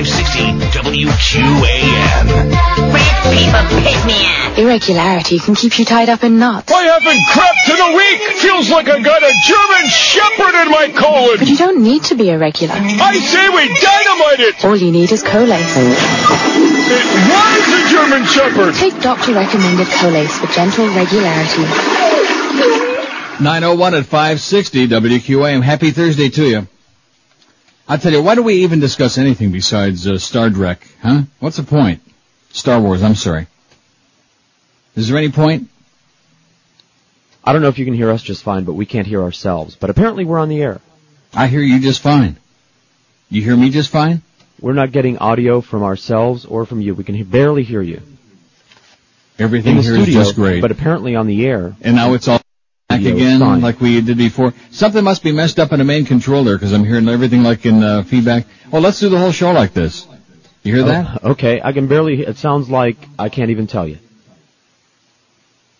560 WQAM. Rich people pick me up. Irregularity can keep you tied up in knots. I haven't crept in a week. Feels like I got a German Shepherd in my colon. But you don't need to be irregular. I say we dynamite it. All you need is Colace. It was a German Shepherd. Take doctor recommended Colace for gentle regularity. 901 at 560 WQAM. Happy Thursday to you. I tell you, why do we even discuss anything besides uh, Star Trek, huh? What's the point? Star Wars, I'm sorry. Is there any point? I don't know if you can hear us just fine, but we can't hear ourselves. But apparently we're on the air. I hear you just fine. You hear me just fine? We're not getting audio from ourselves or from you. We can he- barely hear you. Everything here is studio, just great. but apparently on the air. and now it's all back again fine. like we did before. Something must be messed up in the main controller because I'm hearing everything like in uh, feedback. Well, let's do the whole show like this. You hear that? Oh, okay, I can barely. It sounds like I can't even tell you.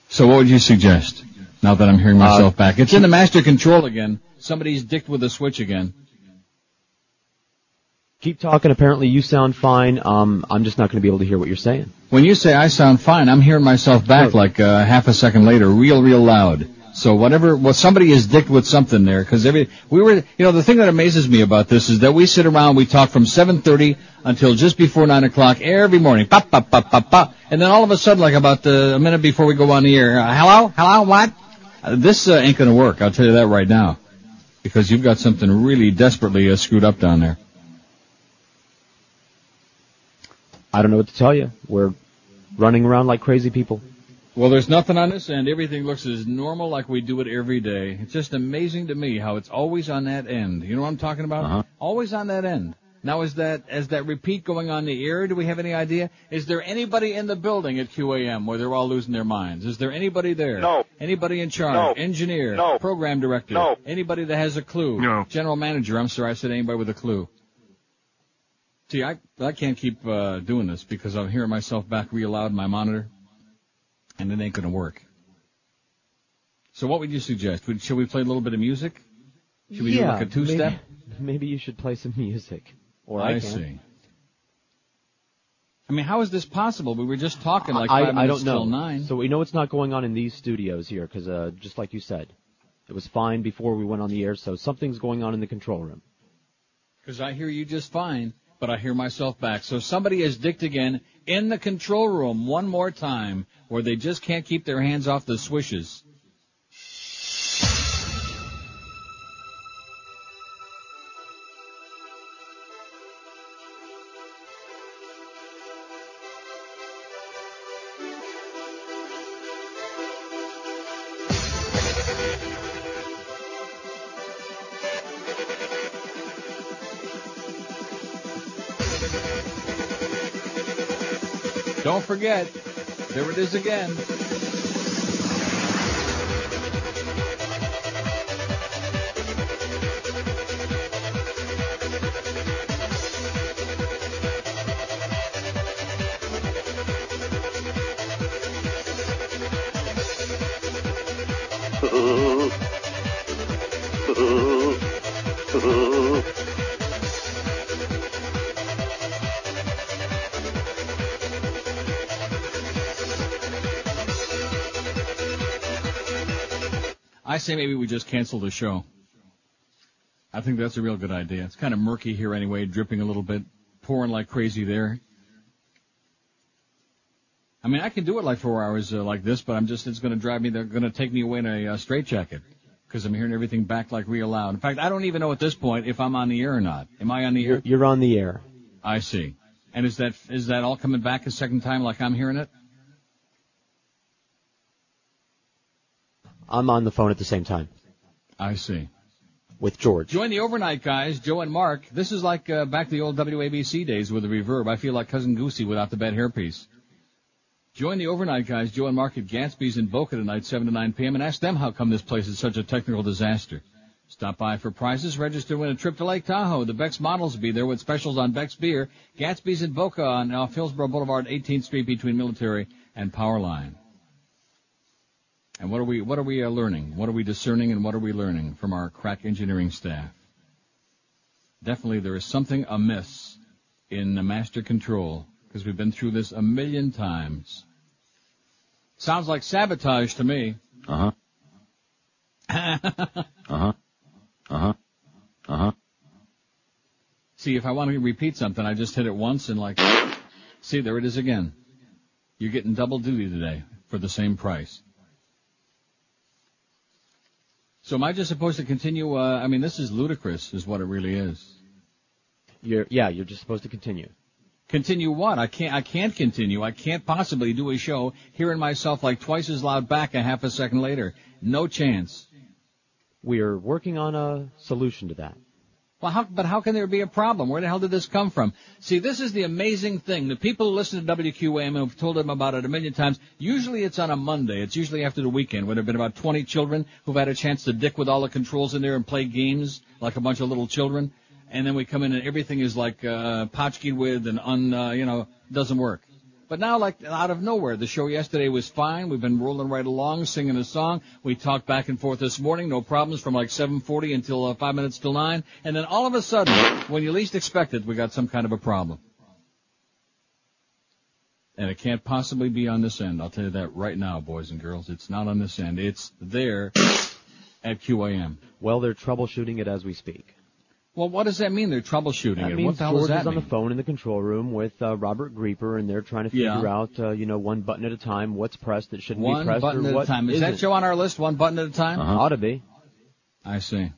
So what would you suggest? Now that I'm hearing Uh, myself back, it's in the master control again. Somebody's dicked with a switch again. Keep talking. Apparently you sound fine. Um, I'm just not going to be able to hear what you're saying. When you say I sound fine, I'm hearing myself back Sure. like uh, half a second later, real, real loud. So whatever, well, somebody is dicked with something there because every we were, you know, the thing that amazes me about this is that we sit around, we talk from 7:30 until just before nine o'clock every morning, pop, pop, pop, pop, pop, and then all of a sudden, like about uh, a minute before we go on the air, uh, hello, hello, what? Uh, this uh, ain't gonna work. I'll tell you that right now, because you've got something really desperately uh, screwed up down there. I don't know what to tell you. We're running around like crazy people. Well, there's nothing on this end. Everything looks as normal like we do it every day. It's just amazing to me how it's always on that end. You know what I'm talking about? Uh-huh. Always on that end. Now, is that is that repeat going on the air? Do we have any idea? Is there anybody in the building at QAM where they're all losing their minds? Is there anybody there? No. Anybody in charge? No. Engineer? No. Program director? No. Anybody that has a clue? No. General manager? I'm sorry, I said anybody with a clue. See, I I can't keep uh, doing this because I'm hearing myself back real loud in my monitor, and it ain't gonna work. So what would you suggest? Would, should we play a little bit of music? Should we do yeah, like a two-step? Maybe, maybe you should play some music. Or I, I see. I mean, how is this possible? We were just talking like I, five I minutes don't know. till nine. So we know it's not going on in these studios here because, uh, just like you said, it was fine before we went on the air. So something's going on in the control room. Because I hear you just fine, but I hear myself back. So somebody is dicked again in the control room one more time where they just can't keep their hands off the swishes. Forget, there it is again. Say maybe we just cancel the show. I think that's a real good idea. It's kind of murky here anyway, dripping a little bit, pouring like crazy there. I mean, I can do it like four hours uh, like this, but I'm just, it's going to drive me, they're going to take me away in a uh, straitjacket because I'm hearing everything back like real loud. In fact, I don't even know at this point if I'm on the air or not. Am I on the air? You're, you're on the air. I see. And is that, is that all coming back a second time like I'm hearing it? I'm on the phone at the same time I see. with George. Join the overnight guys, Joe and Mark. This is like uh, back to the old WABC days with the reverb. I feel like Cousin Goosey without the bad hairpiece. Join the overnight guys, Joe and Mark at Gatsby's in Boca tonight, 7 to 9 p.m., and ask them how come this place is such a technical disaster. Stop by for prizes, register to win a trip to Lake Tahoe. The Beck's models will be there with specials on Beck's beer. Gatsby's in Boca on off Hillsborough Boulevard, 18th Street between Military and Powerline. And what are we, what are we uh, learning? What are we discerning and what are we learning from our crack engineering staff? Definitely there is something amiss in the master control because we've been through this a million times. Sounds like sabotage to me. Uh huh. uh huh. Uh huh. Uh huh. See, if I want to repeat something, I just hit it once and like, see, there it is again. You're getting double duty today for the same price. So am I just supposed to continue? Uh, I mean, this is ludicrous, is what it really is. You're yeah. You're just supposed to continue. Continue what? I can't. I can't continue. I can't possibly do a show hearing myself like twice as loud back a half a second later. No chance. We are working on a solution to that. Well, how, but how can there be a problem? Where the hell did this come from? See, this is the amazing thing. The people who listen to WQAM and have told them about it a million times, usually it's on a Monday. It's usually after the weekend when there have been about 20 children who've had a chance to dick with all the controls in there and play games like a bunch of little children. And then we come in and everything is like, uh, potchkeyed with and un, uh, you know, doesn't work. But now, like out of nowhere, the show yesterday was fine. We've been rolling right along, singing a song. We talked back and forth this morning, no problems from like 7:40 until uh, five minutes till nine. And then all of a sudden, when you least expect it, we got some kind of a problem. And it can't possibly be on this end. I'll tell you that right now, boys and girls. It's not on this end. It's there at QAM. Well, they're troubleshooting it as we speak. Well, what does that mean? They're troubleshooting That it. means What the hell George does that is on mean? the phone in the control room with uh, Robert Grieper, and they're trying to Yeah. figure out, uh, you know, one button at a time, what's pressed that shouldn't be One pressed, button or at a time. Is isn't. that show on our list? One button at a time? Uh-huh. Ought to be. I see.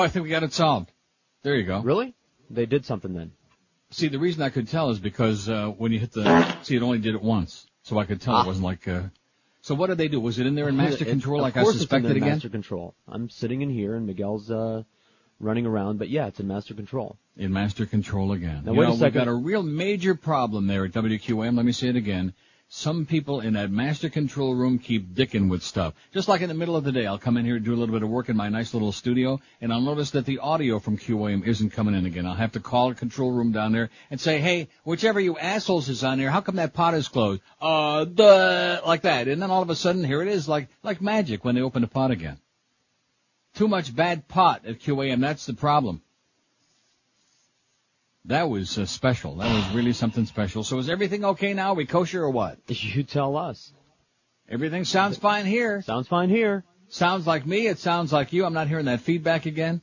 I think we got it solved. There you go. Really? They did something then. See, the reason I could tell is because uh, when you hit the see, it only did it once, so I could tell Ah. it wasn't like. Uh, so what did they do? Was it in there in master It- control of like I course it's in suspected again? Master control. I'm sitting in here and Miguel's uh, running around, but yeah, it's in master control. In master control again. Now, you wait a know, we've second. got a real major problem there at WQM. Let me say it again. Some people in that master control room keep dicking with stuff. Just like in the middle of the day, I'll come in here and do a little bit of work in my nice little studio, and I'll notice that the audio from QAM isn't coming in again. I'll have to call a control room down there and say, hey, whichever you assholes is on there, how come that pot is closed? Uh, duh, like that. And then all of a sudden, here it is, like, like magic when they open the pot again. Too much bad pot at QAM, that's the problem. That was uh, special. That was really something special. So is everything okay now? We kosher or what? You tell us. Everything sounds fine here. Sounds fine here. Sounds like me. It sounds like you. I'm not hearing that feedback again.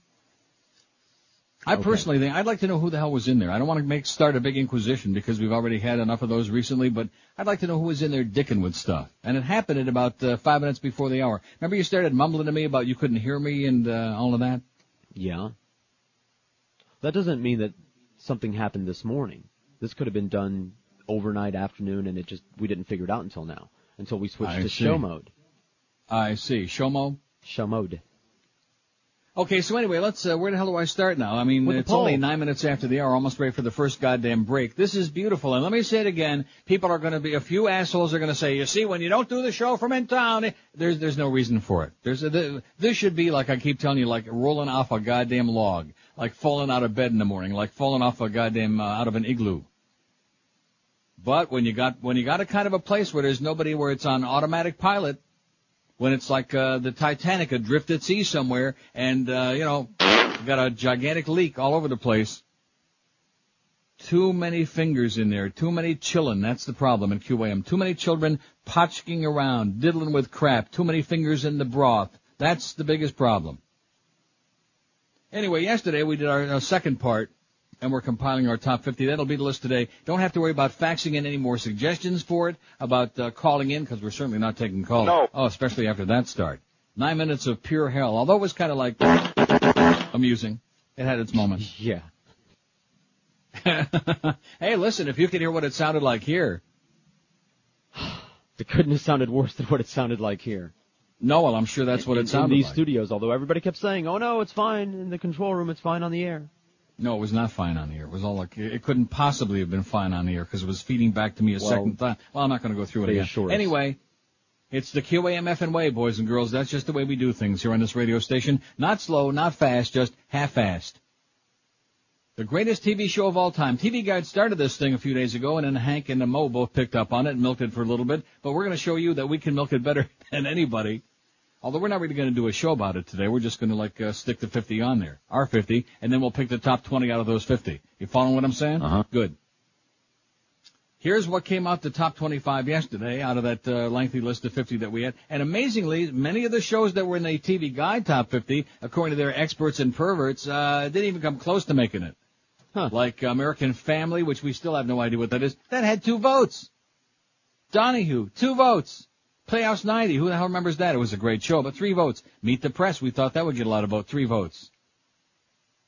I Okay. personally think I'd like to know who the hell was in there. I don't want to make start a big inquisition because we've already had enough of those recently, but I'd like to know who was in there dicking with stuff. And it happened at about uh, five minutes before the hour. Remember you started mumbling to me about you couldn't hear me and uh, all of that. Yeah. That doesn't mean that something happened this morning. This could have been done overnight, afternoon, and it just we didn't figure it out until now, until we switched I to see. show mode. I see. Shomo. Show mode. Okay, so anyway, let's. Uh, where the hell do I start now? I mean, With it's only nine minutes after the hour, almost ready for the first goddamn break. This is beautiful, and let me say it again. People are going to be a few assholes are going to say, "You see, when you don't do the show from in town, eh," there's there's no reason for it. There's a, th- this should be like I keep telling you, like rolling off a goddamn log, like falling out of bed in the morning, like falling off a goddamn uh, out of an igloo. But when you got when you got a kind of a place where there's nobody, where it's on automatic pilot, when it's like uh, the Titanic adrift at sea somewhere, and uh, you know, got a gigantic leak all over the place. Too many fingers in there, too many chillin', that's the problem in QAM. Too many children potchking around, diddling with crap, too many fingers in the broth. That's the biggest problem. Anyway, yesterday we did our, our second part and we're compiling our top 50. That'll be the list today. Don't have to worry about faxing in any more suggestions for it, about uh, calling in, because we're certainly not taking calls. No. Oh, especially after that start. Nine minutes of pure hell, although it was kind of like amusing. It had its moments. Yeah. hey, listen, if you could hear what it sounded like here. It couldn't have sounded worse than what it sounded like here. No, well, I'm sure that's what in, it sounded like in these like. studios. Although everybody kept saying, "Oh no, it's fine in the control room. It's fine on the air." No, it was not fine on the air. It was all like, it couldn't possibly have been fine on the air because it was feeding back to me a Well, second time. Well, I'm not going to go through it again. Anyway, it's the QAMF and way, boys and girls. That's just the way we do things here on this radio station. Not slow, not fast, just half-assed. The greatest TV show of all time. TV Guide started this thing a few days ago, and then Hank and Mo both picked up on it and milked it for a little bit. But we're going to show you that we can milk it better than anybody. Although we're not really going to do a show about it today. We're just going to like uh, stick the 50 on there, our 50, and then we'll pick the top 20 out of those 50. You following what I'm saying? Uh-huh. Good. Here's what came out the top 25 yesterday out of that uh, lengthy list of 50 that we had. And amazingly, many of the shows that were in the TV Guide top 50, according to their experts and perverts, uh, didn't even come close to making it. Huh. Like American Family, which we still have no idea what that is, that had two votes. Donahue, two votes. Playhouse 90, who the hell remembers that? It was a great show, but three votes. Meet the Press, we thought that would get a lot of votes, three votes.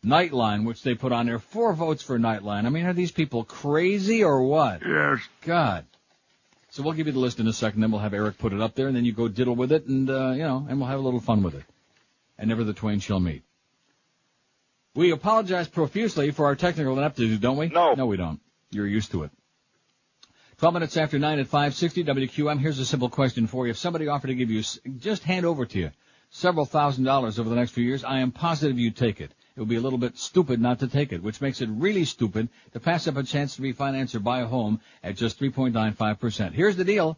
Nightline, which they put on there, four votes for Nightline. I mean, are these people crazy or what? Yes. God. So we'll give you the list in a second, then we'll have Eric put it up there, and then you go diddle with it, and, uh, you know, and we'll have a little fun with it. And never the twain shall meet. We apologize profusely for our technical ineptitude, don't we? No. No, we don't. You're used to it. 12 minutes after 9 at 560 WQM. Here's a simple question for you. If somebody offered to give you, just hand over to you, several thousand dollars over the next few years, I am positive you'd take it. It would be a little bit stupid not to take it, which makes it really stupid to pass up a chance to refinance or buy a home at just 3.95%. Here's the deal.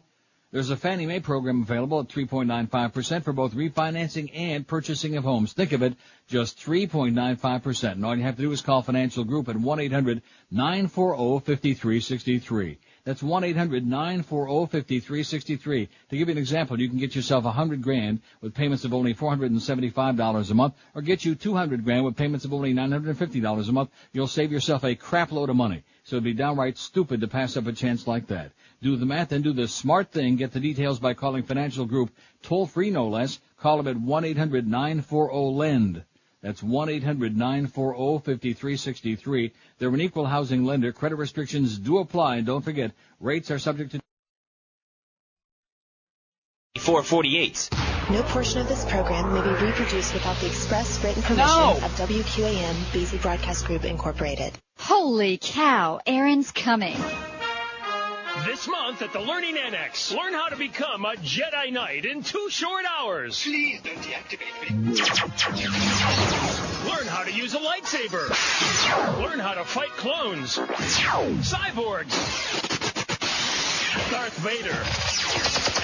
There's a Fannie Mae program available at 3.95% for both refinancing and purchasing of homes. Think of it, just 3.95%. And all you have to do is call Financial Group at 1-800-940-5363. That's 1-800-940-5363. To give you an example, you can get yourself 100 grand with payments of only $475 a month, or get you 200 grand with payments of only $950 a month. You'll save yourself a crap load of money. So it'd be downright stupid to pass up a chance like that. Do the math and do the smart thing. Get the details by calling Financial Group, toll free no less. Call them at 1-800-940-LEND. That's 1-800-940-5363. They're an equal housing lender. Credit restrictions do apply, and don't forget, rates are subject to 448. No portion of this program may be reproduced without the express written permission No. of WQAM BZ Broadcast Group Incorporated. Holy cow, Aaron's coming. This month at the Learning Annex, learn how to become a Jedi Knight in two short hours. Please don't deactivate me. Learn how to use a lightsaber. Learn how to fight clones, cyborgs, Darth Vader,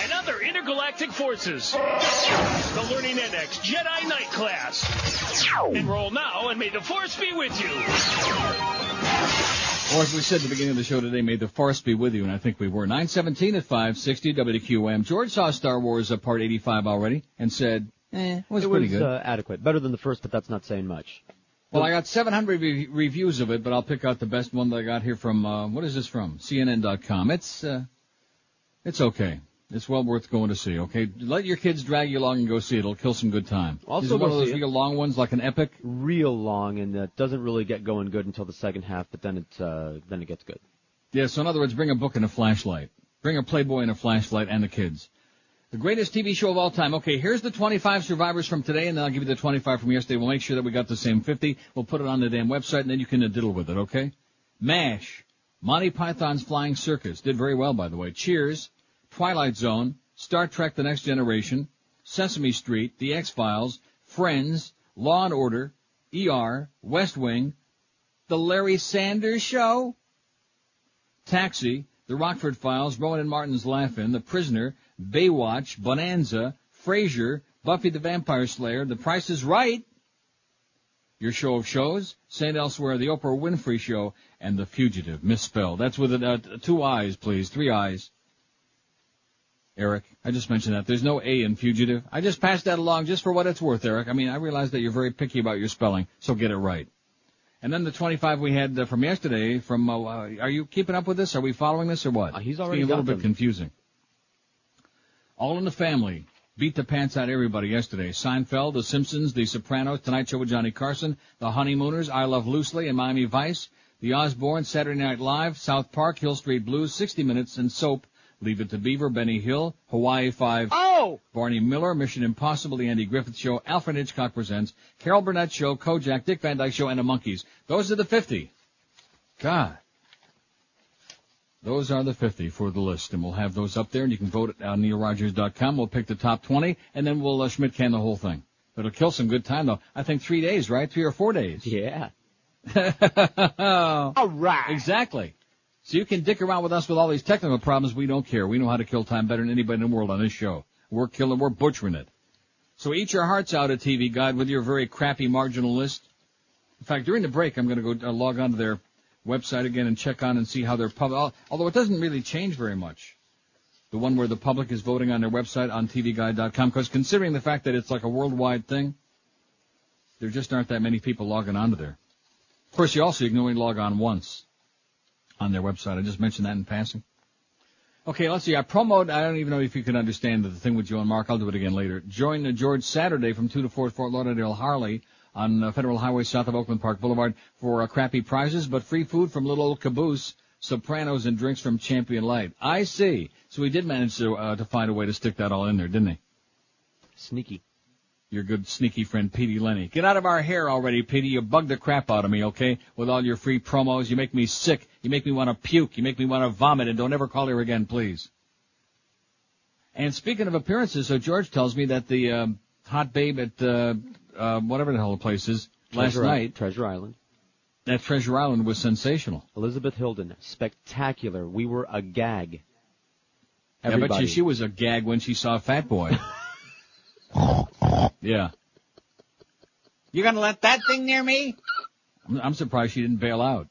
and other intergalactic forces. The Learning Annex Jedi Knight class. Enroll now and may the Force be with you. Or as we said at the beginning of the show today, may the force be with you, and I think we were. 917 at 560 WQM. George saw Star Wars uh, Part 85 already and said, eh, it was it pretty was good. Uh, adequate, better than the first, but that's not saying much. well, I got 700 re- reviews of it, but I'll pick out the best one that I got here from, uh, what is this from? CNN.com. It's, uh, it's okay. It's well worth going to see, okay? Let your kids drag you along and go see it. It'll kill some good time. Also is one of those real long ones like an epic? Real long, and it doesn't really get going good until the second half, but then it uh, then it gets good. Yeah, so in other words, bring a book and a flashlight. Bring a Playboy and a flashlight and the kids. The greatest TV show of all time. Okay, here's the 25 survivors from today, and then I'll give you the 25 from yesterday. We'll make sure that we got the same 50. We'll put it on the damn website, and then you can uh, diddle with it, okay? MASH. Monty Python's Flying Circus. Did very well, by the way. Cheers. Twilight Zone. Star Trek The Next Generation. Sesame Street. The X-Files. Friends. Law and Order. ER. West Wing. The Larry Sanders Show. Taxi, The Rockford Files, Rowan and Martin's Laugh-In, The Prisoner, Baywatch, Bonanza, Frasier, Buffy the Vampire Slayer, The Price is Right, Your Show of Shows, St. Elsewhere, The Oprah Winfrey Show, and The Fugitive, misspelled. That's with uh, two eyes, please, three eyes. Eric, I just mentioned that. There's no A in Fugitive. I just passed that along just for what it's worth, Eric. I mean, I realize that you're very picky about your spelling, so get it right. And then the 25 we had uh, from yesterday from, uh, uh, are you keeping up with this? Are we following this or what? Uh, he's already being a little got bit confusing. All in the family beat the pants out of everybody yesterday. Seinfeld, The Simpsons, The Sopranos, Tonight Show with Johnny Carson, The Honeymooners, I Love Lucy, and Miami Vice, The Osbournes, Saturday Night Live, South Park, Hill Street Blues, 60 Minutes, and Soap, Leave It to Beaver, Benny Hill, Hawaii 5, Oh! Barney Miller, Mission Impossible, The Andy Griffith Show, Alfred Hitchcock Presents, Carol Burnett Show, Kojak, Dick Van Dyke Show, and The Monkees. Those are the 50. God. Those are the 50 for the list, and we'll have those up there, and you can vote at neilrogers.com. We'll pick the top 20, and then we'll uh, Schmidt can the whole thing. It'll kill some good time, though. I think three days, right? Three or four days. Yeah. All right. Exactly. So you can dick around with us with all these technical problems. We don't care. We know how to kill time better than anybody in the world on this show. We're killing, we're butchering it. So eat your hearts out TV Guide with your very crappy marginal list. In fact, during the break, I'm going to go uh, log on to their website again and check on and see how their public, although it doesn't really change very much. The one where the public is voting on their website on tvguide.com, because considering the fact that it's like a worldwide thing, there just aren't that many people logging onto there. Of course, you also you can only log on once on their website. I just mentioned that in passing. Okay, let's see. I promote. I don't even know if you can understand the thing with Joe and Mark. I'll do it again later. Join uh, George Saturday from two to four at Fort Lauderdale Harley on uh, Federal Highway south of Oakland Park Boulevard for uh, crappy prizes, but free food from Little Old Caboose, Sopranos, and drinks from Champion Light. I see. So he did manage to uh, to find a way to stick that all in there, didn't he? Sneaky. Your good sneaky friend Petey Lenny. Get out of our hair already, Petey. You bug the crap out of me, okay? With all your free promos. You make me sick. You make me want to puke. You make me want to vomit. And don't ever call here again, please. And speaking of appearances, so George tells me that the um, hot babe at uh, uh, whatever the hell the place is last night Treasure Island. at Treasure Island was sensational. Elizabeth Hilden, spectacular. We were a gag. Yeah, I bet you she was a gag when she saw Fat Boy. yeah. You're gonna let that thing near me? I'm, I'm surprised she didn't bail out.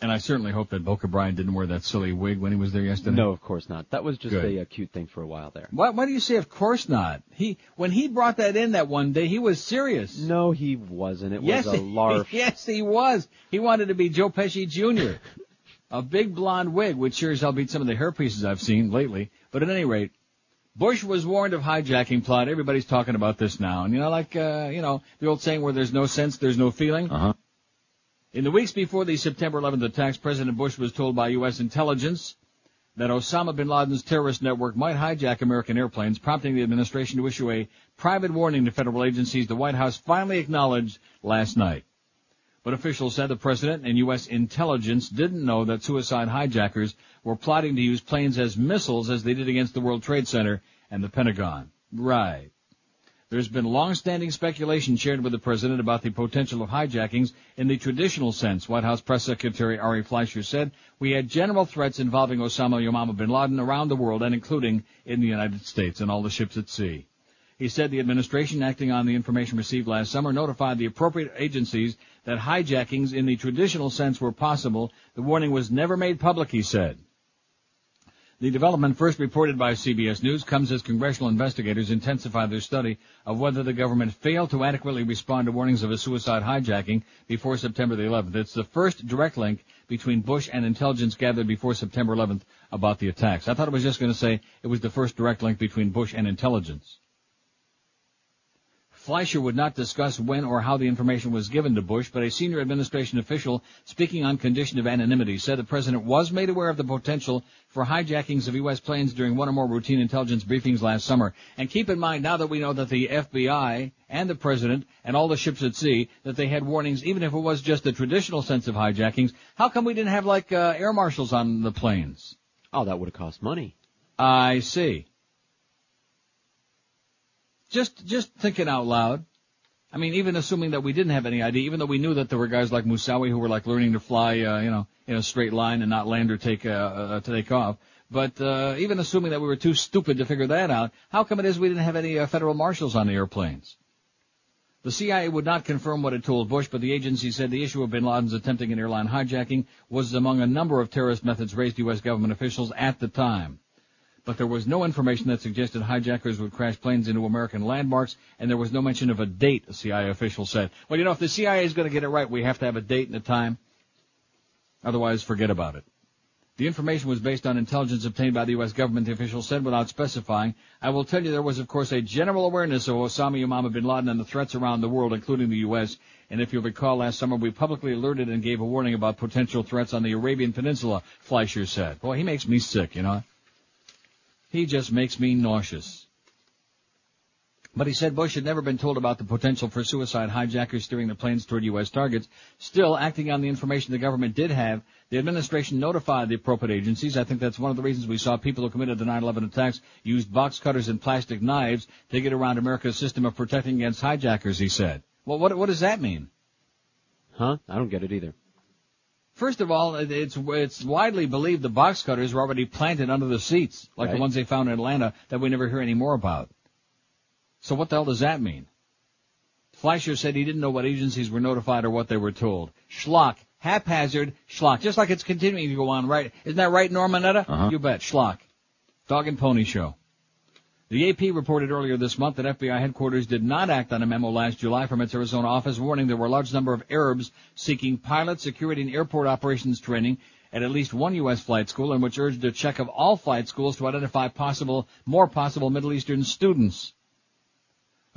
And I certainly hope that Boca Brian didn't wear that silly wig when he was there yesterday. No, of course not. That was just Good. a, uh cute thing for a while there. Why, why do you say of course not? He when he brought that in that one day, he was serious. No, he wasn't. It yes, was a larf. yes, he was. He wanted to be Joe Pesci Jr. a big blonde wig, which sure as hell beat some of the hair pieces I've seen lately. But at any rate, Bush was warned of hijacking plot. Everybody's talking about this now, and you know, like uh, you know, the old saying where there's no sense, there's no feeling. Uh huh. In the weeks before the September 11th attacks, President Bush was told by U.S. intelligence that Osama bin Laden's terrorist network might hijack American airplanes, prompting the administration to issue a private warning to federal agencies the White House finally acknowledged last night. But officials said the president and U.S. intelligence didn't know that suicide hijackers were plotting to use planes as missiles as they did against the World Trade Center and the Pentagon. Right. There's been long-standing speculation shared with the president about the potential of hijackings in the traditional sense. White House Press Secretary Ari Fleischer said, we had general threats involving Osama Osama bin Laden around the world and including in the United States and all the ships at sea. He said the administration, acting on the information received last summer, notified the appropriate agencies that hijackings in the traditional sense were possible. The warning was never made public, he said. The development first reported by CBS News comes as congressional investigators intensify their study of whether the government failed to adequately respond to warnings of a suicide hijacking before September the 11th. It's the first direct link between Bush and intelligence gathered before September 11th about the attacks. I thought it was just going to say it was the first direct link between Bush and intelligence. Fleischer would not discuss when or how the information was given to Bush, but a senior administration official speaking on condition of anonymity said the president was made aware of the potential for hijackings of U.S. planes during one or more routine intelligence briefings last summer. And keep in mind, now that we know that the FBI and the president and all the ships at sea, that they had warnings, even if it was just the traditional sense of hijackings, how come we didn't have like uh, air marshals on the planes? Oh, that would have cost money. I see. Just, just thinking out loud. I mean, even assuming that we didn't have any idea, even though we knew that there were guys like Moussaoui who were like learning to fly, uh, you know, in a straight line and not land or take, uh, uh, to take off. But, uh, even assuming that we were too stupid to figure that out, how come it is we didn't have any uh, federal marshals on the airplanes? The CIA would not confirm what it told Bush, but the agency said the issue of bin Laden's attempting an airline hijacking was among a number of terrorist methods raised to U.S. government officials at the time. But there was no information that suggested hijackers would crash planes into American landmarks, and there was no mention of a date, a CIA official said. Well, you know, if the CIA is going to get it right, we have to have a date and a time. Otherwise, forget about it. The information was based on intelligence obtained by the U.S. government, the official said without specifying. I will tell you there was, of course, a general awareness of Osama Yamama bin Laden and the threats around the world, including the U.S. And if you'll recall, last summer we publicly alerted and gave a warning about potential threats on the Arabian Peninsula, Fleischer said. Boy, he makes me sick, you know. He just makes me nauseous. But he said Bush had never been told about the potential for suicide hijackers steering the planes toward U.S. targets. Still, acting on the information the government did have, the administration notified the appropriate agencies. I think that's one of the reasons we saw people who committed the 9-11 attacks used box cutters and plastic knives to get around America's system of protecting against hijackers, he said. Well, what, what does that mean? Huh? I don't get it either. First of all, it's it's widely believed the box cutters were already planted under the seats, like Right. the ones they found in Atlanta that we never hear any more about. So what the hell does that mean? Fleischer said he didn't know what agencies were notified or what they were told. Schlock, haphazard schlock, just like it's continuing to go on, right? Isn't that right, Norman Mineta? Uh-huh. You bet, schlock. Dog and pony show. The AP reported earlier this month that FBI headquarters did not act on a memo last July from its Arizona office warning there were a large number of Arabs seeking pilot security and airport operations training at at least one U.S. flight school and which urged a check of all flight schools to identify possible, more possible Middle Eastern students.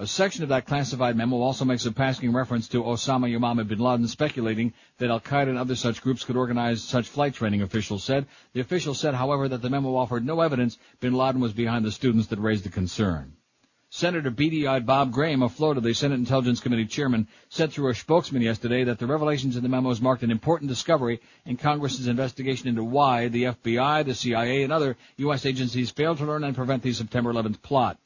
A section of that classified memo also makes a passing reference to Osama Yamama bin Laden speculating that Al-Qaeda and other such groups could organize such flight training, officials said. The official said, however, that the memo offered no evidence bin Laden was behind the students that raised the concern. Senator beady-eyed Bob Graham of Florida, the Senate Intelligence Committee chairman, said through a spokesman yesterday that the revelations in the memos marked an important discovery in Congress's investigation into why the FBI, the CIA, and other U.S. agencies failed to learn and prevent the September 11th plot.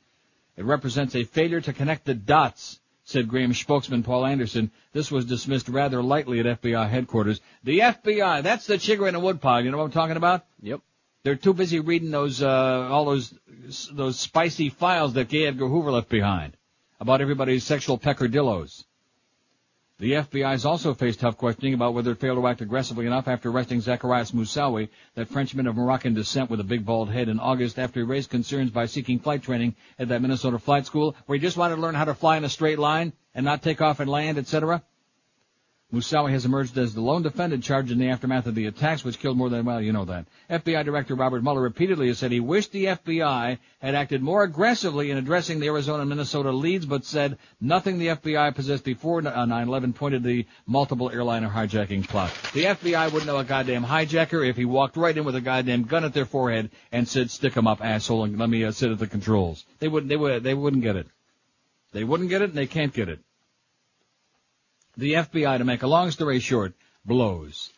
It represents a failure to connect the dots, said Graham's spokesman Paul Anderson. This was dismissed rather lightly at FBI headquarters. The FBI, that's the chigger in a woodpile. You know what I'm talking about? Yep. They're too busy reading those, uh, all those, those spicy files that Gay Edgar Hoover left behind about everybody's sexual peccadillos. The FBI has also faced tough questioning about whether it failed to act aggressively enough after arresting Zacarias Moussaoui, that Frenchman of Moroccan descent with a big bald head in August after he raised concerns by seeking flight training at that Minnesota flight school where he just wanted to learn how to fly in a straight line and not take off and land, etc. Moussaoui has emerged as the lone defendant charged in the aftermath of the attacks which killed more than, well, you know that. FBI Director Robert Mueller repeatedly has said he wished the FBI had acted more aggressively in addressing the Arizona and Minnesota leads, but said nothing the FBI possessed before uh, 9-11 pointed the multiple airliner hijacking plot. The FBI wouldn't know a goddamn hijacker if he walked right in with a goddamn gun at their forehead and said, stick 'em up, asshole, and let me uh, sit at the controls. They wouldn't, they would, they wouldn't get it. They wouldn't get it and they can't get it. The FBI, to make a long story short, blows.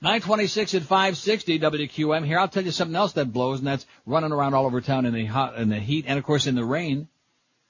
926 at 560 WQM. Here, I'll tell you something else that blows, and that's running around all over town in the hot, in the heat, and of course in the rain.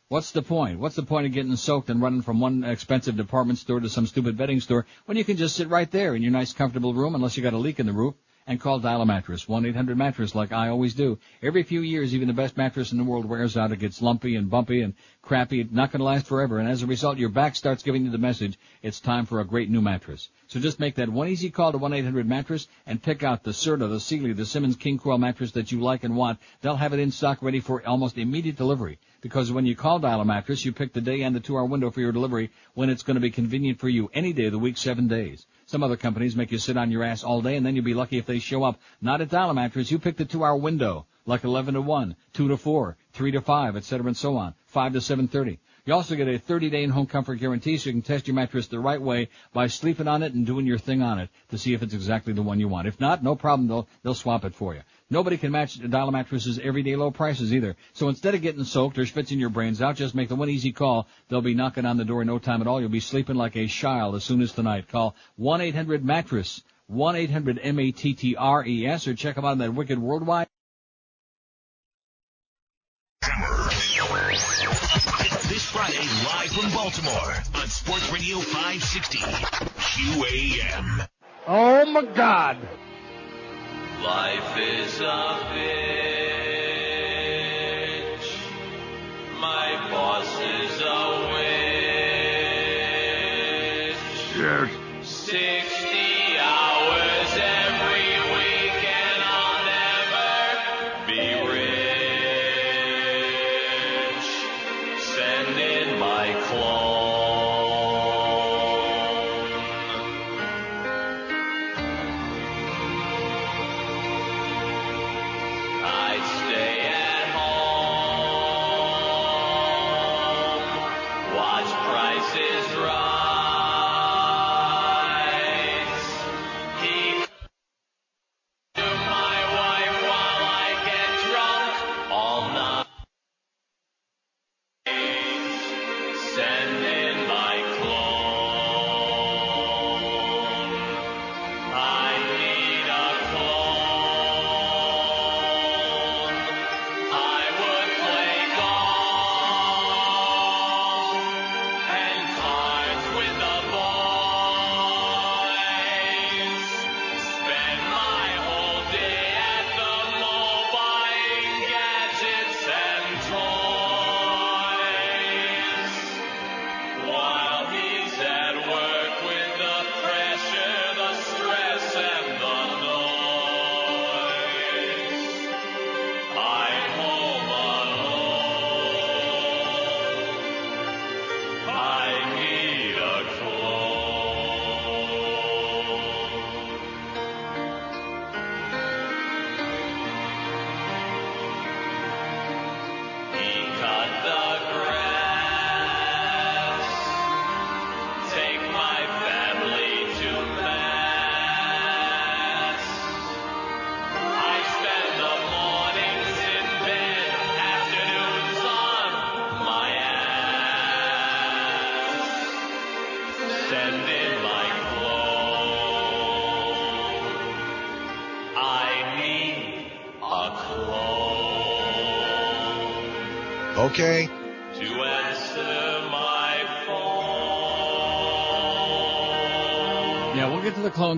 What's the point? What's the point of getting soaked and running from one expensive department store to some stupid bedding store when you can just sit right there in your nice comfortable room, unless you got a leak in the roof, and call Dial a Mattress, 1-800-Mattress, like I always do. Every few years, even the best mattress in the world wears out. It gets lumpy and bumpy and crappy. It's not going to last forever. And as a result, your back starts giving you the message, it's time for a great new mattress. So just make that one easy call to 1-800-Mattress and pick out the Serta, the Sealy, the Simmons King Coil mattress that you like and want. They'll have it in stock ready for almost immediate delivery. Because when you call Dial a Mattress, you pick the day and the two-hour window for your delivery when it's going to be convenient for you any day of the week, seven days. Some other companies make you sit on your ass all day and then you'll be lucky if they show up. Not at Dial a Mattress. You pick the two-hour window, like 11 to 1, 2 to 4, 3 to 5, etc. and so on, 5 to 7.30. You also get a 30-day in-home comfort guarantee so you can test your mattress the right way by sleeping on it and doing your thing on it to see if it's exactly the one you want. If not, no problem. They'll, they'll swap it for you. Nobody can match Dial a Mattress's everyday low prices either. So instead of getting soaked or schwitzing your brains out, just make the one easy call. They'll be knocking on the door in no time at all. You'll be sleeping like a child as soon as tonight. Call 1-800-MATTRESS, 1-800-M-A-T-T-R-E-S, or check them out on that wicked worldwide. This Friday, live from Baltimore on Sports Radio 560 QAM. Oh my God. Life is a bitch.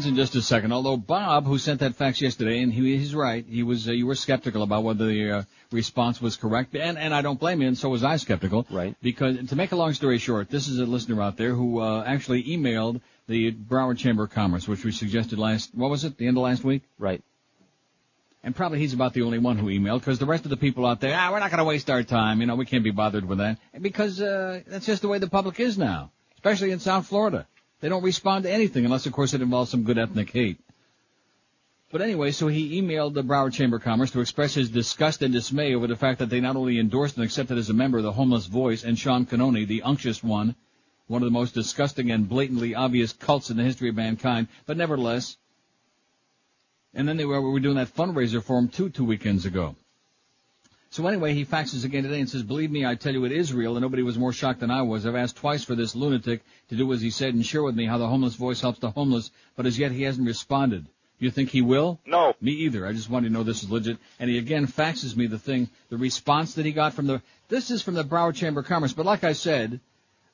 We'll get to the clones in just a second. Although Bob, who sent that fax yesterday, and he, he's right, he was uh, you were skeptical about whether the uh, response was correct, and and I don't blame you, and so was I skeptical. Right. Because to make a long story short, this is a listener out there who uh, actually emailed the Broward Chamber of Commerce, which we suggested last what was it, the end of last week. Right. And probably he's about the only one who emailed, because the rest of the people out there, ah, we're not going to waste our time. You know, we can't be bothered with that. Because uh, that's just the way the public is now, especially in South Florida. They don't respond to anything unless, of course, it involves some good ethnic hate. But anyway, so he emailed the Broward Chamber of Commerce to express his disgust and dismay over the fact that they not only endorsed and accepted as a member the Homeless Voice and Sean Cononie, the unctuous one, one of the most disgusting and blatantly obvious cults in the history of mankind, but nevertheless, and then they were, we were doing that fundraiser for him too two weekends ago. So anyway, he faxes again today and says, believe me, I tell you it is real, and nobody was more shocked than I was. I've asked twice for this lunatic to do as he said and share with me how the homeless voice helps the homeless, but as yet he hasn't responded. You think he will? No. Me either. I just wanted to know this is legit. And he again faxes me the thing, the response that he got from the, this is from the Broward Chamber of Commerce, but like I said,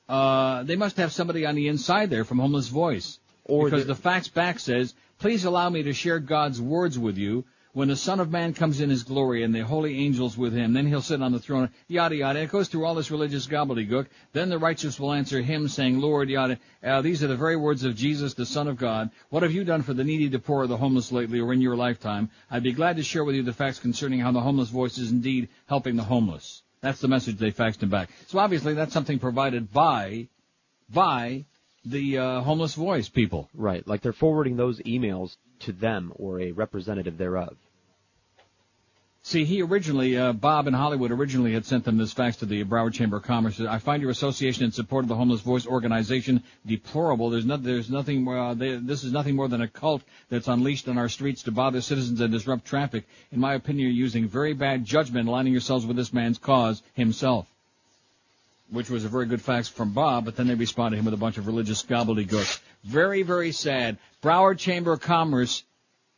uh, they must have somebody on the inside there from Homeless Voice. Or because the- the fax back says, please allow me to share God's words with you. When the Son of Man comes in his glory and the holy angels with him, then he'll sit on the throne, yada yada. It goes through all this religious gobbledygook. Then the righteous will answer him saying, Lord, yada. Uh, these are the very words of Jesus, the Son of God. What have you done for the needy, the poor, or the homeless lately or in your lifetime? I'd be glad to share with you the facts concerning how the homeless voice is indeed helping the homeless. That's the message they faxed him back. So obviously that's something provided by, by the uh, homeless voice people. Right. Like they're forwarding those emails to them or a representative thereof. See, he originally, uh, Bob in Hollywood originally had sent them this fax to the Broward Chamber of Commerce. I find your association in support of the Homeless Voice organization deplorable. There's not, there's nothing, uh, they, this is nothing more than a cult that's unleashed on our streets to bother citizens and disrupt traffic. In my opinion, you're using very bad judgment aligning yourselves with this man's cause himself. Which was a very good fax from Bob, but then they responded to him with a bunch of religious gobbledygook. Very, very sad. Broward Chamber of Commerce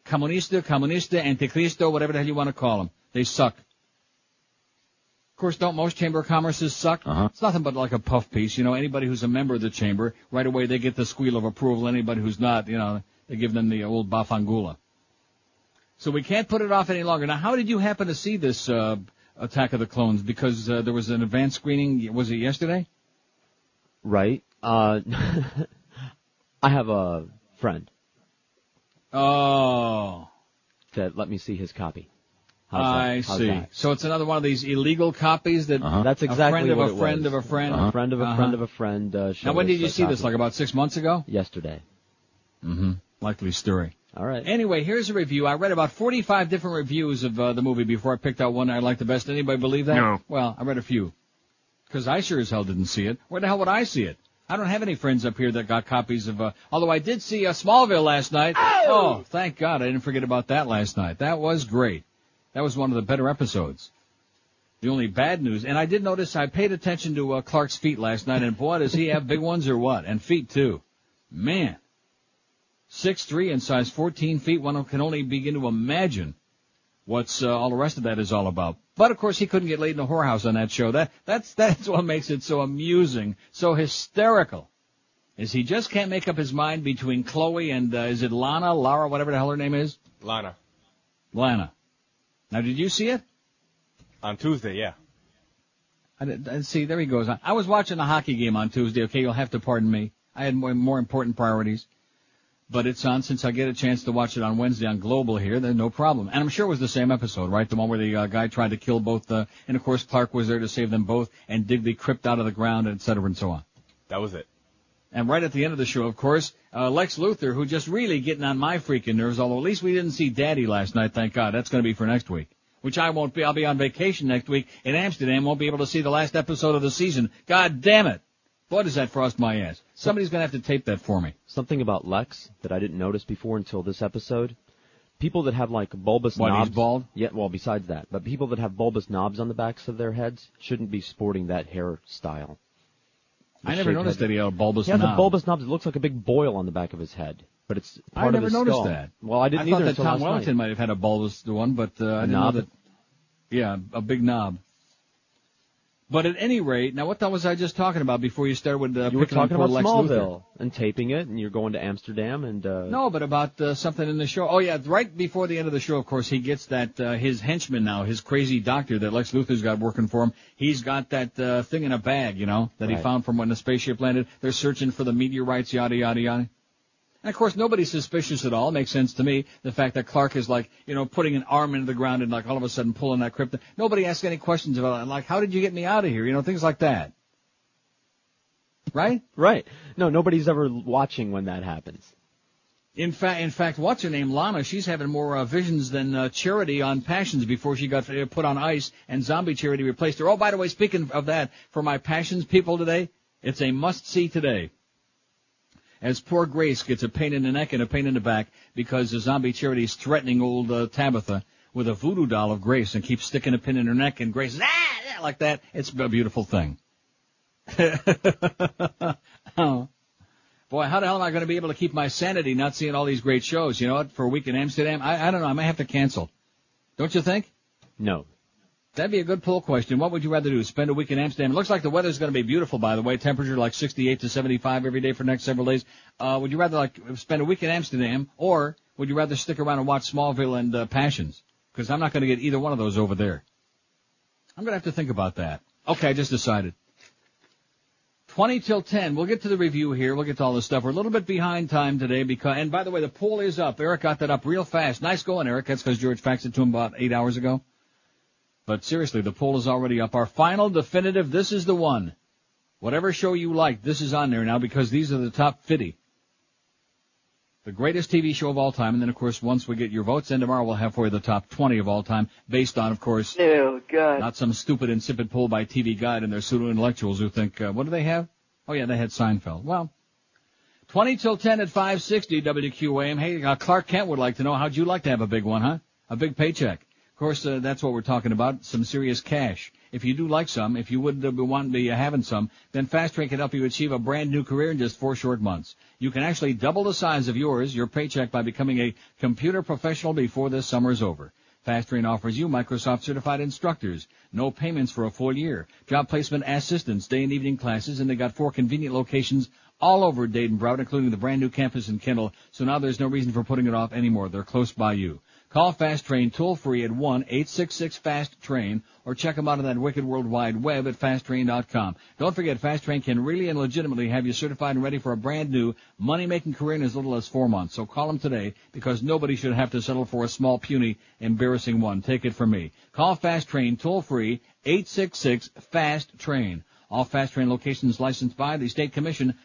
Comunista, Comunista, Anticristo, whatever the hell you want to call them. They suck. Of course, don't most Chamber of Commerces suck? Uh-huh. It's nothing but like a puff piece. You know, anybody who's a member of the Chamber, right away they get the squeal of approval. Anybody who's not, you know, they give them the old bafangula. So we can't put it off any longer. Now, how did you happen to see this uh, Attack of the Clones? Because uh, there was an advanced screening, was it yesterday? Right. Uh, I have a friend Oh. that let me see his copy. How's that? I How's see. that? So it's another one of these illegal copies that Uh-huh. That's exactly what a friend of a friend of a friend, A friend of a Uh-huh. friend of a friend. Uh, Now, when did you a see this? Like about six months ago? yesterday? Mm-hmm. Likely story. All right. Anyway, here's a review. I read about 45 different reviews of uh, the movie before I picked out one I liked the best. Anybody believe that? No. Well, I read a few. Because I sure as hell didn't see it. Where the hell would I see it? I don't have any friends up here that got copies of, uh, although I did see uh, Smallville last night. Oh! thank God I didn't forget about that last night. That was great. That was one of the better episodes. The only bad news, and I did notice I paid attention to uh, Clark's feet last night, and boy, does he have big ones or what? And feet too. Man. Six three and size 14 feet. One can only begin to imagine what's uh, all the rest of that is all about. But of course, he couldn't get laid in a whorehouse on that show. That that's that's what makes it so amusing, so hysterical. Is he just can't make up his mind between Chloe and uh, is it Lana, Lara, whatever the hell her name is, Lana. Lana. Now, did you see it? On Tuesday, yeah. I I- see, there he goes. I, I was watching a hockey game on Tuesday. Okay, you'll have to pardon me. I had more, more important priorities. But it's on since I get a chance to watch it on Wednesday on Global here. Then no problem. And I'm sure it was the same episode, right? The one where the uh, guy tried to kill both. Uh, and of course Clark was there to save them both and dig the crypt out of the ground, et cetera, and so on. That was it. And right at the end of the show, of course, uh, Lex Luthor, who just really getting on my freaking nerves. Although at least we didn't see Daddy last night, thank God. That's going to be for next week. Which I won't be. I'll be on vacation next week in Amsterdam. Won't be able to see the last episode of the season. God damn it! Boy, does that frost my ass. Somebody's going to have to tape that for me. Something about Lex that I didn't notice before until this episode. People that have like bulbous What, he's bald? Yeah, well, besides that, but people that have bulbous knobs on the backs of their heads shouldn't be sporting that hairstyle. I never noticed that he had a bulbous He has knob. a bulbous knob that looks like a big boil on the back of his head, but it's part I of never his noticed skull. that. Well, I didn't I thought that Tom Wellington night. might have had a bulbous one, but uh, I didn't knob? know that. Yeah, a big knob. But at any rate, now what the hell was I just talking about before you started with uh, You were talking about Lex Smallville Luthor? and taping it, and you're going to Amsterdam, and uh, No, but about uh, something in the show. Oh yeah, right before the end of the show, of course, he gets that uh, his henchman now, his crazy doctor that Lex Luthor's got working for him. He's got that uh, thing in a bag, you know, that he found from when the spaceship landed. They're searching for the meteorites, yada yada yada. And of course, nobody's suspicious at all. Makes sense to me. The fact that Clark is like, you know, putting an arm into the ground and like all of a sudden pulling that krypton. Nobody asks any questions about it. Like, how did you get me out of here? You know, things like that. Right? right. No, nobody's ever watching when that happens. In fact, in fact, what's her name, Lana? She's having more uh, visions than uh, Charity on Passions before she got uh, put on ice, and Zombie Charity replaced her. Oh, by the way, speaking of that, for my Passions people today, it's a must-see today. As poor Grace gets a pain in the neck and a pain in the back because the Zombie Charity is threatening old uh, Tabitha with a voodoo doll of Grace and keeps sticking a pin in her neck, and Grace ah, like that. It's a beautiful thing. oh. Boy, how the hell am I going to be able to keep my sanity not seeing all these great shows? You know what? For a week in Amsterdam, I, I don't know. I may have to cancel. Don't you think? No. That'd be a good poll question. What would you rather do? Spend a week in Amsterdam? It looks like the weather's going to be beautiful, by the way. Temperature like 68 to 75 every day for the next several days. Uh, would you rather like spend a week in Amsterdam, or would you rather stick around and watch Smallville and uh, Passions? Because I'm not going to get either one of those over there. I'm going to have to think about that. Okay, I just decided. 20 till 10. We'll get to the review here. We'll get to all this stuff. We're a little bit behind time today because, and by the way, the poll is up. Eric got that up real fast. Nice going, Eric. That's because George faxed it to him about eight hours ago. But seriously, the poll is already up. Our final definitive, this is the one. Whatever show you like, this is on there now because these are the top 50. The greatest TV show of all time, and then of course once we get your votes, then tomorrow we'll have for you the top 20 of all time, based on, of course, Oh, God. not some stupid insipid poll by TV Guide and their pseudo intellectuals who think, uh, what do they have? Oh yeah, they had Seinfeld. Well, 20 till 10 at 560 WQAM. Hey, uh, Clark Kent would like to know how'd you like to have a big one, huh? A big paycheck. Of course, uh, that's what we're talking about. Some serious cash. If you do like some, if you would uh, want to be uh, having some, then Fast Train can help you achieve a brand new career in just four short months. You can actually double the size of yours, your paycheck, by becoming a computer professional before this summer is over. Fast Train offers you Microsoft certified instructors, no payments for a full year, job placement assistance, day and evening classes, and they got four convenient locations all over Dayton Broward, including the brand new campus in Kendall. So now there's no reason for putting it off anymore. They're close by you. Call Fast Train toll free at 1-866-FAST-TRAIN or check them out on that wicked world wide web at fasttrain.com. Don't forget, Fast Train can really and legitimately have you certified and ready for a brand new money-making career in as little as four months. So call them today because nobody should have to settle for a small, puny, embarrassing one. Take it from me. Call Fast Train toll free 866-FAST-TRAIN. All Fast Train locations licensed by the State Commission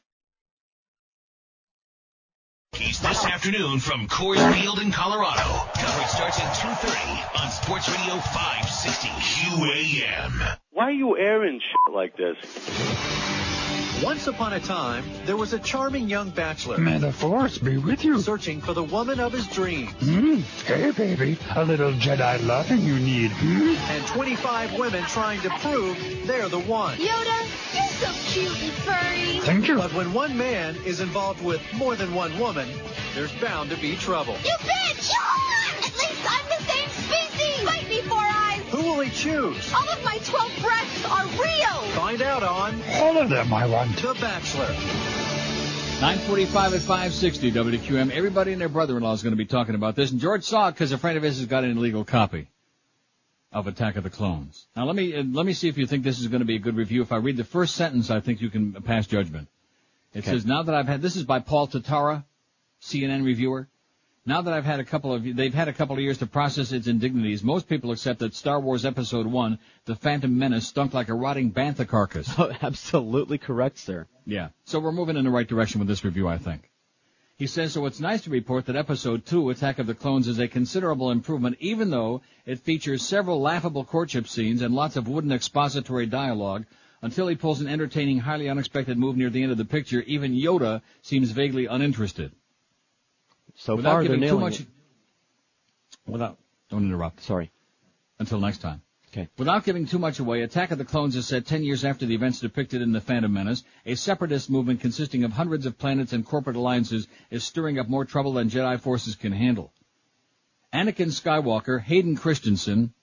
He's this afternoon from Coors Field in Colorado. Coverage starts at 2.30 on Sports Radio 560 QAM. Why are you airing shit like this? Once upon a time, there was a charming young bachelor. May the force be with you. Searching for the woman of his dreams. Hmm? Hey, baby, a little Jedi loving you need. Hmm? And 25 women trying to prove they're the one. Yoda, you're so cute and furry. Thank you. But when one man is involved with more than one woman, there's bound to be trouble. You bitch! At least I'm the same species! Fight me, Four Eyes! Who will he choose? All of my 12 breasts are real! Find out on All of them I want. The Bachelor. 945 at 560 WQAM. Everybody and their brother-in-law is going to be talking about this. And George saw it because a friend of his has got an illegal copy of Attack of the Clones. Now let me, uh, let me see if you think this is going to be a good review. If I read the first sentence, I think you can pass judgment. It Okay. says, now that I've had, this is by Paul Tatara, CNN reviewer. Now that I've had a couple of, they've had a couple of years to process its indignities, most people accept that Star Wars Episode 1, The Phantom Menace, stunk like a rotting bantha carcass. Absolutely correct, sir. Yeah. So we're moving in the right direction with this review, I think. He says, so it's nice to report that episode 2, Attack of the Clones, is a considerable improvement, even though it features several laughable courtship scenes and lots of wooden expository dialogue. Until he pulls an entertaining, highly unexpected move near the end of the picture, even Yoda seems vaguely uninterested. So Without far, giving too much, it. without, don't interrupt. Sorry. Until next time. Okay. Without giving too much away, Attack of the Clones is set 10 years after the events depicted in The Phantom Menace. A separatist movement consisting of hundreds of planets and corporate alliances is stirring up more trouble than Jedi forces can handle. Anakin Skywalker, Hayden Christensen,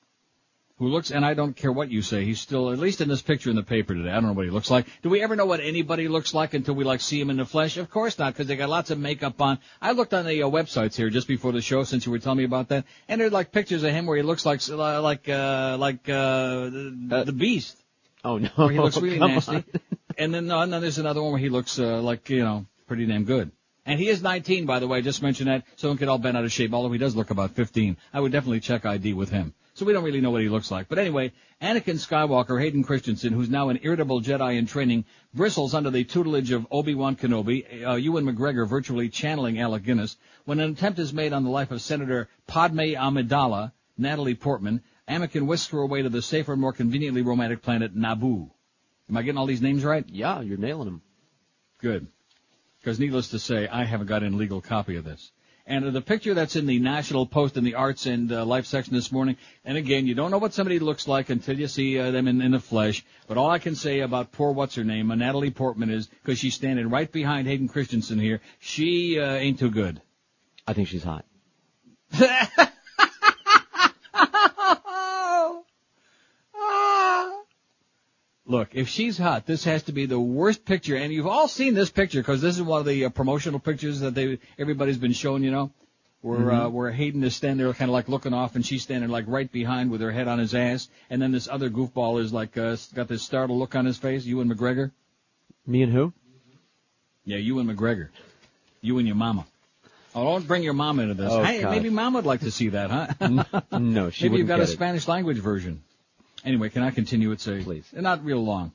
who looks, and I don't care what you say, he's still, at least in this picture in the paper today, I don't know what he looks like. Do we ever know what anybody looks like until we like see him in the flesh? Of course not, because they got lots of makeup on. I looked on the uh, websites here just before the show, since you were telling me about that, and there's like pictures of him where he looks like, uh, like, uh, like, uh, the, the Beast. Oh no. Where he looks really Come nasty. on. And then, no, and then there's another one where he looks, uh, like, you know, pretty damn good. And he is 19, by the way. Just mention that so don't get all bent out of shape. Although he does look about 15, I would definitely check ID with him. So we don't really know what he looks like. But anyway, Anakin Skywalker, Hayden Christensen, who's now an irritable Jedi in training, bristles under the tutelage of Obi-Wan Kenobi, uh, Ewan McGregor virtually channeling Alec Guinness, when an attempt is made on the life of Senator Padme Amidala, Natalie Portman, Anakin whisks her away to the safer more conveniently romantic planet Naboo. Am I getting all these names right? Yeah, you're nailing them. Good. Because needless to say, I haven't got an legal copy of this. And the picture that's in the National Post in the Arts and uh, Life section this morning, and again, you don't know what somebody looks like until you see uh, them in, in the flesh. But all I can say about poor what's her name, uh, Natalie Portman, is because she's standing right behind Hayden Christensen here, she uh, ain't too good. I think she's hot. Look, if she's hot, this has to be the worst picture, and you've all seen this picture because this is one of the uh, promotional pictures that they everybody's been showing, you know, where uh, Mhm. where Hayden is standing there, kind of like looking off, and she's standing like right behind with her head on his ass, and then this other goofball is like uh, got this startled look on his face. You and McGregor? Me and who? Yeah, you and McGregor. You and your mama. Oh, don't bring your mom into this. Oh, hey, God. maybe mom would like to see that, huh? no, she Maybe you've got a it. Spanish language version. Anyway, can I continue? It's a Please. not real long.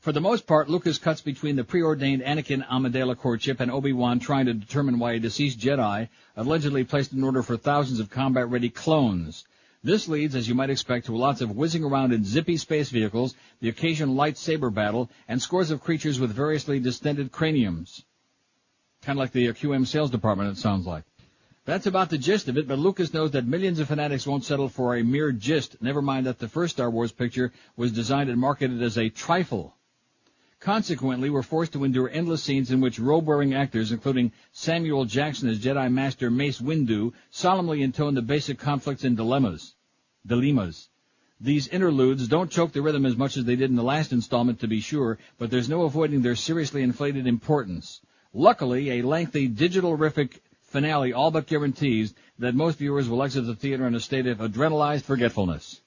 For the most part, Lucas cuts between the preordained Anakin Amidala courtship and Obi-Wan trying to determine why a deceased Jedi allegedly placed an order for thousands of combat-ready clones. This leads, as you might expect, to lots of whizzing around in zippy space vehicles, the occasional lightsaber battle, and scores of creatures with variously distended craniums. Kind of like the uh, QM sales department, it sounds like. That's about the gist of it, but Lucas knows that millions of fanatics won't settle for a mere gist, never mind that the first Star Wars picture was designed and marketed as a trifle. Consequently, we're forced to endure endless scenes in which robe-wearing actors, including Samuel Jackson as Jedi Master Mace Windu, solemnly intone the basic conflicts and dilemmas. Dilemmas. These interludes don't choke the rhythm as much as they did in the last installment, to be sure, but there's no avoiding their seriously inflated importance. Luckily, a lengthy digital-rific finale all but guarantees that most viewers will exit the theater in a state of adrenalized forgetfulness.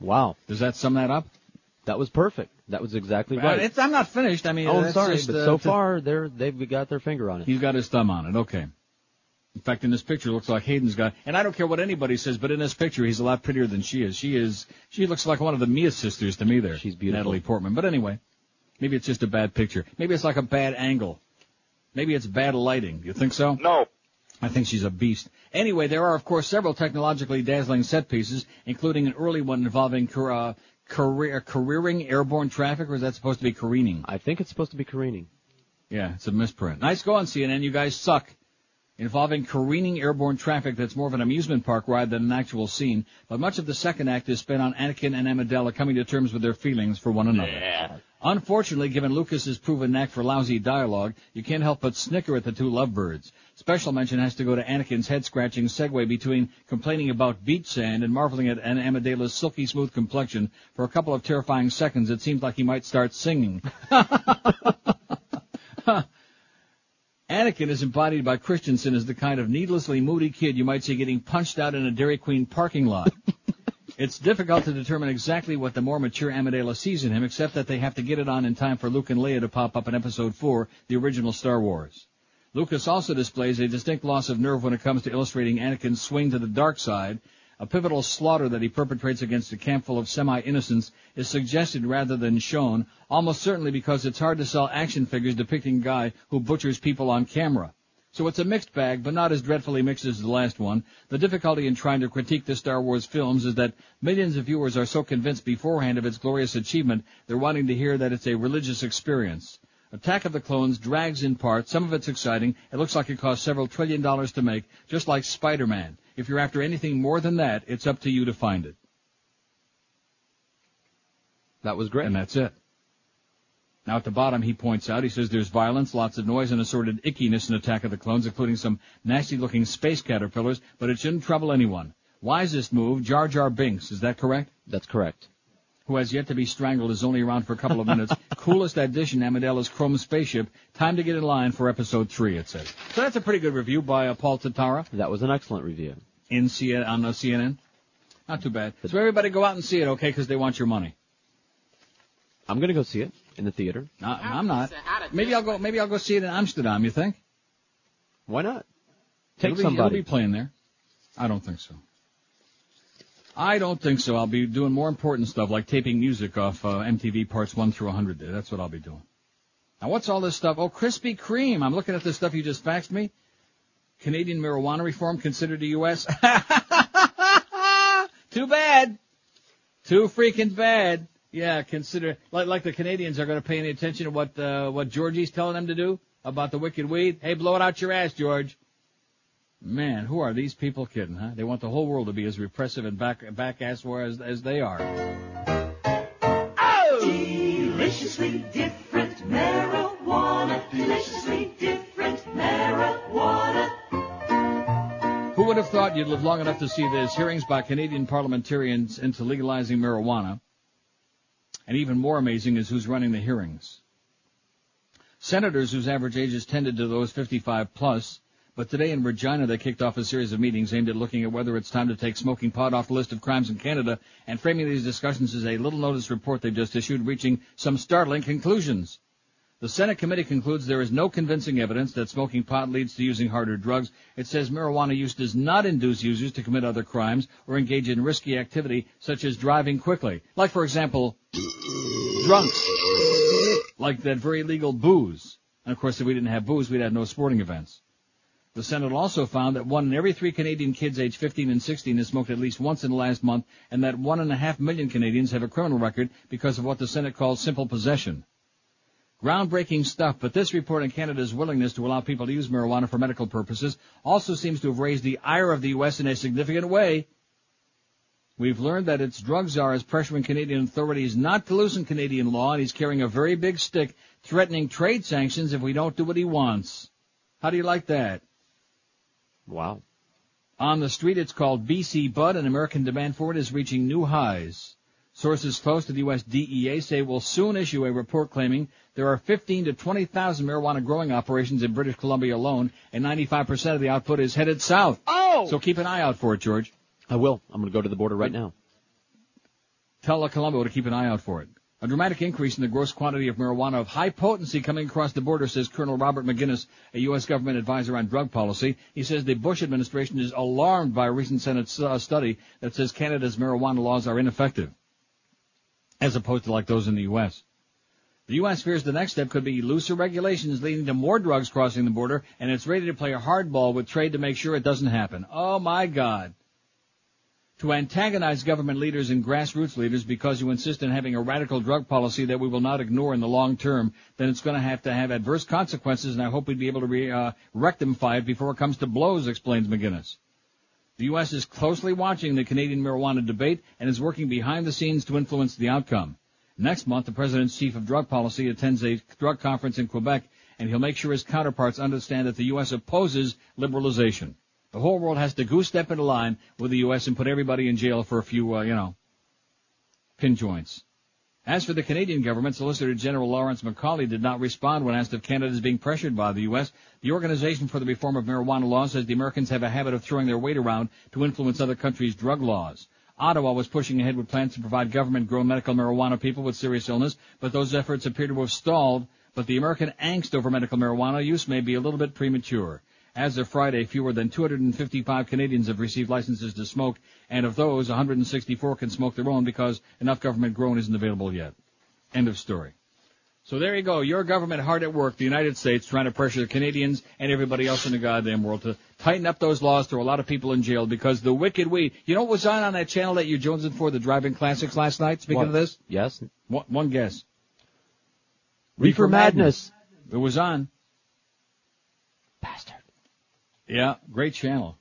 Wow. Does that sum that up? That was perfect. That was exactly right. It's, I'm not finished. I mean, oh, that's sorry, just, but uh, so far they're they've got their finger on it. He's got his thumb on it. Okay. In fact, in this picture, it looks like Hayden's got, and I don't care what anybody says, but in this picture, he's a lot prettier than she is. She is, she looks like one of the Mia sisters to me there. She's beautiful. Natalie Portman. But anyway, maybe it's just a bad picture. Maybe it's like a bad angle. Maybe it's bad lighting. You think so? No. I think she's a beast. Anyway, there are of course several technologically dazzling set pieces, including an early one involving uh, career, careering airborne traffic, or is that supposed to be careening? I think it's supposed to be careening. Yeah, it's a misprint. Nice going, CNN. You guys suck. Involving careening airborne traffic that's more of an amusement park ride than an actual scene, but much of the second act is spent on Anakin and Amidala coming to terms with their feelings for one another. Yeah. Unfortunately, given Lucas's proven knack for lousy dialogue, you can't help but snicker at the two lovebirds. Special mention has to go to Anakin's head-scratching segue between complaining about beach sand and marveling at An- Amidala's silky smooth complexion. For a couple of terrifying seconds, it seems like he might start singing. Anakin is embodied by Christensen as the kind of needlessly moody kid you might see getting punched out in a Dairy Queen parking lot. it's difficult to determine exactly what the more mature Amidala sees in him, except that they have to get it on in time for Luke and Leia to pop up in Episode 4, the original Star Wars. Lucas also displays a distinct loss of nerve when it comes to illustrating Anakin's swing to the dark side. A pivotal slaughter that he perpetrates against a camp full of semi-innocents is suggested rather than shown, almost certainly because it's hard to sell action figures depicting guy who butchers people on camera. So it's a mixed bag, but not as dreadfully mixed as the last one. The difficulty in trying to critique the Star Wars films is that millions of viewers are so convinced beforehand of its glorious achievement, they're wanting to hear that it's a religious experience. Attack of the Clones drags in part. Some of it's exciting. It looks like it cost several trillion dollars to make, just like Spider-Man. If you're after anything more than that, it's up to you to find it. That was great. And that's it. Now at the bottom, he points out, he says there's violence, lots of noise, and assorted ickiness in Attack of the Clones, including some nasty-looking space caterpillars, but it shouldn't trouble anyone. Wisest move, Jar Jar Binks, is that correct? That's correct. Who has yet to be strangled, is only around for a couple of minutes. Coolest addition, Amidala's Chrome Spaceship. Time to get in line for episode three, it says. So that's a pretty good review by uh, Paul Tatara. That was an excellent review. In C- on uh, CNN. Not too bad. So everybody go out and see it, okay, because they want your money. I'm gonna go see it in the theater. No, I'm not. Maybe I'll go. Maybe I'll go see it in Amsterdam. You think? Why not? Take it'll be, somebody. It'll be playing there. I don't think so. I don't think so. I'll be doing more important stuff like taping music off uh, MTV parts one through 100. There. That's what I'll be doing. Now, what's all this stuff? Oh, Krispy Kreme. I'm looking at the stuff you just faxed me. Canadian marijuana reform considered the U.S. Too bad. Too freaking bad. Yeah, consider like like the Canadians are going to pay any attention to what uh, what Georgie's telling them to do about the wicked weed. Hey, blow it out your ass, George. Man, who are these people kidding, huh? They want the whole world to be as repressive and back back ass war as as they are. Oh! Deliciously different marijuana. Deliciously different marijuana. Who would have thought you'd live long enough to see this? Hearings by Canadian parliamentarians into legalizing marijuana. And even more amazing is who's running the hearings. Senators whose average ages tended to those 55 plus, but today in Regina they kicked off a series of meetings aimed at looking at whether it's time to take smoking pot off the list of crimes in Canada and framing these discussions as a little notice report they've just issued reaching some startling conclusions. The Senate committee concludes there is no convincing evidence that smoking pot leads to using harder drugs. It says marijuana use does not induce users to commit other crimes or engage in risky activity such as driving quickly. Like, for example, drunks. Like that very legal booze. And of course, if we didn't have booze, we'd have no sporting events. The Senate also found that one in every three Canadian kids aged 15 and 16 has smoked at least once in the last month, and that one and a half million Canadians have a criminal record because of what the Senate calls simple possession. Groundbreaking stuff, but this report on Canada's willingness to allow people to use marijuana for medical purposes also seems to have raised the ire of the U.S. in a significant way. We've learned that its drug czar is pressuring Canadian authorities not to loosen Canadian law, and he's carrying a very big stick, threatening trade sanctions if we don't do what he wants. How do you like that? Wow. On the street, it's called BC Bud, and American demand for it is reaching new highs. Sources close to the U.S. DEA say will soon issue a report claiming there are 15 to 20,000 marijuana growing operations in British Columbia alone, and 95% of the output is headed south. Oh! So keep an eye out for it, George. I will. I'm going to go to the border right now. Tell Colombo to keep an eye out for it. A dramatic increase in the gross quantity of marijuana of high potency coming across the border, says Colonel Robert Maginnis, a U.S. government advisor on drug policy. He says the Bush administration is alarmed by a recent Senate uh, study that says Canada's marijuana laws are ineffective, as opposed to like those in the U.S. The U.S. fears the next step could be looser regulations leading to more drugs crossing the border, and it's ready to play a hardball with trade to make sure it doesn't happen. Oh my God to antagonize government leaders and grassroots leaders because you insist on having a radical drug policy that we will not ignore in the long term, then it's going to have to have adverse consequences, and I hope we'd be able to re, uh, rectify it before it comes to blows, explains Maginnis. The U.S. is closely watching the Canadian marijuana debate and is working behind the scenes to influence the outcome. Next month, the President's Chief of Drug Policy attends a drug conference in Quebec, and he'll make sure his counterparts understand that the U.S. opposes liberalization. The whole world has to goose step into line with the U.S. and put everybody in jail for a few, uh, you know, pin joints. As for the Canadian government, Solicitor General Lawrence MacAulay did not respond when asked if Canada is being pressured by the U.S. The Organization for the Reform of Marijuana Laws says the Americans have a habit of throwing their weight around to influence other countries' drug laws. Ottawa was pushing ahead with plans to provide government-grown medical marijuana people with serious illness, but those efforts appear to have stalled. But the American angst over medical marijuana use may be a little bit premature. As of Friday, fewer than 255 Canadians have received licenses to smoke, and of those, 164 can smoke their own because enough government grown isn't available yet. End of story. So there you go. Your government hard at work, the United States, trying to pressure the Canadians and everybody else in the goddamn world to tighten up those laws, throw a lot of people in jail because the wicked weed. You know what was on on that channel that you jonesed for, the Drive-In Classics last night? Speaking What? of this, Yes. one, one guess. Reefer Madness. It was on. Bastard. Yeah, great channel.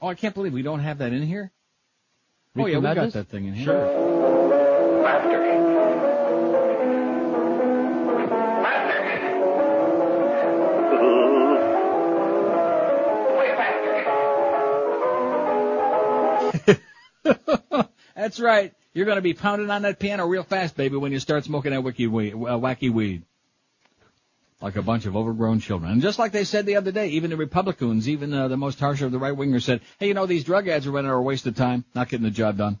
Oh, I can't believe we don't have that in here. We oh yeah, we got that thing in here. Sure. Laughter. That's right. You're going to be pounding on that piano real fast, baby, when you start smoking that uh, wacky weed. Like a bunch of overgrown children. And just like they said the other day, even the Republicans, even uh, the most harsh of the right wingers said, hey, you know, these drug ads are running are a waste of time, not getting the job done.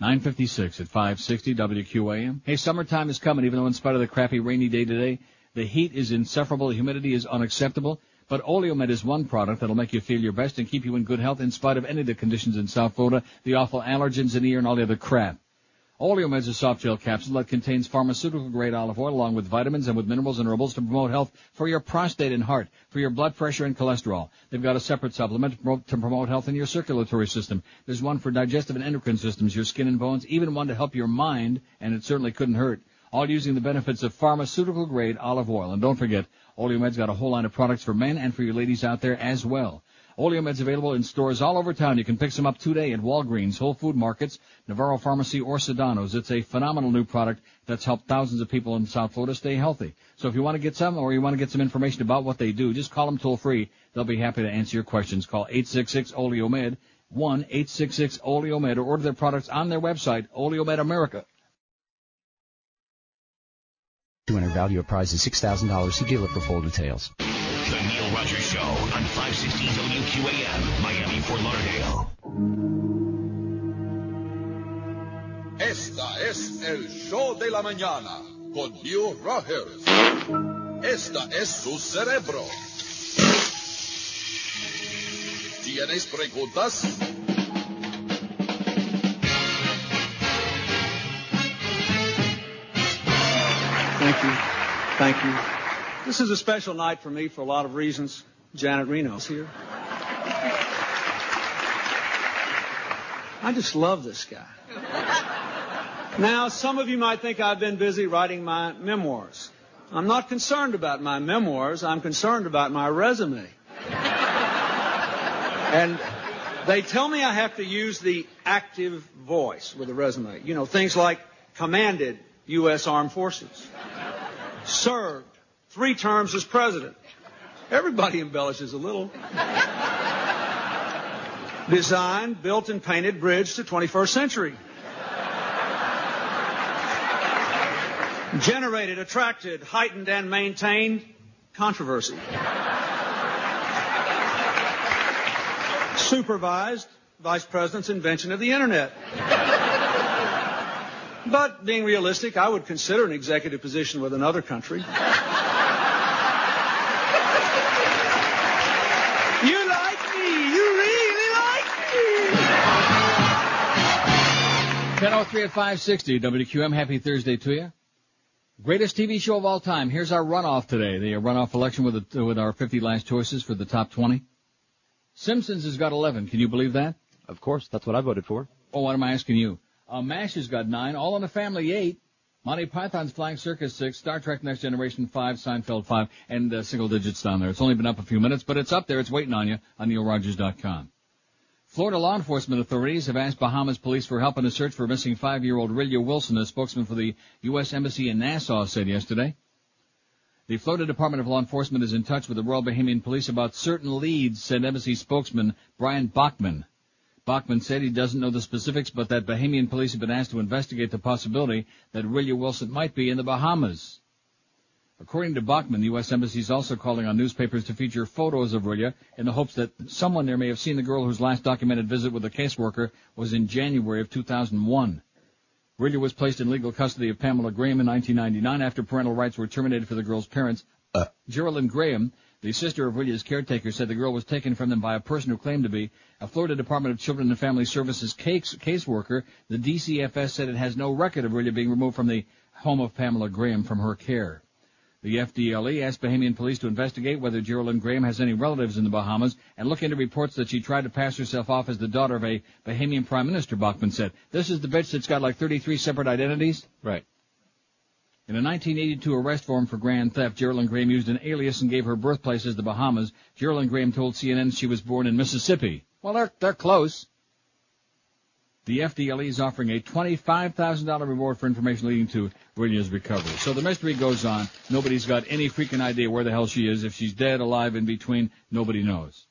956 at 560 WQAM. Hey, summertime is coming, even though in spite of the crappy rainy day today, the heat is insufferable, the humidity is unacceptable. But Oleomed is one product that'll make you feel your best and keep you in good health in spite of any of the conditions in South Florida, the awful allergens in the air and all the other crap. Oleomed's a soft gel capsule that contains pharmaceutical grade olive oil along with vitamins and with minerals and herbals to promote health for your prostate and heart, for your blood pressure and cholesterol. They've got a separate supplement to promote, health in your circulatory system. There's one for digestive and endocrine systems, your skin and bones, even one to help your mind, and it certainly couldn't hurt. All using the benefits of pharmaceutical grade olive oil. And don't forget, Oleomed's got a whole line of products for men and for your ladies out there as well. Oleomed's available in stores all over town. You can pick some up today at Walgreens, Whole Food Markets, Navarro Pharmacy, or Sedano's. It's a phenomenal new product that's helped thousands of people in South Florida stay healthy. So if you want to get some or you want to get some information about what they do, just call them toll free. They'll be happy to answer your questions. Call 866 Oleomed, 1-866-OLEOMED, or order their products on their website, Oleomed America. To enter value of prize is $6,000. See dealer for full details. The Neil Rogers Show on 560 WQAM, Miami, Fort Lauderdale. Esta es el show de la mañana con Neil Rogers. Esta es su cerebro. ¿Tienes preguntas? Thank you. Thank you. This is a special night for me for a lot of reasons. Janet Reno's here. I just love this guy. Now, some of you might think I've been busy writing my memoirs. I'm not concerned about my memoirs. I'm concerned about my resume. and they tell me I have to use the active voice with a resume. You know, things like commanded U.S. Armed Forces, served three terms as president. Everybody embellishes a little. Designed, built, and painted bridge to 21st century. Generated, attracted, heightened, and maintained controversy. Supervised vice president's invention of the internet. But being realistic, I would consider an executive position with another country. 1003 at 560 WQAM. Happy Thursday to you. Greatest TV show of all time. Here's our runoff today. The runoff election with, the, with our 50 last choices for the top 20. Simpsons has got 11. Can you believe that? Of course. That's what I voted for. Oh, what am I asking you? Uh, MASH has got nine. All in the Family eight. Monty Python's Flying Circus six. Star Trek Next Generation five. Seinfeld five. And uh, single digits down there. It's only been up a few minutes, but it's up there. It's waiting on you on NeilRogers.com. Florida law enforcement authorities have asked Bahamas police for help in a search for missing five-year-old Rilya Wilson, a spokesman for the U.S. Embassy in Nassau said yesterday. The Florida Department of Law Enforcement is in touch with the Royal Bahamian Police about certain leads, said Embassy spokesman Brian Bachman. Bachman said he doesn't know the specifics, but that Bahamian police have been asked to investigate the possibility that Rilya Wilson might be in the Bahamas. According to Bachman, the U.S. Embassy is also calling on newspapers to feature photos of Rilya in the hopes that someone there may have seen the girl whose last documented visit with a caseworker was in January of 2001. Rilya was placed in legal custody of Pamela Graham in 1999 after parental rights were terminated for the girl's parents. Uh, Geraldine Graham, the sister of Rilya's caretaker, said the girl was taken from them by a person who claimed to be a Florida Department of Children and Family Services case caseworker. The DCFS said it has no record of Rilya being removed from the home of Pamela Graham from her care. The FDLE asked Bahamian police to investigate whether Geraldine Graham has any relatives in the Bahamas and look into reports that she tried to pass herself off as the daughter of a Bahamian prime minister, Bachman said. This is the bitch that's got like 33 separate identities? Right. In a 1982 arrest form for grand theft, Geraldine Graham used an alias and gave her birthplace as the Bahamas. Geraldine Graham told CNN she was born in Mississippi. Well, they're, they're close. The FDLE is offering a $25,000 reward for information leading to Rilya's recovery. So the mystery goes on. Nobody's got any freaking idea where the hell she is. If she's dead, alive, in between, nobody knows.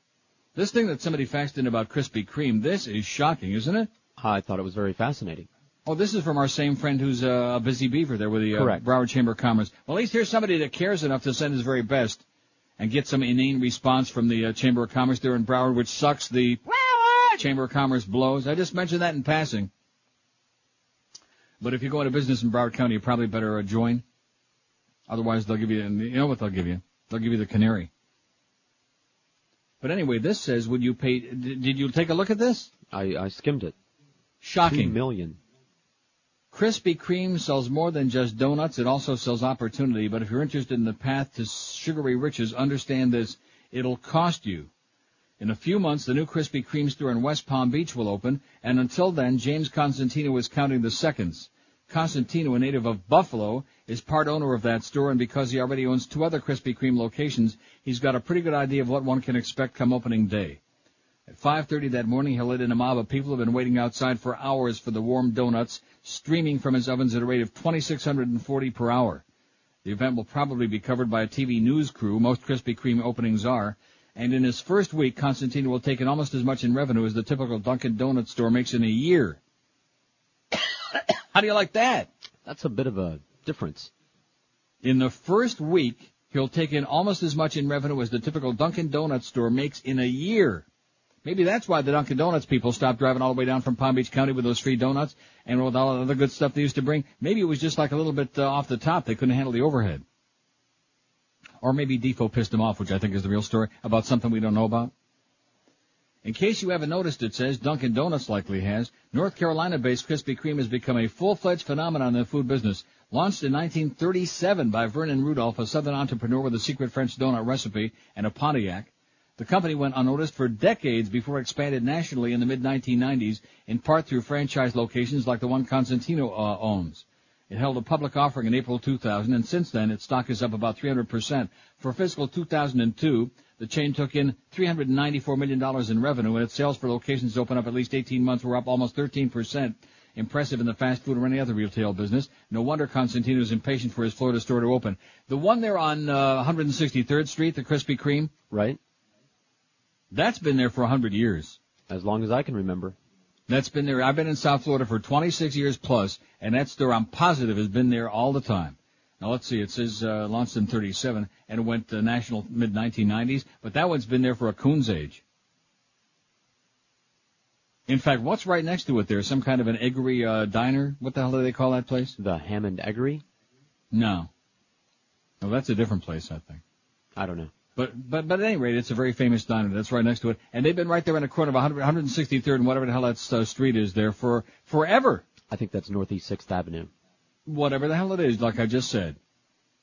This thing that somebody faxed in about Krispy Kreme, this is shocking, isn't it? I thought it was very fascinating. Oh, this is from our same friend who's uh, a busy beaver there with the uh, Correct. Broward Chamber of Commerce. Well, at least here's somebody that cares enough to send his very best and get some inane response from the uh, Chamber of Commerce there in Broward, which sucks the Chamber of Commerce blows. I just mentioned that in passing. But if you go into business in Broward County, you probably better uh, join. Otherwise, they'll give you, you know what they'll give you? They'll give you the canary. But anyway, this says, would you pay, did did you take a look at this? I, I skimmed it. Shocking. Two million. Krispy Kreme sells more than just donuts. It also sells opportunity. But if you're interested in the path to sugary riches, understand this. It'll cost you. In a few months, the new Krispy Kreme store in West Palm Beach will open, and until then, James Constantino is counting the seconds. Constantino, a native of Buffalo, is part owner of that store, and because he already owns two other Krispy Kreme locations, he's got a pretty good idea of what one can expect come opening day. At 5.30 that morning, he'll let in a mob of people who have been waiting outside for hours for the warm donuts, streaming from his ovens at a rate of 2,640 per hour. The event will probably be covered by a TV news crew, most Krispy Kreme openings are, and in his first week, Constantine will take in almost as much in revenue as the typical Dunkin' Donuts store makes in a year. How do you like that? That's a bit of a difference. In the first week, he'll take in almost as much in revenue as the typical Dunkin' Donuts store makes in a year. Maybe that's why the Dunkin' Donuts people stopped driving all the way down from Palm Beach County with those free donuts and with all the other good stuff they used to bring. Maybe it was just like a little bit uh, off the top. They couldn't handle the overhead. Or maybe Defo pissed him off, which I think is the real story, about something we don't know about. In case you haven't noticed, it says Dunkin' Donuts likely has. North Carolina-based Krispy Kreme has become a full-fledged phenomenon in the food business. Launched in 1937 by Vernon Rudolph, a southern entrepreneur with a secret French donut recipe and a Pontiac. The company went unnoticed for decades before it expanded nationally in the mid-1990s, in part through franchise locations like the one Constantino uh, owns. It held a public offering in April 2000, and since then its stock is up about 300%. For fiscal 2002, the chain took in $394 million in revenue, and its sales for locations open up at least 18 months were up almost 13%. Impressive in the fast food or any other retail business. No wonder Constantino is impatient for his Florida store to open. The one there on uh, 163rd Street, the Krispy Kreme, Right? that's been there for 100 years. As long as I can remember. That's been there. I've been in South Florida for 26 years plus, and that store I'm positive has been there all the time. Now let's see. It says uh, launched in 37 and it went uh, national mid 1990s, but that one's been there for a coon's age. In fact, what's right next to it there? Some kind of an eggery uh, diner? What the hell do they call that place? The Hammond Eggery? No. No, that's a different place, I think. I don't know. But but but at any rate, it's a very famous diner that's right next to it, and they've been right there in the corner of 100, 163rd and whatever the hell that uh, street is there for forever. I think that's Northeast 6th Avenue. Whatever the hell it is, like I just said.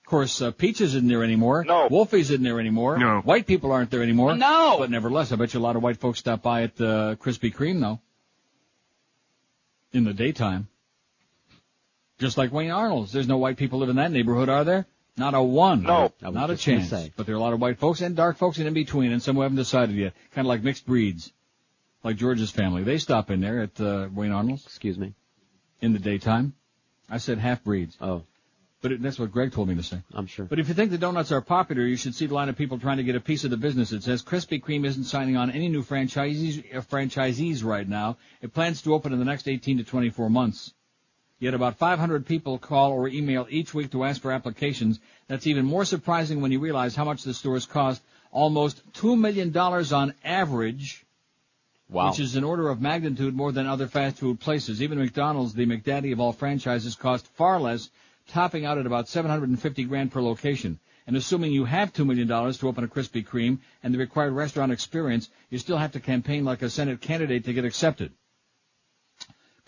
Of course, uh, Peaches isn't there anymore. No. Wolfie's isn't there anymore. No. White people aren't there anymore. No. But nevertheless, I bet you a lot of white folks stop by at uh, Krispy Kreme though. In the daytime. Just like Wayne Arnold's. There's no white people live in that neighborhood, are there? Not a one. No. I Not a chance. say. But there are a lot of white folks and dark folks and in between, and some who haven't decided yet. Kind of like mixed breeds. Like George's family. They stop in there at uh, Wayne Arnold's Excuse me. in the daytime. I said half breeds. Oh, But it, that's what Greg told me to say. I'm sure. But if you think the donuts are popular, you should see the line of people trying to get a piece of the business. It says Krispy Kreme isn't signing on any new franchisees, uh, franchisees right now. It plans to open in the next 18 to 24 months. Yet about 500 people call or email each week to ask for applications. That's even more surprising when you realize how much the stores cost. Almost $2 million on average. Wow. Which is an order of magnitude more than other fast food places. Even McDonald's, the McDaddy of all franchises, cost far less, topping out at about 750 grand per location. And assuming you have $2 million to open a Krispy Kreme and the required restaurant experience, you still have to campaign like a Senate candidate to get accepted.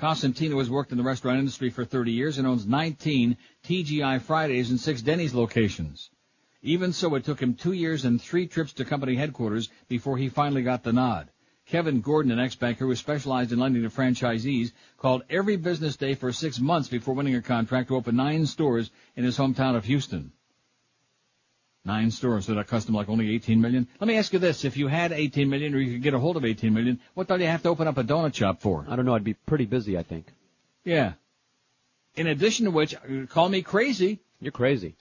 Constantino has worked in the restaurant industry for 30 years and owns 19 TGI Fridays and six Denny's locations. Even so, it took him two years and three trips to company headquarters before he finally got the nod. Kevin Gordon, an ex-banker who specialized in lending to franchisees, called every business day for six months before winning a contract to open nine stores in his hometown of Houston. Nine stores that are custom like only 18 million. Let me ask you this: If you had 18 million, or you could get a hold of 18 million, what do you have to open up a donut shop for? I don't know. I'd be pretty busy, I think. Yeah. In addition to which, call me crazy, You're crazy.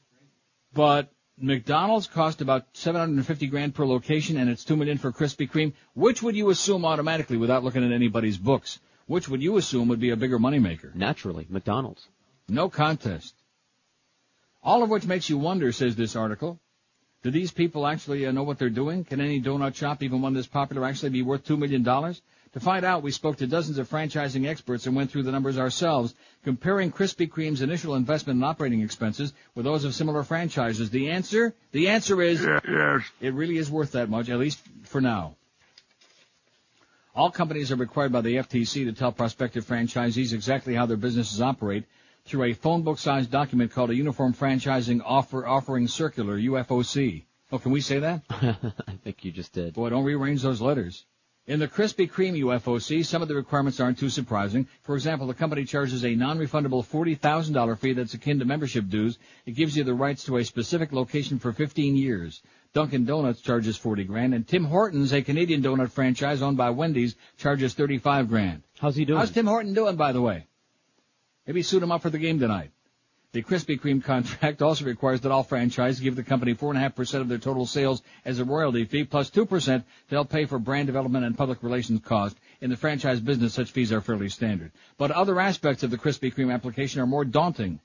but McDonald's cost about 750 grand per location and it's 2 million for Krispy Kreme. Which would you assume automatically without looking at anybody's books? Which would you assume would be a bigger moneymaker? Naturally, McDonald's. No contest. All of which makes you wonder, says this article. Do these people actually uh, know what they're doing? Can any donut shop, even one this popular, actually be worth $2 million? To find out, we spoke to dozens of franchising experts and went through the numbers ourselves, comparing Krispy Kreme's initial investment and operating expenses with those of similar franchises. The answer? The answer is yes. it really is worth that much, at least for now. All companies are required by the FTC to tell prospective franchisees exactly how their businesses operate through a phone book sized document called a Uniform Franchising Offer Offering Circular, UFOC. Oh, can we say that? I think you just did. Boy, don't rearrange those letters. In the Krispy Kreme UFOC, some of the requirements aren't too surprising. For example, the company charges a non-refundable $40,000 fee that's akin to membership dues. It gives you the rights to a specific location for 15 years. Dunkin' Donuts charges 40 grand, and Tim Hortons, a Canadian donut franchise owned by Wendy's, charges 35 grand. How's he doing? How's Tim Horton doing, by the way? Maybe suit him up for the game tonight. The Krispy Kreme contract also requires that all franchises give the company 4.5% of their total sales as a royalty fee, plus 2% to help pay for brand development and public relations costs. In the franchise business, such fees are fairly standard. But other aspects of the Krispy Kreme application are more daunting.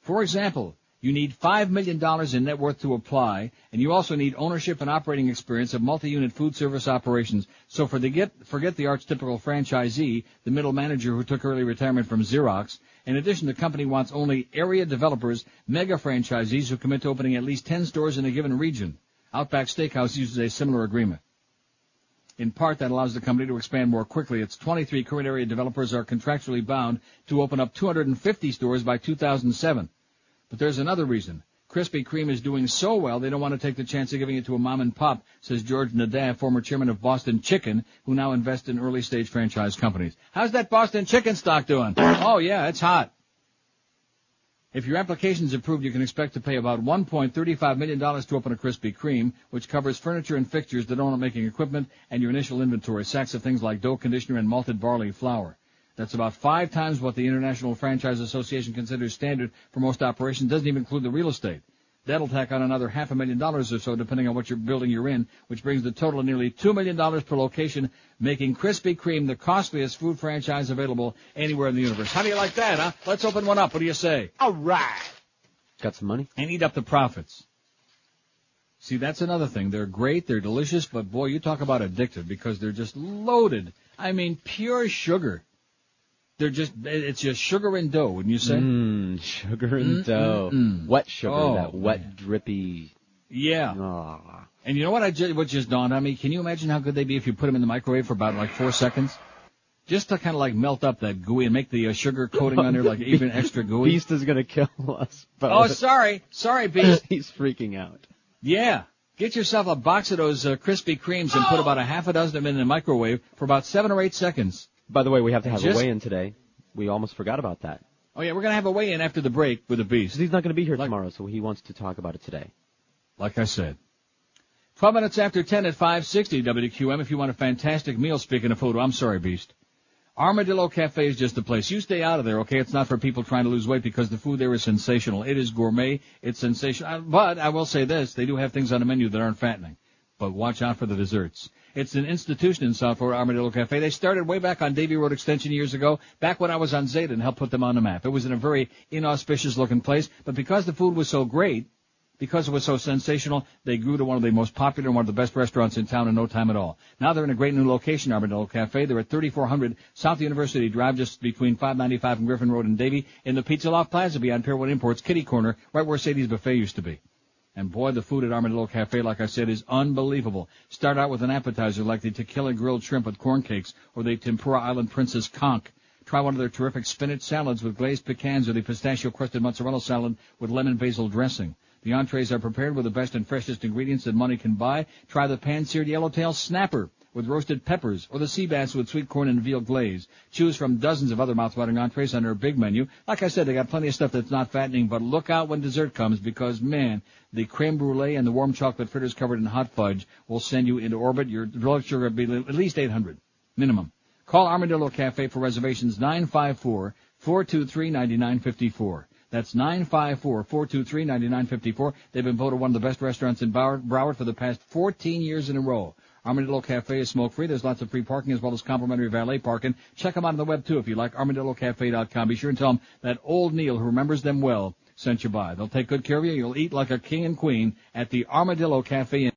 For example, you need $5 million in net worth to apply, and you also need ownership and operating experience of multi-unit food service operations. So for the get, forget the archetypical franchisee, the middle manager who took early retirement from Xerox. In addition, the company wants only area developers, mega franchisees who commit to opening at least 10 stores in a given region. Outback Steakhouse uses a similar agreement. In part, that allows the company to expand more quickly. Its 23 current area developers are contractually bound to open up 250 stores by 2007. But there's another reason. Krispy Kreme is doing so well, they don't want to take the chance of giving it to a mom and pop, says George Naddaff, former chairman of Boston Chicken, who now invests in early stage franchise companies. How's that Boston Chicken stock doing? Oh yeah, it's hot. If your application is approved, you can expect to pay about $1.35 million to open a Krispy Kreme, which covers furniture and fixtures, the donut making equipment, and your initial inventory, sacks of things like dough conditioner and malted barley flour. That's about five times what the International Franchise Association considers standard for most operations. Doesn't even include the real estate. That'll tack on another half a million dollars or so, depending on what your building you're in, which brings the total to nearly two million dollars per location, making Krispy Kreme the costliest food franchise available anywhere in the universe. How do you like that, huh? Let's open one up. What do you say? All right. Got some money? And eat up the profits. See, that's another thing. They're great, they're delicious, but boy, you talk about addictive because they're just loaded. I mean, pure sugar. They're just, it's just sugar and dough, wouldn't you say? Mmm, sugar and Mm, dough. mm, mm. Wet sugar, Oh, that wet, drippy. Yeah. Ah. And you know what I just, what just dawned on me? Can you imagine how good they'd be if you put them in the microwave for about like four seconds? Just to kind of like melt up that gooey and make the uh, sugar coating on there like even extra gooey. Beast is gonna kill us. But Oh, sorry. Sorry, Beast. He's freaking out. Yeah. Get yourself a box of those uh, Krispy Kremes and put about a half a dozen of them in the microwave for about seven or eight seconds. By the way, we have to have Just- a weigh-in today. We almost forgot about that. Oh yeah, we're gonna have a weigh-in after the break with the beast. he's not going to be here tomorrow, so he wants to talk about it today. Like I said. 12 minutes after 10 at 560 WQAM if you want a fantastic meal, speaking of food. I'm sorry, Beast. Armadillo Cafe is just the place. You stay out of there, okay? It's not for people trying to lose weight because the food there is sensational. It is gourmet. It's sensational. But I will say this, they do have things on the menu that aren't fattening. But watch out for the desserts. It's an institution in South Florida, Armadillo Cafe. They started way back on Davie Road Extension years ago, back when I was on Zeta and helped put them on the map. It was in a very inauspicious looking place, but because the food was so great, because it was so sensational, they grew to one of the most popular and one of the best restaurants in town in no time at all. Now they're in a great new location, Armadillo Cafe. They're at 3400 South University Drive, just between 595 and Griffin Road and Davie, in the Pizza Loft Plaza beyond Pier 1 Imports, Kitty Corner, right where Sadie's Buffet used to be. And boy, the food at Armadillo Cafe, like I said, is unbelievable. Start out with an appetizer like the tequila grilled shrimp with corn cakes or the tempura island princess conch. Try one of their terrific spinach salads with glazed pecans or the pistachio crusted mozzarella salad with lemon basil dressing. The entrees are prepared with the best and freshest ingredients that money can buy. Try the pan-seared yellowtail snapper with roasted peppers or the sea bass with sweet corn and veal glaze. Choose from dozens of other mouthwatering entrees on their big menu. Like I said, they got plenty of stuff that's not fattening, but look out when dessert comes because man, the creme brulee and the warm chocolate fritters covered in hot fudge will send you into orbit. Your blood sugar will be at least 800 minimum. Call Armadillo Cafe for reservations 954 423 9954. That's 954-423-9954. They've been voted one of the best restaurants in Broward, for the past 14 years in a row. Armadillo Cafe is smoke free. There's lots of free parking as well as complimentary valet parking. Check them out on the web too if you like. ArmadilloCafe.com. Be sure and tell them that old Neil, who remembers them well, sent you by. They'll take good care of you. You'll eat like a king and queen at the Armadillo Cafe.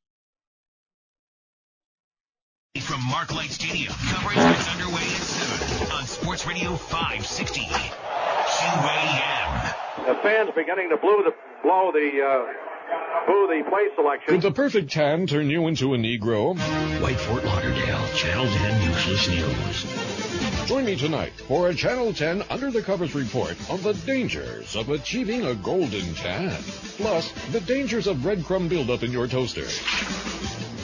From Mark Light Stadium, coverage gets underway at 7 on Sports Radio 560. QAM. The fans beginning to blow the blow the uh, boo the play selection. Could the perfect tan turn you into a Negro? White Fort Lauderdale, Channel 10 Useless News. Join me tonight for a Channel 10 Under the Covers report on the dangers of achieving a golden tan. Plus, the dangers of breadcrumb buildup in your toaster.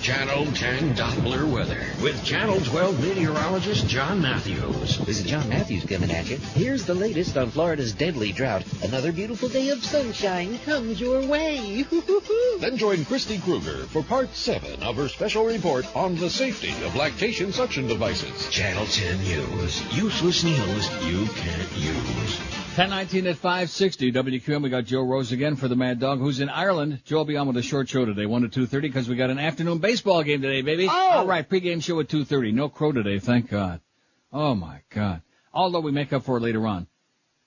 Channel 10 Doppler weather with Channel 12 meteorologist John Matthews. This is John Matthews coming at you. Here's the latest on Florida's deadly drought. Another beautiful day of sunshine comes your way. Then join Christy Kruger for part 7 of her special report on the safety of lactation suction devices. Channel 10 News. Useless news you can't use. 1019 at 560 WQAM. We got Joe Rose again for the Mad Dog, who's in Ireland. Joe will be on with a short show today, 1 to 2.30, because we got an afternoon baseball game today, baby. Oh! All right, pregame show at 2.30. No crow today, thank God. Oh, my God. Although we make up for it later on.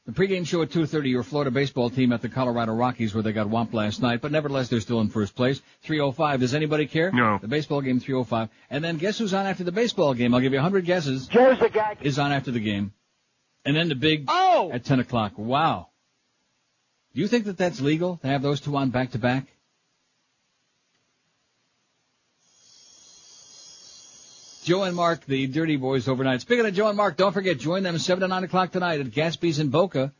The pregame show at 2.30, your Florida baseball team at the Colorado Rockies, where they got whomped last night, but nevertheless, they're still in first place. 3.05. Does anybody care? No. The baseball game, 3.05. And then guess who's on after the baseball game? I'll give you 100 guesses. Joe's the guy. Is on after the game. And then the big Oh! at 10 o'clock. Wow. Do you think that that's legal to have those two on back to back? Joe and Mark, the Dirty Boys overnight. Speaking of Joe and Mark, don't forget, join them 7 to 9 o'clock tonight at Gatsby's in Boca.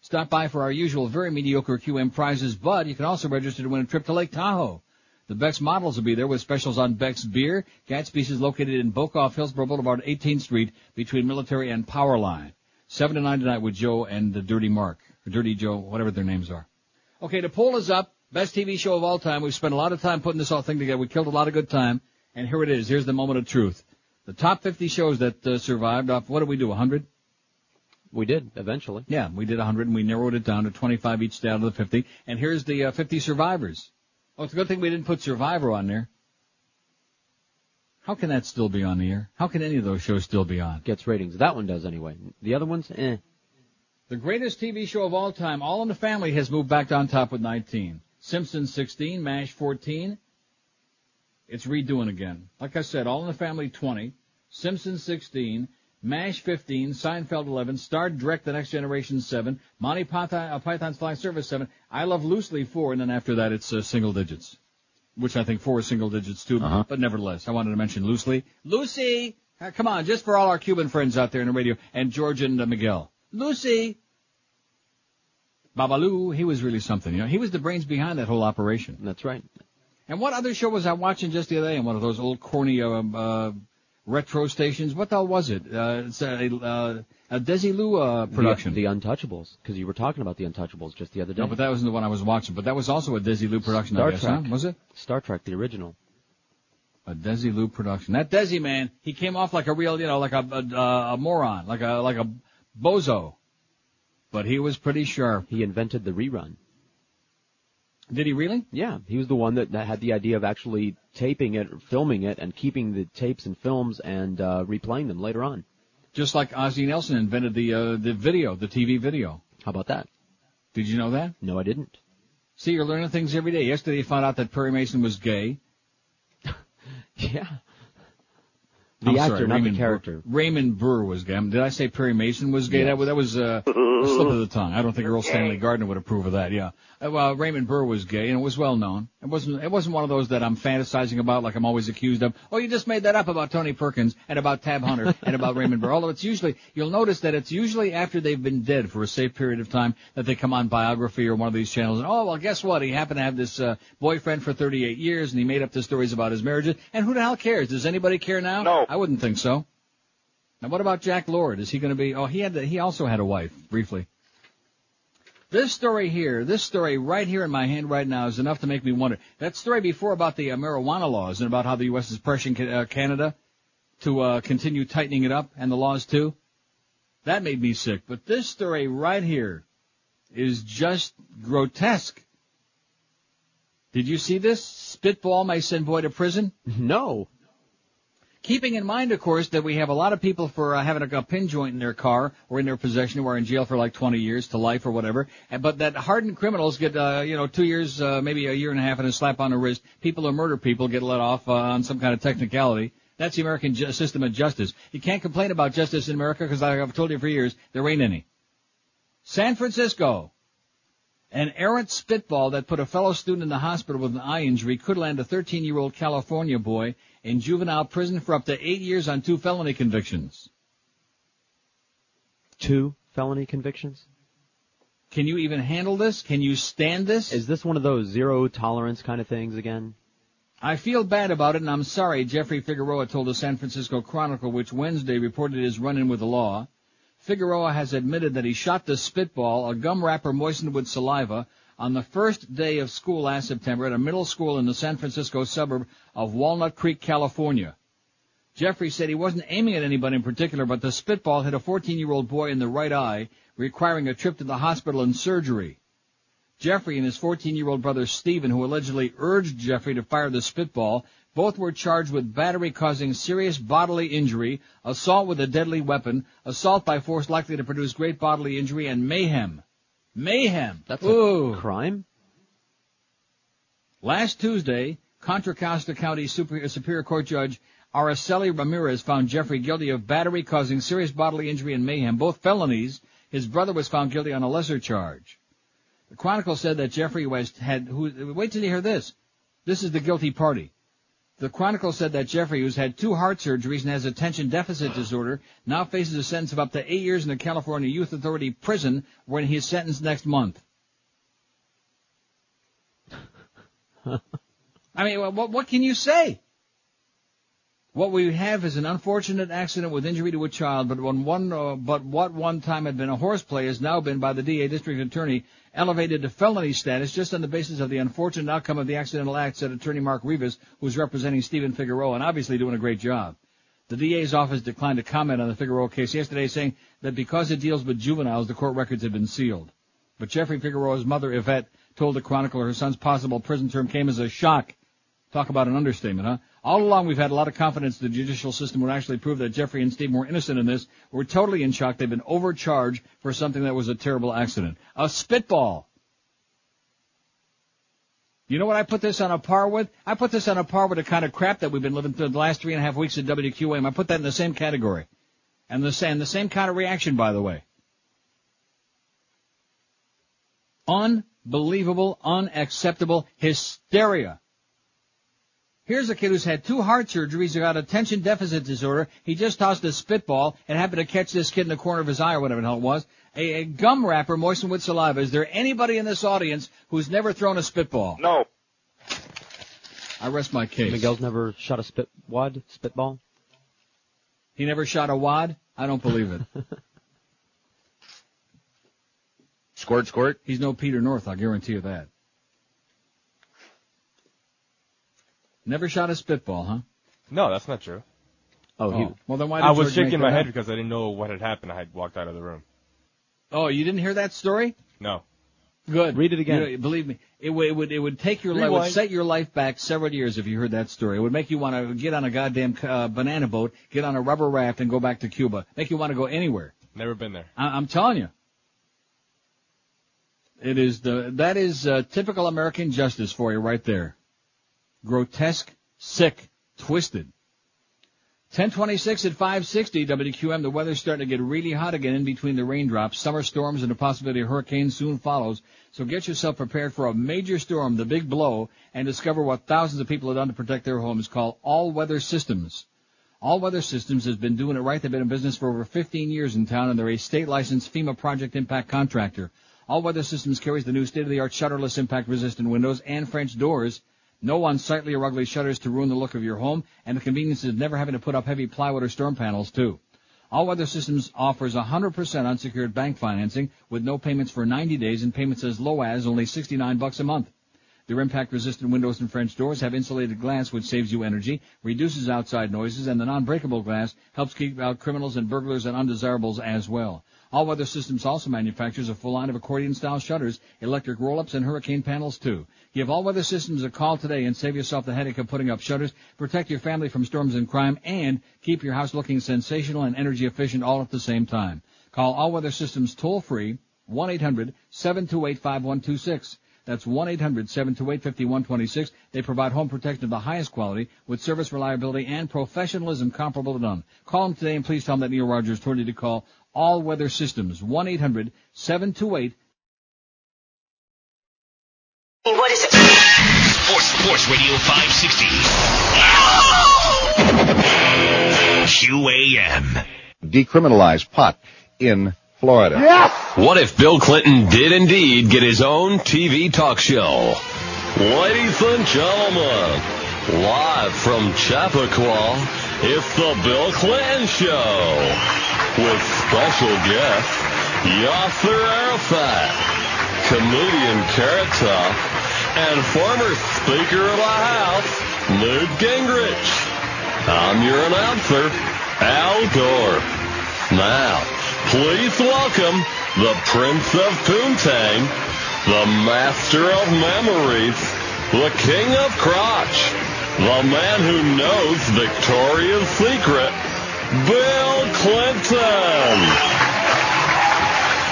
Stop by for our usual very mediocre QM prizes, but you can also register to win a trip to Lake Tahoe. The Beck's models will be there with specials on Beck's beer. Gatsby's is located in Boca off Hillsboro Boulevard, 18th Street, between Military and Powerline. 7 to 9 tonight with Joe and the Dirty Mark, or Dirty Joe, whatever their names are. Okay, the poll is up. Best TV show of all time. We've spent a lot of time putting this whole thing together. We killed a lot of good time. And here it is. Here's the moment of truth. The top 50 shows that uh, survived off, what did we do, 100? We did, eventually. Yeah, we did 100 and we narrowed it down to 25 each out of the 50. And here's the uh, 50 survivors. Oh, it's a good thing we didn't put Survivor on there. How can that still be on the air? How can any of those shows still be on? Gets ratings. That one does anyway. The other ones, eh. The greatest TV show of all time, All in the Family, has moved back on top with 19. Simpsons 16, MASH 14. It's redoing again. Like I said, All in the Family 20, Simpsons 16, MASH 15, Seinfeld 11, Star Trek The Next Generation 7, Monty Python, uh, Python's Flying Service 7, I Love Loosely 4, and then after that it's uh, single digits. Which I think 4 is single digits too, Uh-huh. but nevertheless, I wanted to mention loosely. Lucy! Uh, come on, just for all our Cuban friends out there in the radio, and George and uh, Miguel. Lucy! Babalu, he was really something. You know, he was the brains behind that whole operation. That's right. And what other show was I watching just the other day on one of those old corny uh, uh, retro stations? What the hell was it? Uh, it's a, uh, a Desilu uh, production. The, the Untouchables, because you were talking about the Untouchables just the other day. no, but that wasn't the one I was watching. But that was also a Desilu production, Star I guess, Trek. huh? Was it? Star Trek, the original. A Desilu production. That Desi man, he came off like a real, you know, like a, a, a moron, like a like a bozo. But he was pretty sharp. He invented the rerun. Did he really? Yeah, he was the one that, that had the idea of actually taping it, filming it, and keeping the tapes and films and uh, replaying them later on. Just like Ozzie Nelson invented the uh, the video, the TV video. How about that? Did you know that? No, I didn't. See, you're learning things every day. Yesterday you found out that Perry Mason was gay. Yeah. The I'm actor, sorry, not Raymond the character. Burr. Raymond Burr was gay. Did I say Perry Mason was gay? Yes. That was, that was uh, a slip of the tongue. I don't think Erle Stanley Gardner would approve of that. Yeah. Uh, well, Raymond Burr was gay, and it was well known. It wasn't. It wasn't one of those that I'm fantasizing about, like I'm always accused of. Oh, you just made that up about Tony Perkins and about Tab Hunter and about Raymond Burr. Although it's usually, you'll notice that it's usually after they've been dead for a safe period of time that they come on biography or one of these channels. And oh, well, guess what? He happened to have this uh, boyfriend for 38 years, and he made up the stories about his marriages. And who the hell cares? Does anybody care now? No. I wouldn't think so. Now, what about Jack Lord? Is he going to be? Oh, he had. The, he also had a wife briefly. This story here, this story right here in my hand right now is enough to make me wonder. That story before about the uh, marijuana laws and about how the U.S. is pressuring Ca- uh, Canada to uh, continue tightening it up and the laws too. That made me sick. But this story right here is just grotesque. Did you see this? Spitball may send boy to prison? No. Keeping in mind, of course, that we have a lot of people for uh, having a, a pin joint in their car or in their possession who are in jail for like 20 years to life or whatever. And, but that hardened criminals get, uh, you know, two years, uh, maybe a year and a half and a slap on the wrist. People who murder people get let off uh, on some kind of technicality. That's the American ju- system of justice. You can't complain about justice in America because I've told you for years, there ain't any. San Francisco. An errant spitball that put a fellow student in the hospital with an eye injury could land a 13-year-old California boy in juvenile prison for up to eight years on two felony convictions. Two felony convictions? Can you even handle this? Can you stand this? Is this one of those zero tolerance kind of things again? I feel bad about it and I'm sorry, Jeffrey Figueroa told the San Francisco Chronicle, which Wednesday reported his run-in with the law. Figueroa has admitted that he shot the spitball, a gum wrapper moistened with saliva, on the first day of school last September at a middle school in the San Francisco suburb of Walnut Creek, California. Jeffrey said he wasn't aiming at anybody in particular, but the spitball hit a 14-year-old boy in the right eye, requiring a trip to the hospital and surgery. Jeffrey and his 14-year-old brother Stephen, who allegedly urged Jeffrey to fire the spitball, both were charged with battery causing serious bodily injury, assault with a deadly weapon, assault by force likely to produce great bodily injury, and mayhem. Mayhem. That's Ooh. a crime? Last Tuesday, Contra Costa County Superior, Superior Court Judge Araceli Ramirez found Jeffrey guilty of battery causing serious bodily injury and mayhem, both felonies. His brother was found guilty on a lesser charge. The Chronicle said that Jeffrey West had, who, wait till you hear this. This is the guilty party. The Chronicle said that Jeffrey, who's had two heart surgeries and has attention deficit disorder, now faces a sentence of up to eight years in the California Youth Authority prison when he is sentenced next month. I mean, what, what can you say? What we have is an unfortunate accident with injury to a child, but one, uh, but what one time had been a horseplay has now been by the DA district attorney elevated to felony status just on the basis of the unfortunate outcome of the accidental act, said attorney Mark Rivas, who's representing Stephen Figueroa and obviously doing a great job. The DA's office declined to comment on the Figueroa case yesterday, saying that because it deals with juveniles, the court records had been sealed. But Jeffrey Figueroa's mother, Yvette, told the Chronicle her son's possible prison term came as a shock. Talk about an understatement, huh? All along we've had a lot of confidence the judicial system would actually prove that Jeffrey and Steve were innocent in this. We're totally in shock. They've been overcharged for something that was a terrible accident. A spitball. You know what I put this on a par with? I put this on a par with the kind of crap that we've been living through the last three and a half weeks at WQAM. I put that in the same category. And the same, the same kind of reaction, by the way. Unbelievable, unacceptable hysteria. Here's a kid who's had two heart surgeries, who got attention deficit disorder. He just tossed a spitball and happened to catch this kid in the corner of his eye or whatever the hell it was. A, a gum wrapper moistened with saliva. Is there anybody in this audience who's never thrown a spitball? No. I rest my case. Miguel's never shot a spit wad spitball. He never shot a wad? I don't believe it. Squirt, squirt. He's no Peter North, I'll guarantee you that. Never shot a spitball, huh? No, that's not true. Oh, he, well then why did I was George shaking that my head up? because I didn't know what had happened. I had walked out of the room. Oh, you didn't hear that story? No. Good. Read it again. You know, believe me, it would, it would it would take your life, would set your life back several years if you heard that story. It would make you want to get on a goddamn uh, banana boat, get on a rubber raft, and go back to Cuba. Make you want to go anywhere. Never been there. I, I'm telling you. It is the that is uh, typical American justice for you right there. Grotesque, sick, twisted. 1026 at 560 WQAM. The weather's starting to get really hot again in between the raindrops. Summer storms and the possibility of hurricanes soon follows. So get yourself prepared for a major storm, the big blow, and discover what thousands of people have done to protect their homes Call All Weather Systems. All Weather Systems has been doing it right. They've been in business for over 15 years in town and they're a state licensed FEMA project impact contractor. All Weather Systems carries the new state-of-the-art shutterless impact resistant windows and French doors. No unsightly or ugly shutters to ruin the look of your home, and the convenience of never having to put up heavy plywood or storm panels too. All Weather Systems offers 100% unsecured bank financing with no payments for 90 days and payments as low as only 69 bucks a month. Their impact-resistant windows and French doors have insulated glass which saves you energy, reduces outside noises, and the non-breakable glass helps keep out criminals and burglars and undesirables as well. All Weather Systems also manufactures a full line of accordion-style shutters, electric roll-ups, and hurricane panels too. Give All Weather Systems a call today and save yourself the headache of putting up shutters, protect your family from storms and crime, and keep your house looking sensational and energy efficient all at the same time. Call All Weather Systems toll free, 1-800-728-5126. That's 1-800-728-5126. They provide home protection of the highest quality with service reliability and professionalism comparable to none. Call them today and please tell them that Neil Rogers told you to call All Weather Systems. 1-800-728 What is it? Sports, Sports Radio 560. QAM. Decriminalize pot in Florida. What if Bill Clinton did indeed get his own TV talk show? Ladies and gentlemen, live from Chappaqua, it's the Bill Clinton Show with special guest Yasser Arafat, comedian Carrot Top, and former Speaker of the House Newt Gingrich. I'm your announcer, Al Gore. Now, please welcome the Prince of Poontang, the Master of Memories, the King of Crotch, the man who knows Victoria's Secret, Bill Clinton.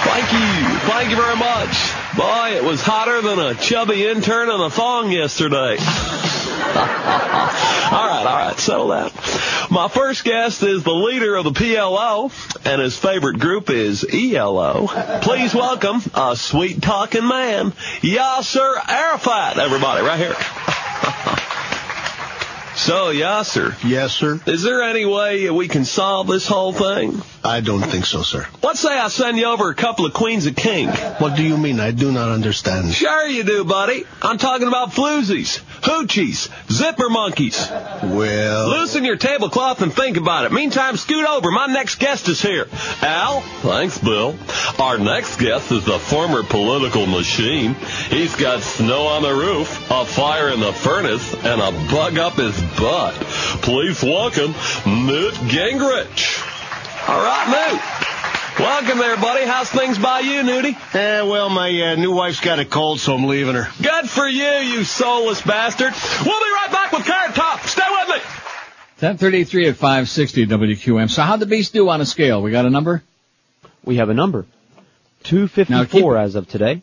Thank you. Thank you very much. Boy, it was hotter than a chubby intern in a thong yesterday. all right, all right, settle down. My first guest is the leader of the PLO, and his favorite group is ELO. Please welcome a sweet talking man, Yasser Arafat, everybody, right here. So, Yasser. Yes, sir. Is there any way we can solve this whole thing? I don't think so, sir. Let's say I send you over a couple of Queens of King. What do you mean? I do not understand. Sure you do, buddy. I'm talking about floozies, hoochies, zipper monkeys. Well. Loosen your tablecloth and think about it. Meantime, scoot over. My next guest is here. Al? Thanks, Bill. Our next guest is the former political machine. He's got snow on the roof, a fire in the furnace, and a bug up his butt. Please welcome Newt Gingrich. All right, Newt. Welcome there, buddy. How's things by you, Newty? Eh, well, my uh, new wife's got a cold, so I'm leaving her. Good for you, you soulless bastard. We'll be right back with Carrot Top. Stay with me. 1033 at 560 WQAM. So how'd the beast do on a scale? We got a number? We have a number. 254 as of today.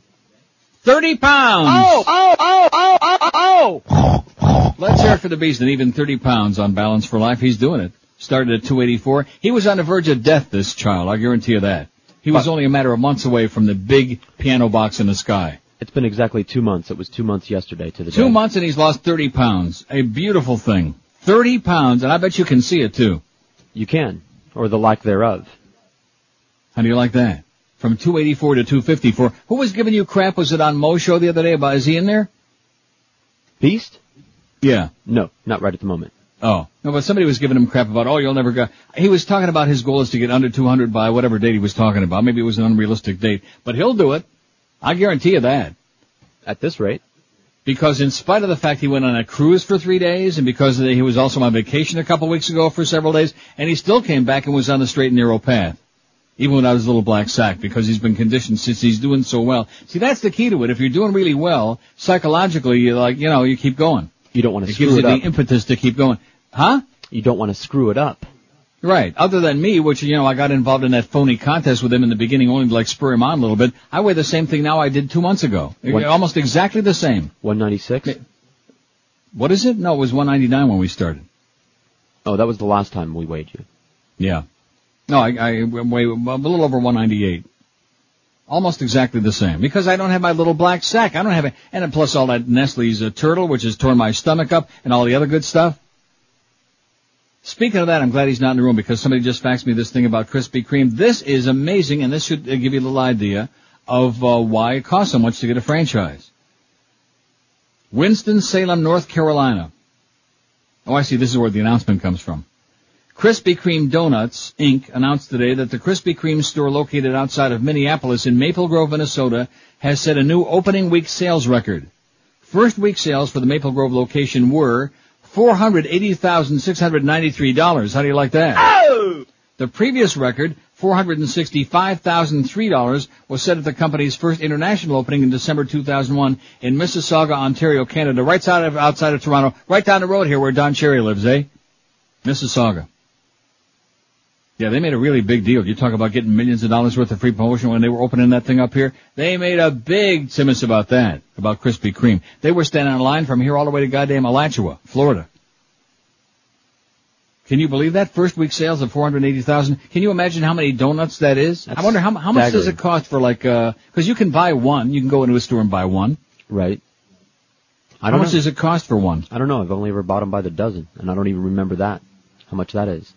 30 pounds! Oh, oh, oh, oh, oh, oh! Let's hear it for the beast and even 30 pounds on balance for life. He's doing it. Started at 284. He was on the verge of death, this child. I guarantee you that. He was only a matter of months away from the big piano box in the sky. It's been exactly two months. It was two months yesterday to the Two day. months and he's lost 30 pounds. A beautiful thing. 30 pounds, and I bet you can see it too. You can, or the like thereof. How do you like that? From 284 to 254. Who was giving you crap? Was it on Mo's show the other day about, is he in there? Beast? Yeah. No, not right at the moment. Oh. No, but somebody was giving him crap about, oh, you'll never go. He was talking about his goal is to get under 200 by whatever date he was talking about. Maybe it was an unrealistic date. But he'll do it. I guarantee you that. At this rate. Because in spite of the fact he went on a cruise for three days, and because he was also on vacation a couple weeks ago for several days, and he still came back and was on the straight and narrow path. Even without his little black sack, because he's been conditioned since he's doing so well. See, that's the key to it. If you're doing really well, psychologically, you like, you know, you keep going. You don't want to It gives you it the impetus to keep going. Huh? You don't want to screw it up. Right. Other than me, which, you know, I got involved in that phony contest with him in the beginning only to like spur him on a little bit. I weigh the same thing now I did two months ago. What- Almost exactly the same. 196? What is it? No, it was 199 when we started. Oh, that was the last time we weighed you. Yeah. No, I, I weigh a little over 198. Almost exactly the same. Because I don't have my little black sack. I don't have it. And plus all that Nestle's uh, turtle, which has torn my stomach up, and all the other good stuff. Speaking of that, I'm glad he's not in the room because somebody just faxed me this thing about Krispy Kreme. This is amazing, and this should uh, give you a little idea of uh, why it costs so much to get a franchise. Winston-Salem, North Carolina. Oh, I see. This is where the announcement comes from. Krispy Kreme Donuts, Inc. announced today that the Krispy Kreme store located outside of Minneapolis in Maple Grove, Minnesota has set a new opening week sales record. First week sales for the Maple Grove location were $480,693. How do you like that? Oh! The previous record, $465,003 was set at the company's first international opening in December 2001 in Mississauga, Ontario, Canada, right outside of, outside of Toronto, right down the road here where Don Cherry lives, eh? Mississauga. Yeah, they made a really big deal. You talk about getting millions of dollars worth of free promotion when they were opening that thing up here. They made a big timus about that, about Krispy Kreme. They were standing in line from here all the way to goddamn Alachua, Florida. Can you believe that? First week sales of 480,000. Can you imagine how many donuts that is? I wonder how, how much does it cost for like, uh, cause you can buy one, you can go into a store and buy one. Right. I How don't much know. does it cost for one? I don't know. I've only ever bought them by the dozen, and I don't even remember that. How much that is.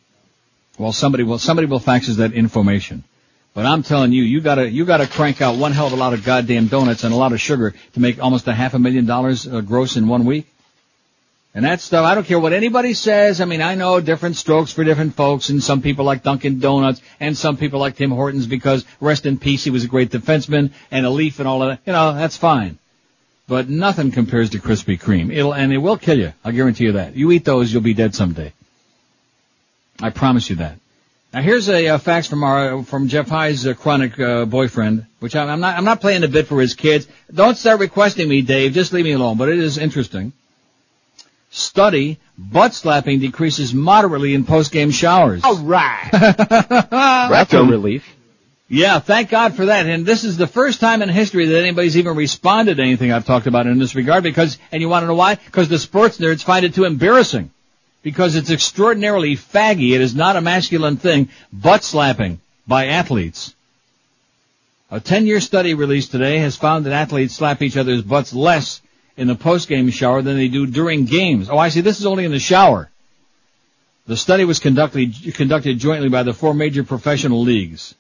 Well, somebody will, somebody will fax us that information. But I'm telling you, you gotta, you gotta crank out one hell of a lot of goddamn donuts and a lot of sugar to make almost a half a million dollars uh, gross in one week. And that stuff, I don't care what anybody says. I mean, I know different strokes for different folks, and some people like Dunkin' Donuts, and some people like Tim Hortons because rest in peace, he was a great defenseman, and a leaf and all of that. You know, that's fine. But nothing compares to Krispy Kreme. It'll, and it will kill you. I guarantee you that. You eat those, you'll be dead someday. I promise you that. Now here's a, uh fax from our from Jeff High's uh, chronic uh, boyfriend, which I'm, I'm not I'm not playing the bit for his kids. Don't start requesting me, Dave. Just leave me alone. But it is interesting. Study: butt slapping decreases moderately in post game showers. All right. That's a relief. Yeah, thank God for that. And this is the first time in history that anybody's even responded to anything I've talked about in this regard because, and you want to know why? Because the sports nerds find it too embarrassing. Because it's extraordinarily faggy. It is not a masculine thing. Butt slapping by athletes. A 10-year study released today has found that athletes slap each other's butts less in the post-game shower than they do during games. Oh, I see. This is only in the shower. The study was conducted, conducted jointly by the four major professional leagues.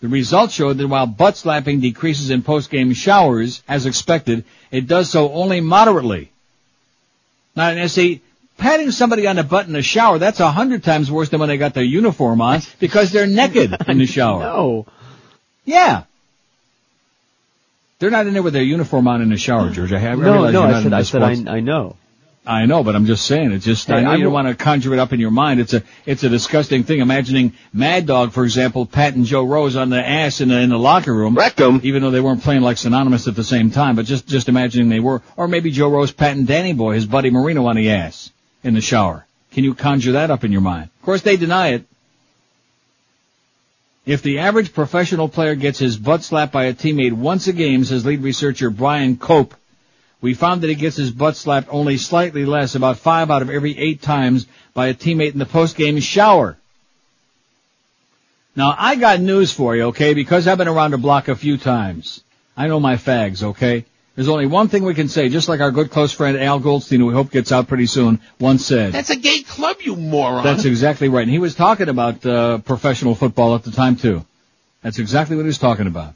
The results showed that while butt slapping decreases in post-game showers, as expected, it does so only moderately. Now, see, patting somebody on the butt in the shower, that's a hundred times worse than when they got their uniform on, because they're naked in the shower. No. Yeah. They're not in there with their uniform on in the shower, George. I, have, No, no, I said, I said. I, I know. I know, but I'm just saying. It's just I Hey, know I you don't want to conjure it up in your mind. It's a it's a disgusting thing. Imagining Mad Dog, for example, patting Joe Rose on the ass in the in the locker room, Rectum. even though they weren't playing like synonymous at the same time. But just just imagining they were, or maybe Joe Rose patting Danny Boy, his buddy Marino, on the ass in the shower. Can you conjure that up in your mind? Of course, they deny it. If the average professional player gets his butt slapped by a teammate once a game, says lead researcher Brian Cope, we found that he gets his butt slapped only slightly less, about five out of every eight times, by a teammate in the post-game shower. Now, I got news for you, okay, because I've been around the block a few times. I know my fags, okay? There's only one thing we can say, just like our good close friend Al Goldstein, who we hope gets out pretty soon, once said. That's a gay club, you moron. That's exactly right. And he was talking about uh, professional football at the time too. That's exactly what he was talking about.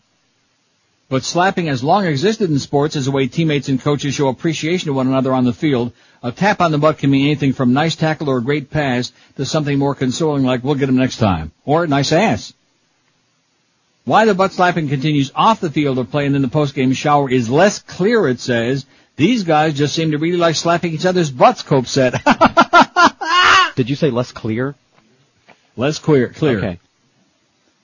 But slapping has long existed in sports as a way teammates and coaches show appreciation to one another on the field. A tap on the butt can mean anything from nice tackle or a great pass to something more consoling like we'll get him next time. Or nice ass. Why the butt slapping continues off the field of play and in the post-game shower is less clear, it says. These guys just seem to really like slapping each other's butts, Cope said. Did you say less clear? Less clear, clear. Okay.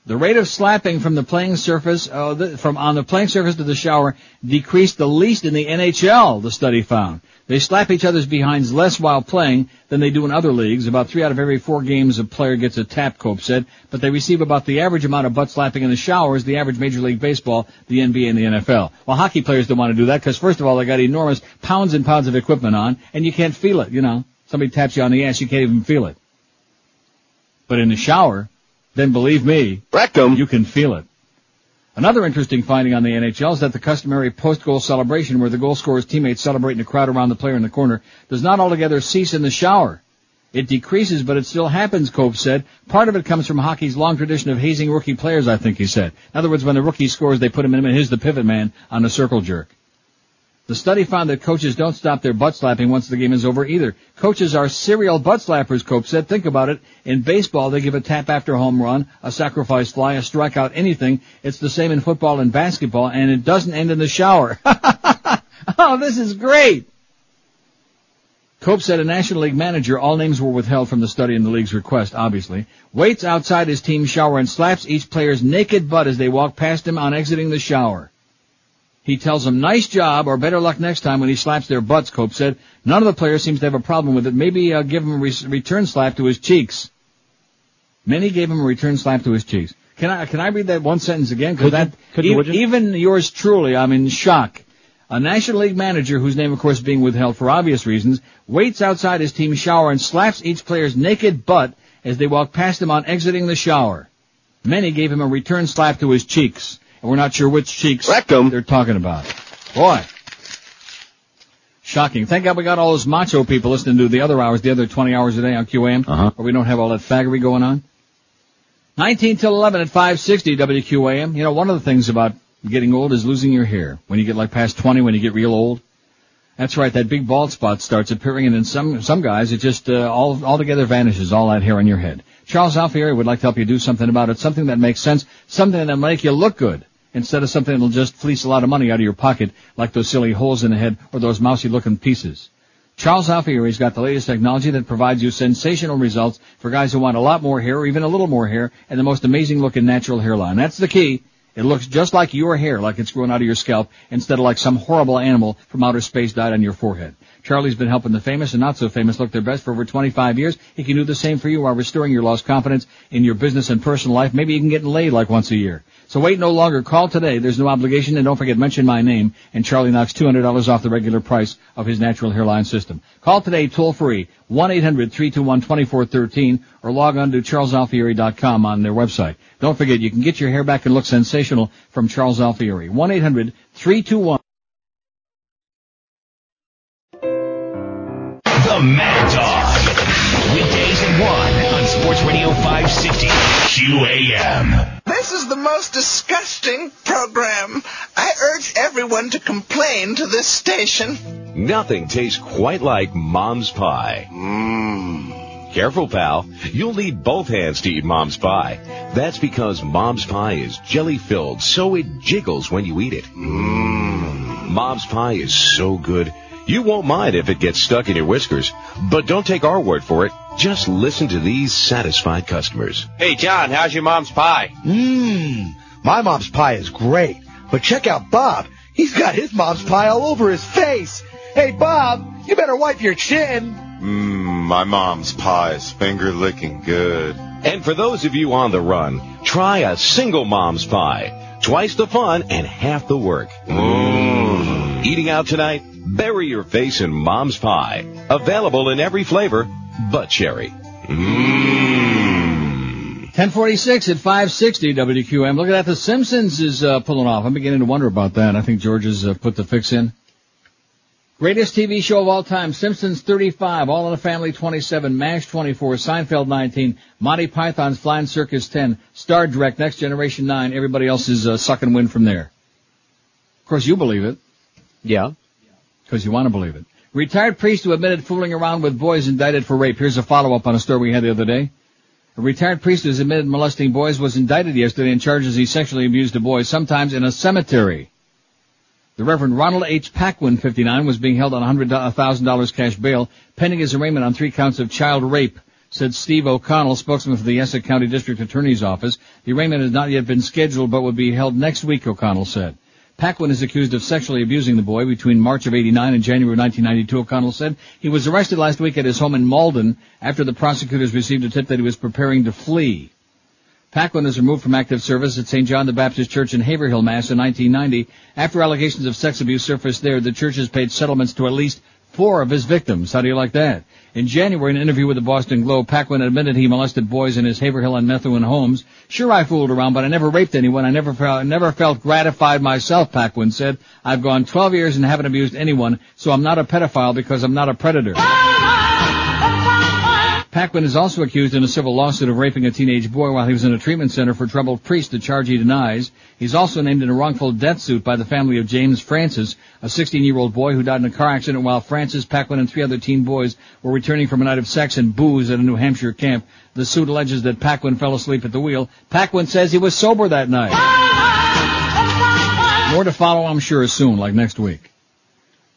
The rate of slapping from the playing surface, uh, the, from on the playing surface to the shower decreased the least in the NHL, the study found. They slap each other's behinds less while playing than they do in other leagues. About three out of every four games a player gets a tap, Cope said, but they receive about the average amount of butt slapping in the shower as the average Major League Baseball, the NBA, and the NFL. Well, hockey players don't want to do that because first of all, they got enormous pounds and pounds of equipment on, and you can't feel it, you know. Somebody taps you on the ass, you can't even feel it. But in the shower, then believe me, Rectum. you can feel it. Another interesting finding on the NHL is that the customary post-goal celebration where the goal scorer's teammates celebrate in a crowd around the player in the corner does not altogether cease in the shower. It decreases, but it still happens, Cope said. Part of it comes from hockey's long tradition of hazing rookie players, I think he said. In other words, when the rookie scores, they put him in, and here's the pivot man on the circle jerk. The study found that coaches don't stop their butt slapping once the game is over either. Coaches are serial butt slappers, Cope said. Think about it. In baseball, they give a tap after a home run, a sacrifice fly, a strikeout, anything. It's the same in football and basketball, and it doesn't end in the shower. oh, this is great. Cope said a National League manager, all names were withheld from the study in the league's request, obviously, waits outside his team's shower and slaps each player's naked butt as they walk past him on exiting the shower. He tells them nice job or better luck next time when he slaps their butts, Cope said. None of the players seems to have a problem with it. Maybe uh, give him a re- return slap to his cheeks. Many gave him a return slap to his cheeks. Can I can I read that one sentence again? Because that Could you, you? even yours truly, I'm in shock. A National League manager, whose name of course being withheld for obvious reasons, waits outside his team's shower and slaps each player's naked butt as they walk past him on exiting the shower. Many gave him a return slap to his cheeks, we're not sure which cheeks they're talking about. Boy. Shocking. Thank God we got all those macho people listening to the other hours, the other 20 hours a day on QAM, uh-huh. where we don't have all that faggery going on. 19 till 11 at 560 WQAM. You know, one of the things about getting old is losing your hair. When you get like past 20, when you get real old. That's right, that big bald spot starts appearing and in some, some guys it just, uh, all, altogether vanishes, all that hair on your head. Charles Alfieri would like to help you do something about it, something that makes sense, something that'll make you look good, instead of something that'll just fleece a lot of money out of your pocket, like those silly holes in the head or those mousy looking pieces. Charles Alfieri's got the latest technology that provides you sensational results for guys who want a lot more hair, or even a little more hair, and the most amazing looking natural hairline. That's the key. It looks just like your hair, like it's growing out of your scalp, instead of like some horrible animal from outer space died on your forehead. Charlie's been helping the famous and not so famous look their best for over 25 years. He can do the same for you while restoring your lost confidence in your business and personal life. Maybe even get laid like once a year. So wait no longer. Call today. There's no obligation, and don't forget mention my name, and Charlie knocks $200 off the regular price of his natural hairline system. Call today, toll free, 1-800-321-2413, or log on to charlesalfieri.com on their website. Don't forget, you can get your hair back and look sensational from Charles Alfieri. 1-800-321 The Mad Dog. Sports Radio 560 QAM. This is the most disgusting program. I urge everyone to complain to this station. Nothing tastes quite like Mom's Pie. Mmm. Careful, pal. You'll need both hands to eat Mom's Pie. That's because Mom's Pie is jelly filled, so it jiggles when you eat it. Mmm. Mom's Pie is so good. You won't mind if it gets stuck in your whiskers. But don't take our word for it. Just listen to these satisfied customers. Hey, John, how's your mom's pie? Mmm, my mom's pie is great. But check out Bob. He's got his mom's pie all over his face. Hey, Bob, you better wipe your chin. Mmm, my mom's pie is finger licking good. And for those of you on the run, try a single Mom's Pie. Twice the fun and half the work. Mmm. Eating out tonight? Bury your face in Mom's Pie. Available in every flavor but cherry. Mmm. 1046 at 560 WQAM. Look at that. The Simpsons is uh, pulling off. I'm beginning to wonder about that. I think George has uh, put the fix in. Greatest TV show of all time. Simpsons 35. All in the Family 27. MASH 24. Seinfeld 19. Monty Python's Flying Circus 10. Star Trek Next Generation 9. Everybody else is uh, sucking wind from there. Of course, you believe it. Yeah. Because you want to believe it. Retired priest who admitted fooling around with boys indicted for rape. Here's a follow-up on a story we had the other day. A retired priest who's admitted molesting boys was indicted yesterday and charges he sexually abused a boy, sometimes in a cemetery. The Reverend Ronald H. Paquin, 59, was being held on $100,000 cash bail, pending his arraignment on three counts of child rape, said Steve O'Connell, spokesman for the Essex County District Attorney's Office. The arraignment has not yet been scheduled, but would be held next week, O'Connell said. Paquin is accused of sexually abusing the boy between March of 89 and January of 1992, O'Connell said. He was arrested last week at his home in Malden after the prosecutors received a tip that he was preparing to flee. Paquin was removed from active service at St. John the Baptist Church in Haverhill, Mass. in 1990. After allegations of sex abuse surfaced there, the church has paid settlements to at least four of his victims. How do you like that? In January, in an interview with the Boston Globe, Paquin admitted he molested boys in his Haverhill and Methuen homes. Sure, I fooled around, but I never raped anyone. I never felt, never felt gratified myself, Paquin said. I've gone 12 years and haven't abused anyone, so I'm not a pedophile because I'm not a predator. Paquin is also accused in a civil lawsuit of raping a teenage boy while he was in a treatment center for troubled priests, a charge he denies. He's also named in a wrongful death suit by the family of James Francis, a 16-year-old boy who died in a car accident while Francis, Paquin, and three other teen boys were returning from a night of sex and booze at a New Hampshire camp. The suit alleges that Paquin fell asleep at the wheel. Paquin says he was sober that night. More to follow, I'm sure, soon, like next week.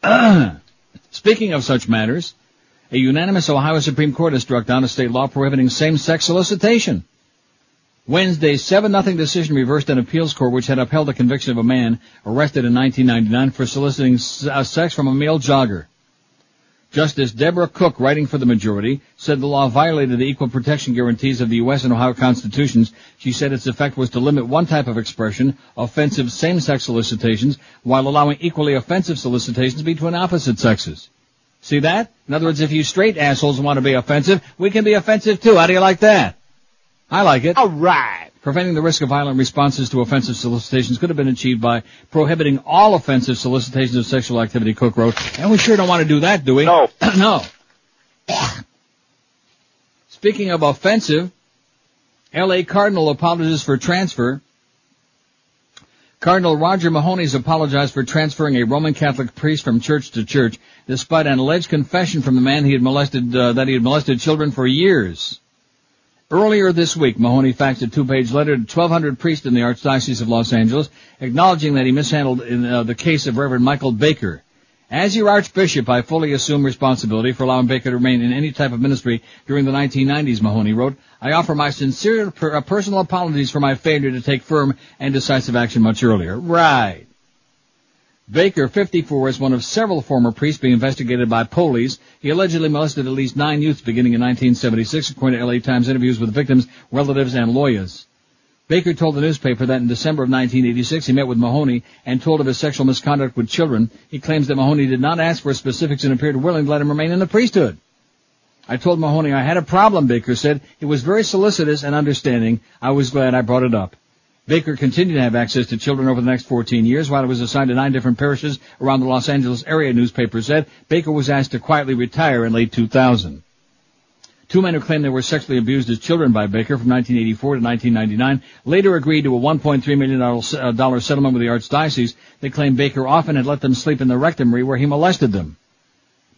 Speaking of such matters, A unanimous Ohio Supreme Court has struck down a state law prohibiting same-sex solicitation. Wednesday's 7-0 decision reversed an appeals court which had upheld the conviction of a man arrested in 1999 for soliciting uh, sex from a male jogger. Justice Deborah Cook, writing for the majority, said the law violated the equal protection guarantees of the U.S. and Ohio constitutions. She said its effect was to limit one type of expression, offensive same-sex solicitations, while allowing equally offensive solicitations between opposite sexes. See that? In other words, if you straight assholes want to be offensive, we can be offensive too. How do you like that? I like it. Alright. Preventing the risk of violent responses to offensive solicitations could have been achieved by prohibiting all offensive solicitations of sexual activity, Cook wrote. And we sure don't want to do that, do we? No. no. Speaking of offensive, L.A. Cardinal apologizes for transfer. Cardinal Roger Mahony's apologized for transferring a Roman Catholic priest from church to church, despite an alleged confession from the man he had molested uh, that he had molested children for years. Earlier this week, Mahony faxed a two-page letter to 1,200 priests in the Archdiocese of Los Angeles, acknowledging that he mishandled in uh, the case of Reverend Michael Baker. As your Archbishop, I fully assume responsibility for allowing Baker to remain in any type of ministry during the 1990s, Mahony wrote. I offer my sincere per- uh, personal apologies for my failure to take firm and decisive action much earlier. Right. Baker, 54, is one of several former priests being investigated by police. He allegedly molested at least nine youths beginning in 1976, according to LA Times interviews with victims, relatives, and lawyers. Baker told the newspaper that in December of 1986 he met with Mahony and told of his sexual misconduct with children. He claims that Mahony did not ask for specifics and appeared willing to let him remain in the priesthood. I told Mahony I had a problem, Baker said. He was very solicitous and understanding. I was glad I brought it up. Baker continued to have access to children over the next 14 years while it was assigned to nine different parishes around the Los Angeles area, newspapers said. Baker was asked to quietly retire in late 2000. Two men who claimed they were sexually abused as children by Baker from 1984 to 1999 later agreed to a $1.3 million uh, settlement with the Archdiocese. They claimed Baker often had let them sleep in the rectory where he molested them.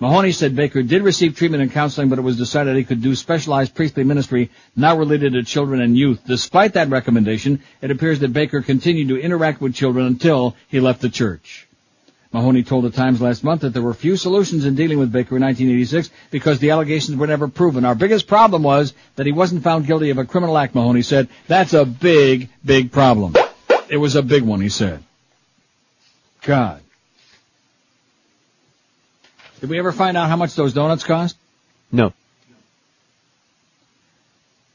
Mahony said Baker did receive treatment and counseling, but it was decided he could do specialized priestly ministry not related to children and youth. Despite that recommendation, it appears that Baker continued to interact with children until he left the church. Mahony told the Times last month that there were few solutions in dealing with Baker in 1986 because the allegations were never proven. Our biggest problem was that he wasn't found guilty of a criminal act, Mahony said. That's a big, big problem. It was a big one, he said. God. Did we ever find out how much those donuts cost? No.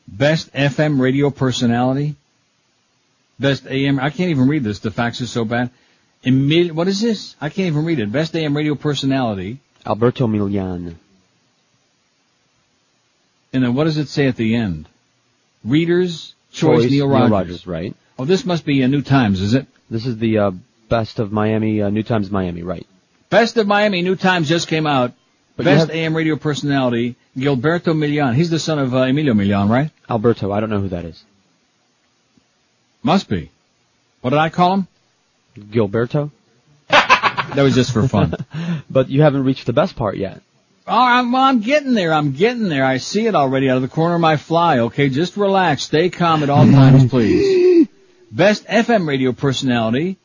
Best FM radio personality. Best AM. I can't even read this. The fax is so bad. Emil, what is this? I can't even read it. Best AM radio personality. Alberto Milian. And then what does it say at the end? Readers Choice, Choice Neil Neil Rogers. Rogers, right. Oh, this must be a New Times, is it? This is the uh, best of Miami, uh, New Times Miami, right? Best of Miami, New Times just came out. But Best have- AM radio personality, Gilberto Milian. He's the son of uh, Emilio Milian, right? Alberto, I don't know who that is. Must be. What did I call him? Gilberto? That was just for fun. But you haven't reached the best part yet. Oh, I'm, I'm getting there. I'm getting there. I see it already out of the corner of my fly. Okay, just relax. Stay calm at all times, please. Best FM radio personality,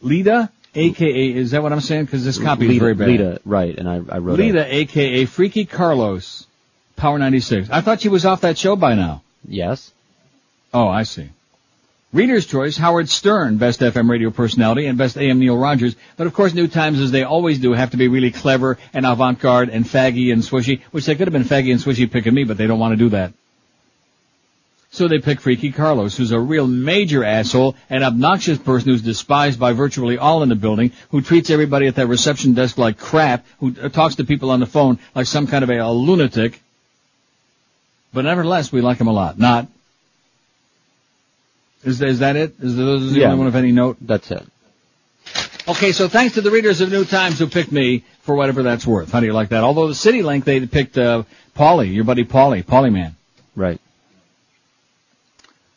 Lita, aka, is that what I'm saying? Because this copy is very bad. Lita, right, and I, I wrote Lita, it. aka Freaky Carlos, Power 96. I thought she was off that show by now. Yes. Oh, I see. Reader's Choice, Howard Stern, Best FM Radio Personality, and Best AM Neil Rogers. But of course, New Times, as they always do, have to be really clever and avant-garde and faggy and swishy, which they could have been faggy and swishy picking me, but they don't want to do that. So they pick Freaky Carlos, who's a real major asshole, an obnoxious person who's despised by virtually all in the building, who treats everybody at that reception desk like crap, who uh, talks to people on the phone like some kind of a, a lunatic. But nevertheless, we like him a lot. Not. Is, is that it? Is, those the Yeah. only one of any note? That's it. Okay, so thanks to the readers of New Times who picked me for whatever that's worth. How do you like that? Although the City Link, they picked, uh, Paulie, your buddy Paulie, Paulie Man. Right.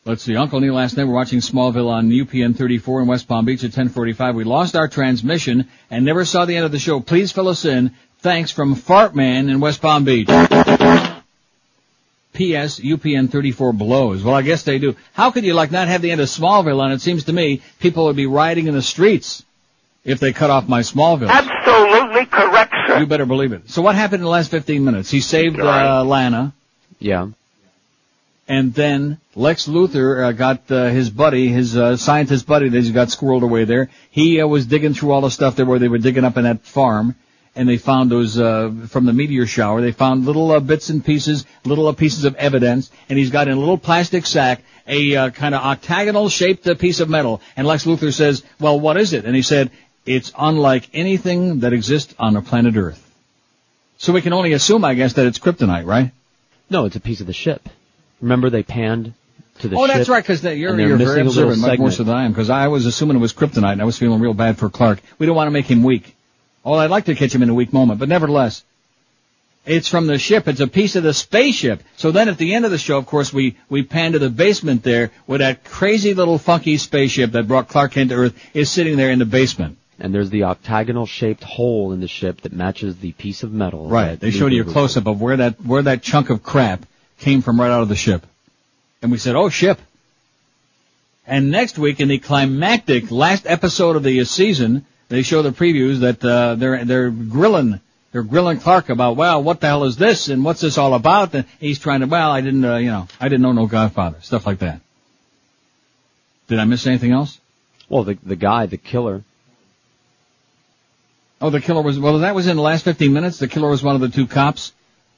Let's see, Uncle Neil last night we're watching Smallville on UPN 34 in West Palm Beach at 1045. We lost our transmission and never saw the end of the show. Please fill us in. Thanks from Fartman in West Palm Beach. P.S. UPN 34 blows. Well, I guess they do. How could you like not have the end of Smallville on? It seems to me people would be rioting in the streets. if they cut off my Smallville. Absolutely correct, sir. You better believe it. So what happened in the last 15 minutes? He saved uh, Lana. Yeah. And then Lex Luthor uh, got uh, his buddy, his uh, scientist buddy that he's got squirreled away there. He uh, was digging through all the stuff there where they were digging up in that farm, and they found those uh, from the meteor shower. They found little uh, bits and pieces, little uh, pieces of evidence, and he's got in a little plastic sack a uh, kind of octagonal shaped uh, piece of metal. And Lex Luthor says, "Well, what is it?" And he said, "It's unlike anything that exists on the planet Earth." So we can only assume, I guess, that it's kryptonite, right? No, it's a piece of the ship. Remember they panned to the ship. oh, that's right, because you're, you're very observant, much more so than I am, because I was assuming it was kryptonite, and I was feeling real bad for Clark. We don't want to make him weak. Oh, I'd like to catch him in a weak moment, but nevertheless, it's from the ship. It's a piece of the spaceship. So then at the end of the show, of course, we, we pan to the basement there where that crazy little funky spaceship that brought Clark Kent to Earth is sitting there in the basement. And there's the octagonal shaped hole in the ship that matches the piece of metal. Right. They showed you a close up of where that where that chunk of crap came from right out of the ship. And we said, "Oh, ship." And next week in the climactic last episode of the season, they show the previews that uh, they're they're grilling they're grilling Clark about, well, what the hell is this and what's this all about? And he's trying to, well, I didn't, uh, you know, I didn't know no Godfather, stuff like that. Did I miss anything else? Well, the the guy, the killer. Oh, the killer was, well, that was in the last 15 minutes. The killer was one of the two cops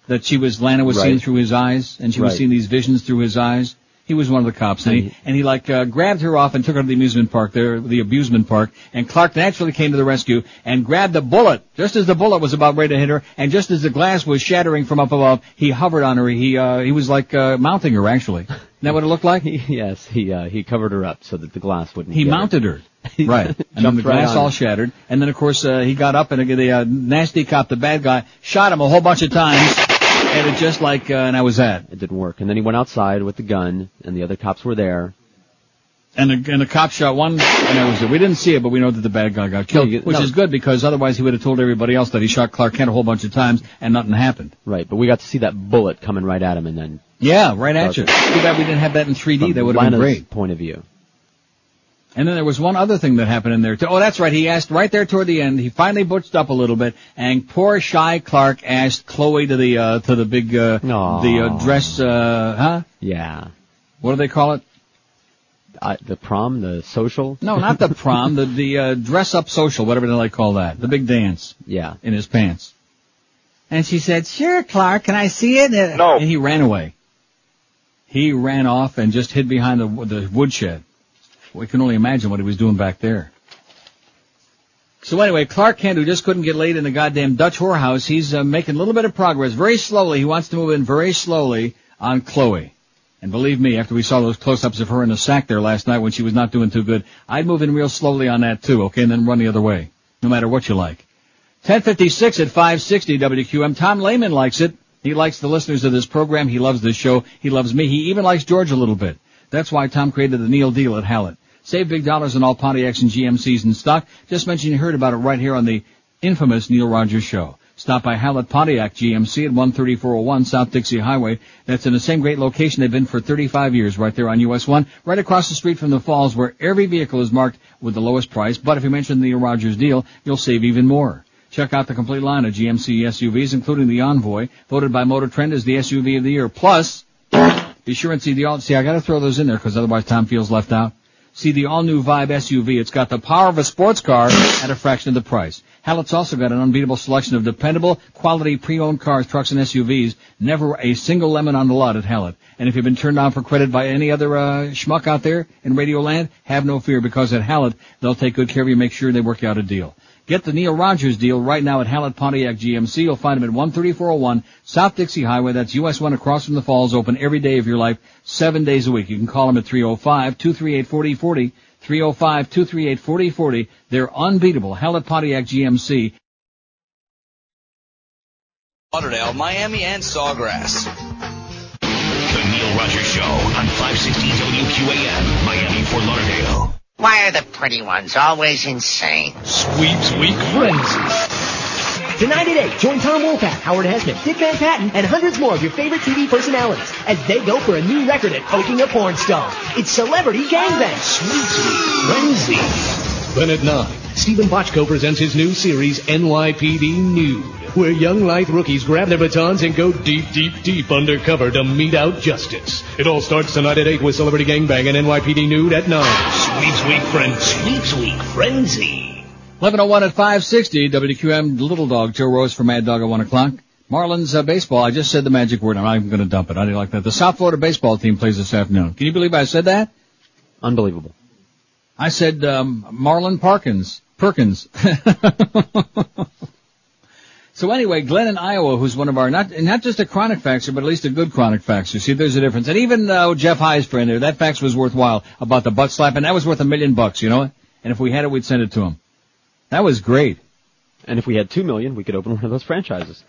that she was, Lana was Right. seeing through his eyes, and she was seeing these visions through his eyes. He was one of the cops, and he, and he like, uh, grabbed her off and took her to the amusement park there, the amusement park, and Clark naturally came to the rescue and grabbed the bullet, just as the bullet was about ready to hit her, and just as the glass was shattering from up above, he hovered on her, he, uh, he was like, uh, mounting her actually. Isn't that what it looked like? yes, he uh, he covered her up so that the glass wouldn't. He get her. mounted her. Right. And then the right glass all shattered. And then of course, uh, he got up and the uh, nasty cop, the bad guy, shot him a whole bunch of times. And it just like, uh, and I was at. It didn't work. And then he went outside with the gun, and the other cops were there. And the, and the cop shot one, and that was it. We didn't see it, but we know that the bad guy got killed, you- which no. is good because otherwise he would have told everybody else that he shot Clark Kent a whole bunch of times and nothing happened. Right, but we got to see that bullet coming right at him, and then Yeah, right at you. Too bad we didn't have that in 3D. from That would have been great. point of view. And then there was one other thing that happened in there too. Oh, that's right. He asked right there toward the end. He finally butched up a little bit, and poor shy Clark asked Chloe to the uh, to the big uh, Aw. the uh, dress, uh, huh? Yeah. What do they call it? Uh, the prom, the social. No, not the prom. the the uh, dress up social, whatever they call that. The big dance Yeah. in his pants. And she said, "Sure, Clark. Can I see it?" No. And he ran away. He ran off and just hid behind the the woodshed. We can only imagine what he was doing back there. So anyway, Clark Kent, who just couldn't get laid in the goddamn Dutch whorehouse, he's uh, making a little bit of progress. Very slowly, he wants to move in very slowly on Chloe. And believe me, after we saw those close-ups of her in the sack there last night when she was not doing too good, I'd move in real slowly on that too, okay, and then run the other way, no matter what you like. 1056 at 560 WQAM. Tom Lehman likes it. He likes the listeners of this program. He loves this show. He loves me. He even likes George a little bit. That's why Tom created the Neil deal at Hallett. Save big dollars on all Pontiacs and GMCs in stock. Just mention you heard about it right here on the infamous Neil Rogers Show. Stop by Hallett Pontiac GMC at 13401 South Dixie Highway. That's in the same great location they've been for 35 years right there on US 1, right across the street from the falls where every vehicle is marked with the lowest price. But if you mention the Neil Rogers deal, you'll save even more. Check out the complete line of GMC SUVs, including the Envoy, voted by Motor Trend as the SUV of the year. Plus, be sure and see the all, see, I gotta throw those in there because otherwise Tom feels left out. See the all-new Vibe SUV. It's got the power of a sports car at a fraction of the price. Hallett's also got an unbeatable selection of dependable, quality pre-owned cars, trucks, and SUVs. Never a single lemon on the lot at Hallett. And if you've been turned down for credit by any other uh, schmuck out there in Radio Land, have no fear because at Hallett they'll take good care of you, make sure they work out a deal. Get the Neil Rogers deal right now at Hallett Pontiac GMC. You'll find them at 13401 South Dixie Highway. That's US 1 across from the falls, open every day of your life, seven days a week. You can call them at 305-238-4040, 305-238-4040. They're unbeatable. Hallett Pontiac GMC. Lauderdale, Miami, and Sawgrass. The Neil Rogers Show on 560 WQAM, Miami, Fort Lauderdale. Why are the pretty ones always insane? Sweet, sweet frenzy. Tonight at 8, join Tom Wolfpack, Howard Hesseman, Dick Van Patten, and hundreds more of your favorite TV personalities as they go for a new record at Poking a Porn Star. It's Celebrity Gangbang. Sweet, sweet frenzy. Then at 9, Steven Bochco presents his new series, NYPD Nude, where young lithe rookies grab their batons and go deep, deep, deep undercover to mete out justice. It all starts tonight at 8 with Celebrity Gangbang and NYPD Nude at 9. Sweet, sweet frenzy. Sweet, sweet frenzy. 1101 at 560, WQAM Little Dog, Joe Rose for Mad Dog at 1 o'clock. Marlins uh, baseball, I just said the magic word. I'm not even going to dump it. I didn't like that. The South Florida baseball team plays this afternoon. Can you believe I said that? Unbelievable. I said um, Marlon Parkins. Perkins. so anyway, Glenn in Iowa, who's one of our, not not just a chronic faxer, but at least a good chronic faxer. See, there's a difference. And even uh, Jeff High's friend there, that fax was worthwhile about the butt slap, and that was worth a million bucks, you know? And if we had it, we'd send it to him. That was great. And if we had two million, we could open one of those franchises.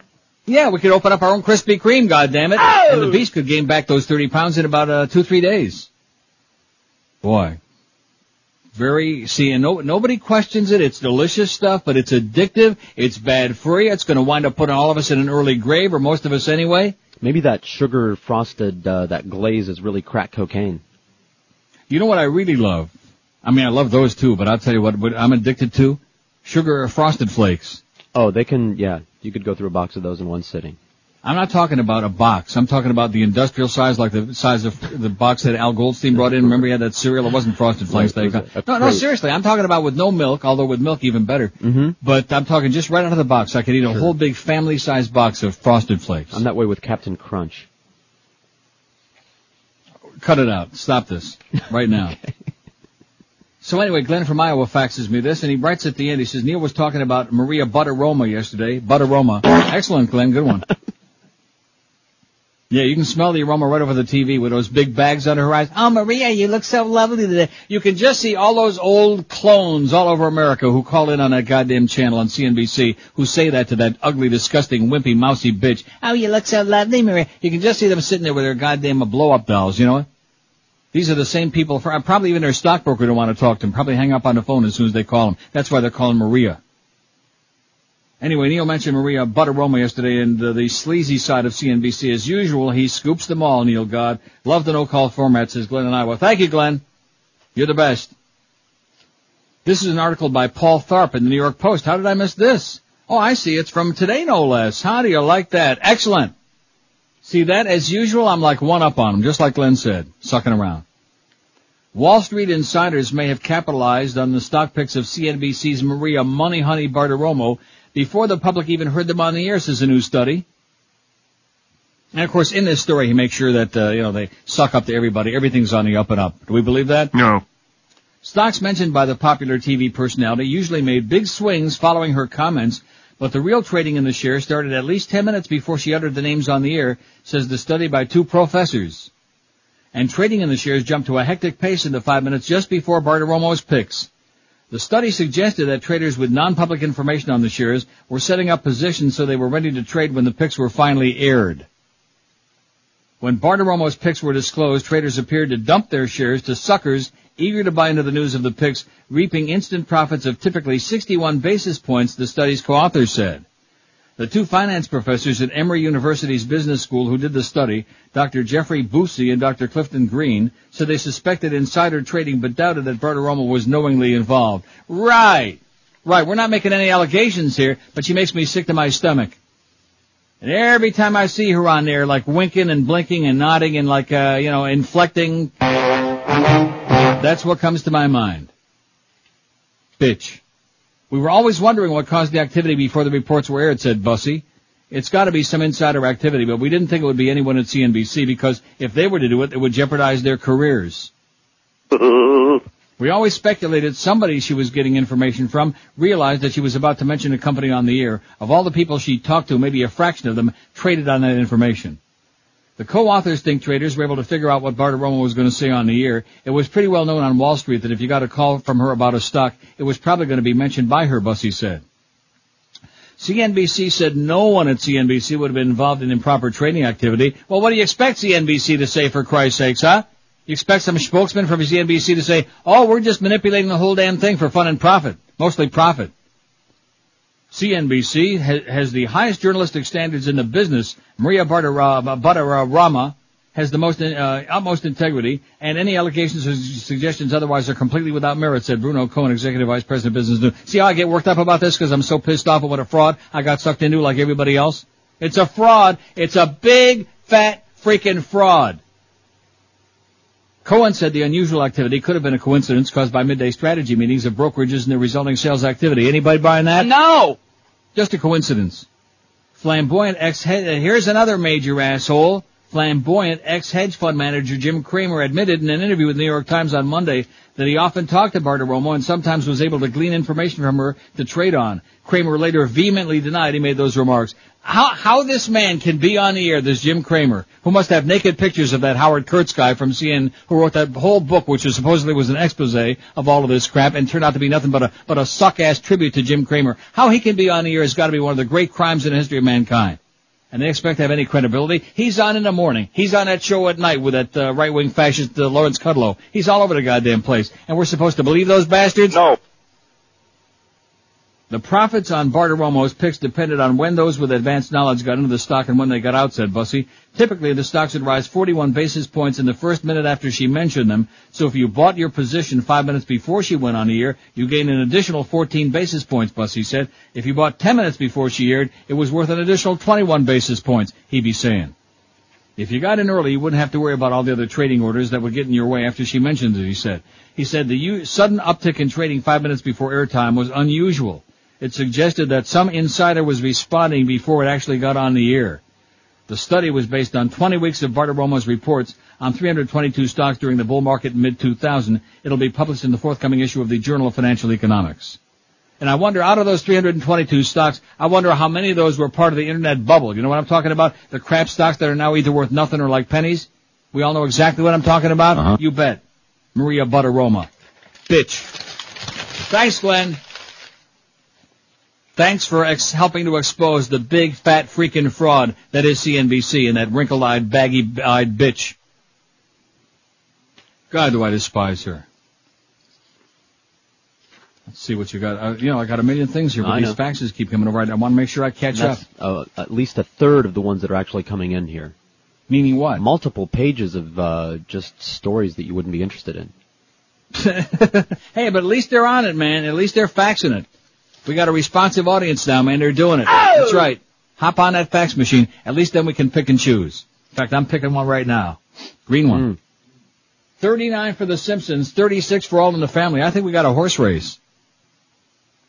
Yeah, we could open up our own Krispy Kreme, goddammit. Oh! And the beast could gain back those 30 pounds in about, uh, two, three days. Boy. Very, see, and no, nobody questions it. It's delicious stuff, but it's addictive. It's bad for you. It's gonna wind up putting all of us in an early grave, or most of us anyway. Maybe that sugar frosted, uh, that glaze is really crack cocaine. You know what I really love? I mean, I love those too, but I'll tell you what, what I'm addicted to? Sugar frosted flakes. Oh, they can, yeah, you could go through a box of those in one sitting. I'm not talking about a box. I'm talking about the industrial size, like the size of the box that Al Goldstein brought in. Remember he had that cereal? It wasn't Frosted Flakes. Right, They was a- a no, no, seriously. I'm talking about with no milk, although with milk even better. Mm-hmm. But I'm talking just right out of the box. I could eat a whole big family-sized box of Frosted Flakes. I'm that way with Captain Crunch. Cut it out. Stop this right now. So anyway, Glenn from Iowa faxes me this, and he writes at the end. He says Neil was talking about Maria Butteroma yesterday. Butteroma, excellent, Glenn, good one. Yeah, you can smell the aroma right over the TV with those big bags under her eyes. Oh, Maria, you look so lovely today. You can just see all those old clones all over America who call in on that goddamn channel on CNBC who say that to that ugly, disgusting, wimpy, mousy bitch. Oh, you look so lovely, Maria. You can just see them sitting there with their goddamn blow-up dolls, you know? These are the same people, for, probably even their stockbroker don't want to talk to them. Probably hang up on the phone as soon as they call them. That's why they're calling Maria. Anyway, Neil mentioned Maria Butteroma yesterday and uh, the sleazy side of CNBC. As usual, he scoops them all, Neil God. Love the no-call format, says Glenn and Iowa. Thank you, Glenn. You're the best. This is an article by Paul Tharp in the New York Post. How did I miss this? Oh, I see. It's from today, no less. How do you like that? Excellent. See that? As usual, I'm like one up on him, just like Glenn said, sucking around. Wall Street insiders may have capitalized on the stock picks of CNBC's Maria Money Honey Bartiromo before the public even heard them on the air, says a new study. And of course, in this story, he makes sure that, uh, you know, they suck up to everybody. Everything's on the up and up. Do we believe that? No. Stocks mentioned by the popular TV personality usually made big swings following her comments, but the real trading in the share started at least 10 minutes before she uttered the names on the air, says the study by two professors. And trading in the shares jumped to a hectic pace in the five minutes just before Bartiromo's picks. The study suggested that traders with non-public information on the shares were setting up positions so they were ready to trade when the picks were finally aired. When Bartiromo's picks were disclosed, traders appeared to dump their shares to suckers eager to buy into the news of the picks, reaping instant profits of typically 61 basis points, the study's co-authors said. The two finance professors at Emory University's business school who did the study, Dr. Jeffrey Busse and Dr. Clifton Green, said they suspected insider trading but doubted that Bartiromo was knowingly involved. Right! Right, we're not making any allegations here, but she makes me sick to my stomach. And every time I see her on there, like winking and blinking and nodding and like, uh, you know, inflecting, that's what comes to my mind. Bitch. We were always wondering what caused the activity before the reports were aired, said Busse. It's gotta be some insider activity, but we didn't think it would be anyone at CNBC because if they were to do it, it would jeopardize their careers. We always speculated somebody she was getting information from realized that she was about to mention a company on the air. Of all the people she talked to, maybe a fraction of them traded on that information. The co-authors think traders were able to figure out what Bartiromo was going to say on the air. It was pretty well known on Wall Street that if you got a call from her about a stock, it was probably going to be mentioned by her, Busse said. CNBC said no one at CNBC would have been involved in improper trading activity. Well, what do you expect CNBC to say for Christ's sakes, huh? You expect some spokesman from CNBC to say, oh, we're just manipulating the whole damn thing for fun and profit. Mostly profit. CNBC ha- has the highest journalistic standards in the business. Maria Bartiromo has the most uh, utmost integrity, and any allegations or suggestions otherwise are completely without merit," said Bruno Cohen, executive vice president of business. News. See how I get worked up about this because I'm so pissed off at what a fraud I got sucked into like everybody else. It's a fraud. It's a big fat freaking fraud. Cohen said the unusual activity could have been a coincidence caused by midday strategy meetings of brokerages and the resulting sales activity. Anybody buying that? No! Just a coincidence. Flamboyant ex uh, here's another major asshole. Flamboyant ex-hedge fund manager Jim Cramer admitted in an interview with the New York Times on Monday that he often talked to Bartiromo and sometimes was able to glean information from her to trade on. Cramer later vehemently denied he made those remarks. How, how this man can be on the air, this Jim Cramer, who must have naked pictures of that Howard Kurtz guy from CNN who wrote that whole book, which was supposedly was an expose of all of this crap and turned out to be nothing but a, but a suck-ass tribute to Jim Cramer. How he can be on the air has got to be one of the great crimes in the history of mankind and they expect to have any credibility. He's on in the morning. He's on that show at night with that uh, right-wing fascist uh, Lawrence Kudlow. He's all over the goddamn place. And we're supposed to believe those bastards? No. The profits on Bartiromo's picks depended on when those with advanced knowledge got into the stock and when they got out, said Busse. Typically, the stocks would rise 41 basis points in the first minute after she mentioned them, so if you bought your position five minutes before she went on the air, you gained an additional 14 basis points, Busse said. If you bought 10 minutes before she aired, it was worth an additional 21 basis points, he'd be saying. If you got in early, you wouldn't have to worry about all the other trading orders that would get in your way after she mentioned it, he said. He said the u- sudden uptick in trading five minutes before airtime was unusual. It suggested that some insider was responding before it actually got on the air. The study was based on 20 weeks of Bartiromo's reports on 322 stocks during the bull market in mid-2000. It'll be published in the forthcoming issue of the Journal of Financial Economics. And I wonder, out of those 322 stocks, I wonder how many of those were part of the internet bubble. You know what I'm talking about? The crap stocks that are now either worth nothing or like pennies? We all know exactly what I'm talking about? Uh-huh. You bet. Maria Butteroma. Bitch. Thanks, Glenn. Thanks for ex- helping to expose the big fat freaking fraud that is CNBC and that wrinkled-eyed, baggy-eyed bitch. God, do I despise her. Let's see what you got. Uh, you know, I got a million things here, but I these know. faxes keep coming over. I want to make sure I catch up. Uh, at least a third of the ones that are actually coming in here. Meaning what? Multiple pages of uh, just stories that you wouldn't be interested in. hey, but at least they're on it, man. At least they're faxing it. We got a responsive audience now, man. They're doing it. Oh! That's right. Hop on that fax machine. At least then we can pick and choose. In fact, I'm picking one right now. Green one. Hmm. 39 for The Simpsons, 36 for All in the Family. I think we got a horse race.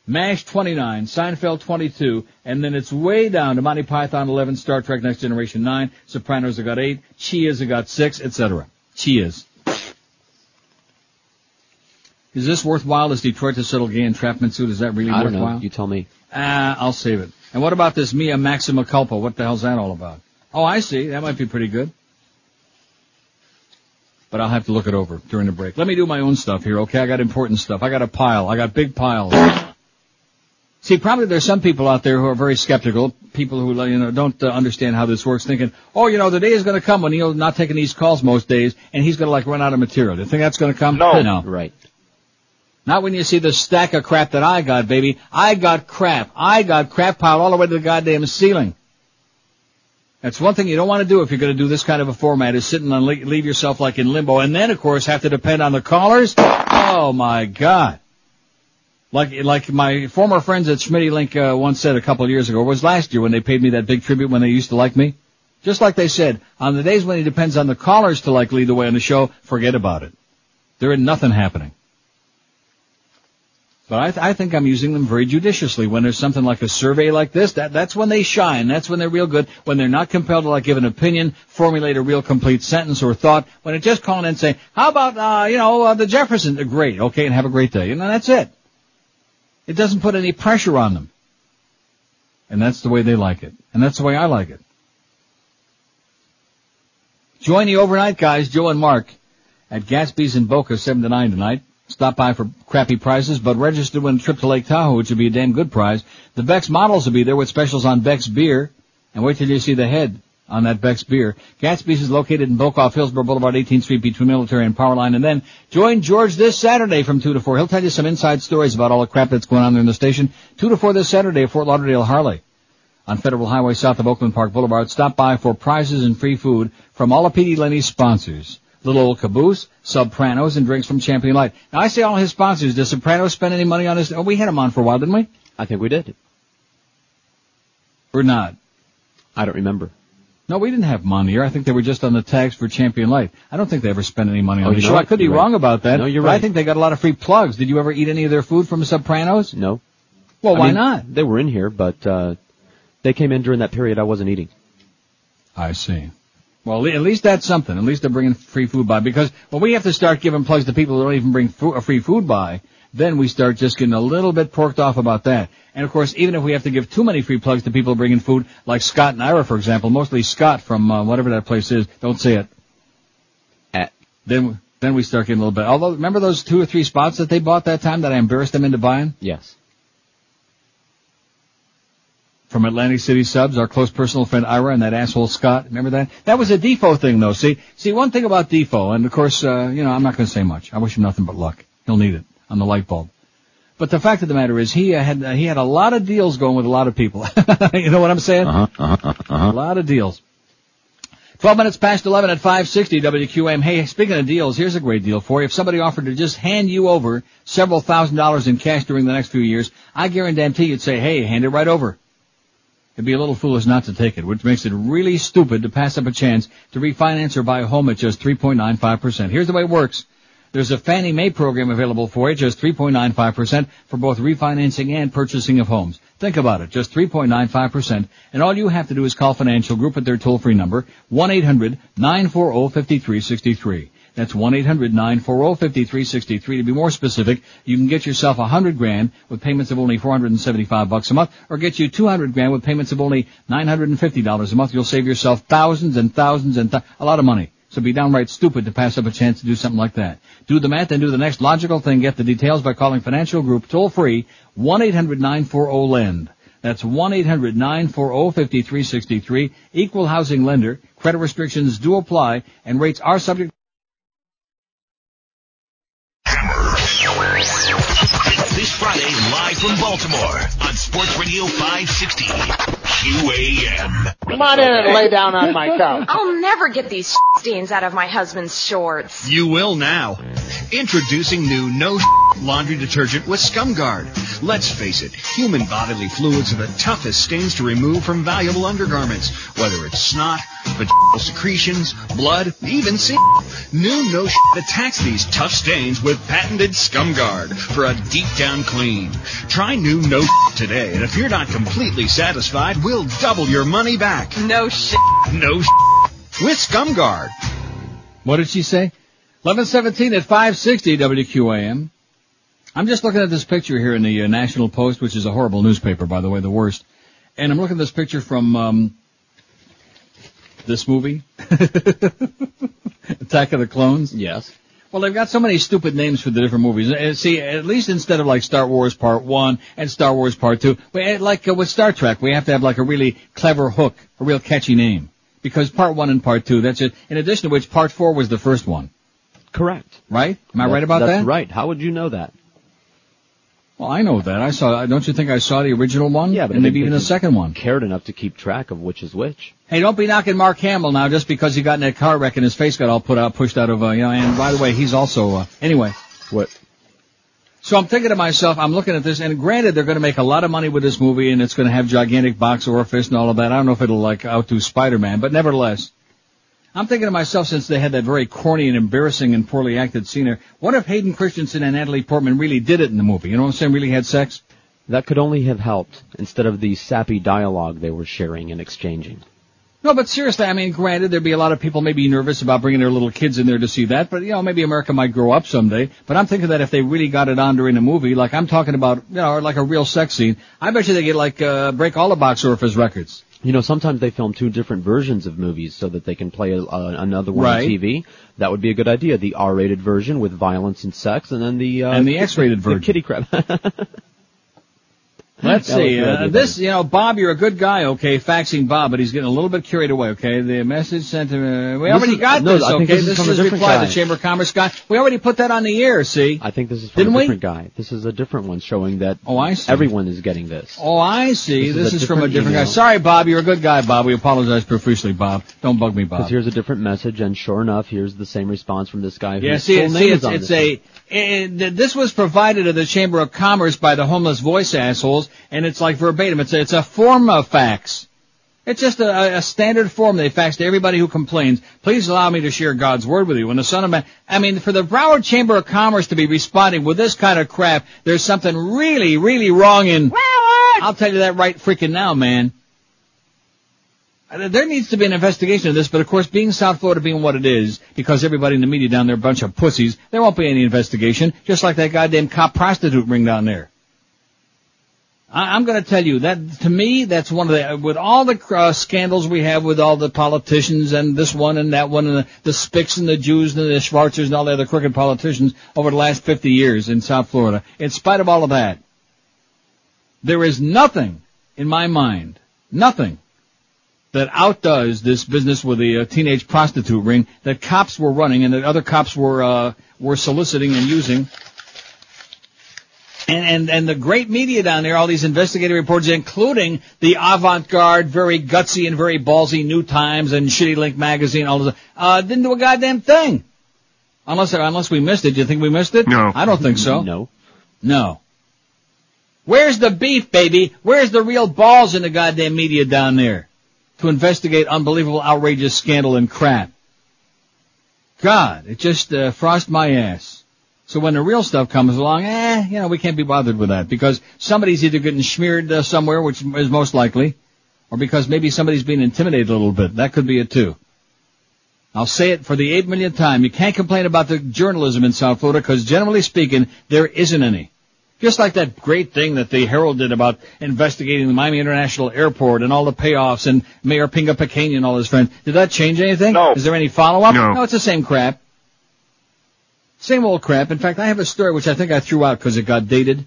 MASH 29, Seinfeld 22, and then it's way down to Monty Python 11, Star Trek Next Generation 9, Sopranos have got 8, Cheers have got 6, etc. Cheers. Is this worthwhile? Is Detroit to settle gay entrapment suit? Is that really I don't know. worthwhile? You tell me. Ah, I'll save it. And what about this Mia Maxima Culpa? What the hell's that all about? Oh, I see. That might be pretty good. But I'll have to look it over during the break. Let me do my own stuff here, okay? I got important stuff. I got a pile. I got big piles. See, probably there's some people out there who are very skeptical, people who, you know, don't uh, understand how this works, thinking, oh, you know, the day is going to come when he'll not taking these calls most days, and he's going to like run out of material. Do you think that's going to come? No. No. Right. Not when you see the stack of crap that I got, baby. I got crap. I got crap piled all the way to the goddamn ceiling. That's one thing you don't want to do if you're going to do this kind of a format is sit and leave yourself like in limbo and then of course have to depend on the callers. Oh my god. Like, like my former friends at Schmitty Link uh, once said a couple of years ago, was last year when they paid me that big tribute when they used to like me. Just like they said, on the days when it depends on the callers to like lead the way on the show, forget about it. There ain't nothing happening. But I, th- I think I'm using them very judiciously. When there's something like a survey like this, that, that's when they shine. That's when they're real good. When they're not compelled to like give an opinion, formulate a real complete sentence or thought. When it's just calling in and saying, how about, uh, you know, uh, the Jeffersons? Great. Okay. And have a great day. And that's it. It doesn't put any pressure on them. And that's the way they like it. And that's the way I like it. Join the overnight guys, Joe and Mark, at Gatsby's in Boca, 7 to 9 tonight. Stop by for crappy prices, but register win a trip to Lake Tahoe, which would be a damn good prize. The Beck's models will be there with specials on Beck's beer. And wait till you see the head on that Beck's beer. Gatsby's is located in Boca off Hillsboro Boulevard, 18th Street between Military and Powerline. And then join George this Saturday from 2 to 4. He'll tell you some inside stories about all the crap that's going on there in the station. 2 to 4 this Saturday at Fort Lauderdale Harley. on Federal Highway south of Oakland Park Boulevard. Stop by for prizes and free food from all of P.D. Lenny's sponsors. Little Old Caboose, Sopranos, and drinks from Champion Light. Now I say all his sponsors. Does Sopranos spend any money on his? Oh, we had him on for a while, didn't we? I think we did. Or not? I don't remember. No, we didn't have money on here. I think they were just on the tags for Champion Light. I don't think they ever spent any money Oh, on the you're show. I could be You're right. wrong about that. No, you're but I think they got a lot of free plugs. Did you ever eat any of their food from Sopranos? No. Well, I why mean, not? They were in here, but uh, they came in during that period I wasn't eating. I see. Well, at least that's something. At least they're bringing free food by because when we have to start giving plugs to people who don't even bring fo- uh, free food by, then we start just getting a little bit porked off about that. And of course, even if we have to give too many free plugs to people bringing food, like Scott and Ira, for example, mostly Scott from uh, whatever that place is. Don't say it. At. Then then we start getting a little bit. Although remember those two or three spots that they bought that time that I embarrassed them into buying Yes. From Atlantic City Subs, our close personal friend Ira and that asshole Scott. Remember that? That was a Defoe thing though. See, see one thing about Defoe, and of course, uh, you know, I'm not going to say much. I wish him nothing but luck. He'll need it on the light bulb. But the fact of the matter is, he uh, had uh, he had a lot of deals going with a lot of people. you know what I'm saying? Uh-huh, uh-huh, uh-huh. A lot of deals. 12 minutes past 11 at 560 WQAM. Hey, speaking of deals, here's a great deal for you. If somebody offered to just hand you over several thousand dollars in cash during the next few years, I guarantee you'd say, hey, hand it right over. It'd be a little foolish not to take it, which makes it really stupid to pass up a chance to refinance or buy a home at just 3.95%. Here's the way it works. There's a Fannie Mae program available for you, just 3.95% for both refinancing and purchasing of homes. Think about it, just 3.95%, and all you have to do is call Financial Group at their toll-free number, 1-800-940-5363. That's 1-800-940-5363. To be more specific, you can get yourself a hundred grand with payments of only 475 bucks a month, or get you 200 grand with payments of only $950 a month. You'll save yourself thousands and thousands and th- a lot of money. So be downright stupid to pass up a chance to do something like that. Do the math and do the next logical thing. Get the details by calling Financial Group toll free 1-800-940-LEND. That's 1-800-940-5363. Equal housing lender. Credit restrictions do apply and rates are subject This Friday, live from Baltimore on Sports Radio 560 QAM. Come on in and lay down on my couch. I'll never get these stains out of my husband's shorts. You will now. Introducing new no laundry detergent with ScumGuard. Let's face it, human bodily fluids are the toughest stains to remove from valuable undergarments, whether it's snot, vaginal secretions, blood, even semen. New no attacks these tough stains with patented ScumGuard for a deep down clean. Try new no today, and if you're not completely satisfied, we'll double your money back. No shit. No shit. with ScumGuard. What did she say? 1117 at 560 WQAM. I'm just looking at this picture here in the uh, National Post, which is a horrible newspaper, by the way, the worst. And I'm looking at this picture from, um, this movie. Attack of the Clones. Yes. Well, they've got so many stupid names for the different movies. Uh, See, at least instead of like Star Wars Part 1 and Star Wars Part 2, we, uh, like uh, with Star Trek, we have to have like a really clever hook, a real catchy name. Because Part 1 and Part 2, that's it. In addition to which, Part 4 was the first one. Correct. Right? Am I That- right about that's that? right. How would you know that? Well, I know that. I saw. Don't you think I saw the original one? Yeah, but and maybe even the second one. Cared enough to keep track of which is which. Hey, don't be knocking Mark Hamill now just because he got in that car wreck and his face got all put out, pushed out of. Uh, you know. And by the way, he's also. Uh, anyway. What? So I'm thinking to myself, I'm looking at this, and granted, they're going to make a lot of money with this movie, and it's going to have gigantic box orifice and all of that. I don't know if it'll like outdo Spider-Man, but nevertheless, I'm thinking to myself, since they had that very corny and embarrassing and poorly acted scene there, what if Hayden Christensen and Natalie Portman really did it in the movie? You know what I'm saying? Really had sex? That could only have helped instead of the sappy dialogue they were sharing and exchanging. No, but seriously, I mean, granted, there'd be a lot of people maybe nervous about bringing their little kids in there to see that, but you know, maybe America might grow up someday. But I'm thinking that if they really got it on during the movie, like I'm talking about, you know, like a real sex scene, I bet you they get like uh, break all the box office records. You know, sometimes they film two different versions of movies so that they can play a, uh, another one Right. on TV. That would be a good idea. The R-rated version with violence and sex, and then the uh, And the X-rated the version. kitty crap. Let's see. Uh, this, you know, Bob, you're a good guy, okay, faxing Bob, but he's getting a little bit carried away, okay? The message sent to uh, we This already is- got no, this, okay? think this is from is reply, guy. the Chamber of Commerce guy. We already put that on the air, see? I think this is from Didn't a we? different guy. This is a different one showing that Oh, I see. everyone is getting this. Oh, I see. This This, is is, from a different different guy. Sorry, Bob, you're a good guy, Bob. We apologize profusely, Bob. Don't bug me, Bob. Because here's a different message, and sure enough, here's the same response from this guy. Yeah, see, full see name it's, is on it's this a, one. it, th- this was provided to the Chamber of Commerce by the homeless voice assholes, and it's like verbatim. It's a, it's a form of fax. It's just a, a standard form they fax to everybody who complains. Please allow me to share God's word with you. When the Son of Man, I mean, for the Broward Chamber of Commerce to be responding with this kind of crap, there's something really, really wrong in. Broward! I'll tell you that right freaking now, man. Uh, There needs to be an investigation of this, but of course, being South Florida being what it is, because everybody in the media down there are a bunch of pussies, there won't be any investigation, just like that goddamn cop prostitute ring down there. I, I'm going to tell you that to me, that's one of the with all the uh, scandals we have with all the politicians and this one and that one and the, the Spicks and the Jews and the Schwarzers and all the other crooked politicians over the last 50 years in South Florida. In spite of all of that, there is nothing in my mind, nothing that outdoes this business with the uh, teenage prostitute ring that cops were running and that other cops were uh, were soliciting and using. And, and and the great media down there, all these investigative reports, including the avant-garde, very gutsy and very ballsy New Times and Shitty Link magazine, all this, uh, didn't do a goddamn thing. Unless unless we missed it. Do you think we missed it? No. I don't think so. No. No. Where's the beef, baby? Where's the real balls in the goddamn media down there to investigate unbelievable, outrageous scandal and crap? God, it just uh, frost my ass. So when the real stuff comes along, eh, you know, we can't be bothered with that because somebody's either getting smeared uh, somewhere, which is most likely, or because maybe somebody's being intimidated a little bit. That could be it too. I'll say it for the eight millionth time. You can't complain about the journalism in South Florida because generally speaking, there isn't any. Just like that great thing that the Herald did about investigating the Miami International Airport and all the payoffs and Mayor Pinga Pequeña and all his friends. Did that change anything? No. Is there any follow-up? No. No, it's the same crap. Same old crap. In fact, I have a story which I think I threw out because it got dated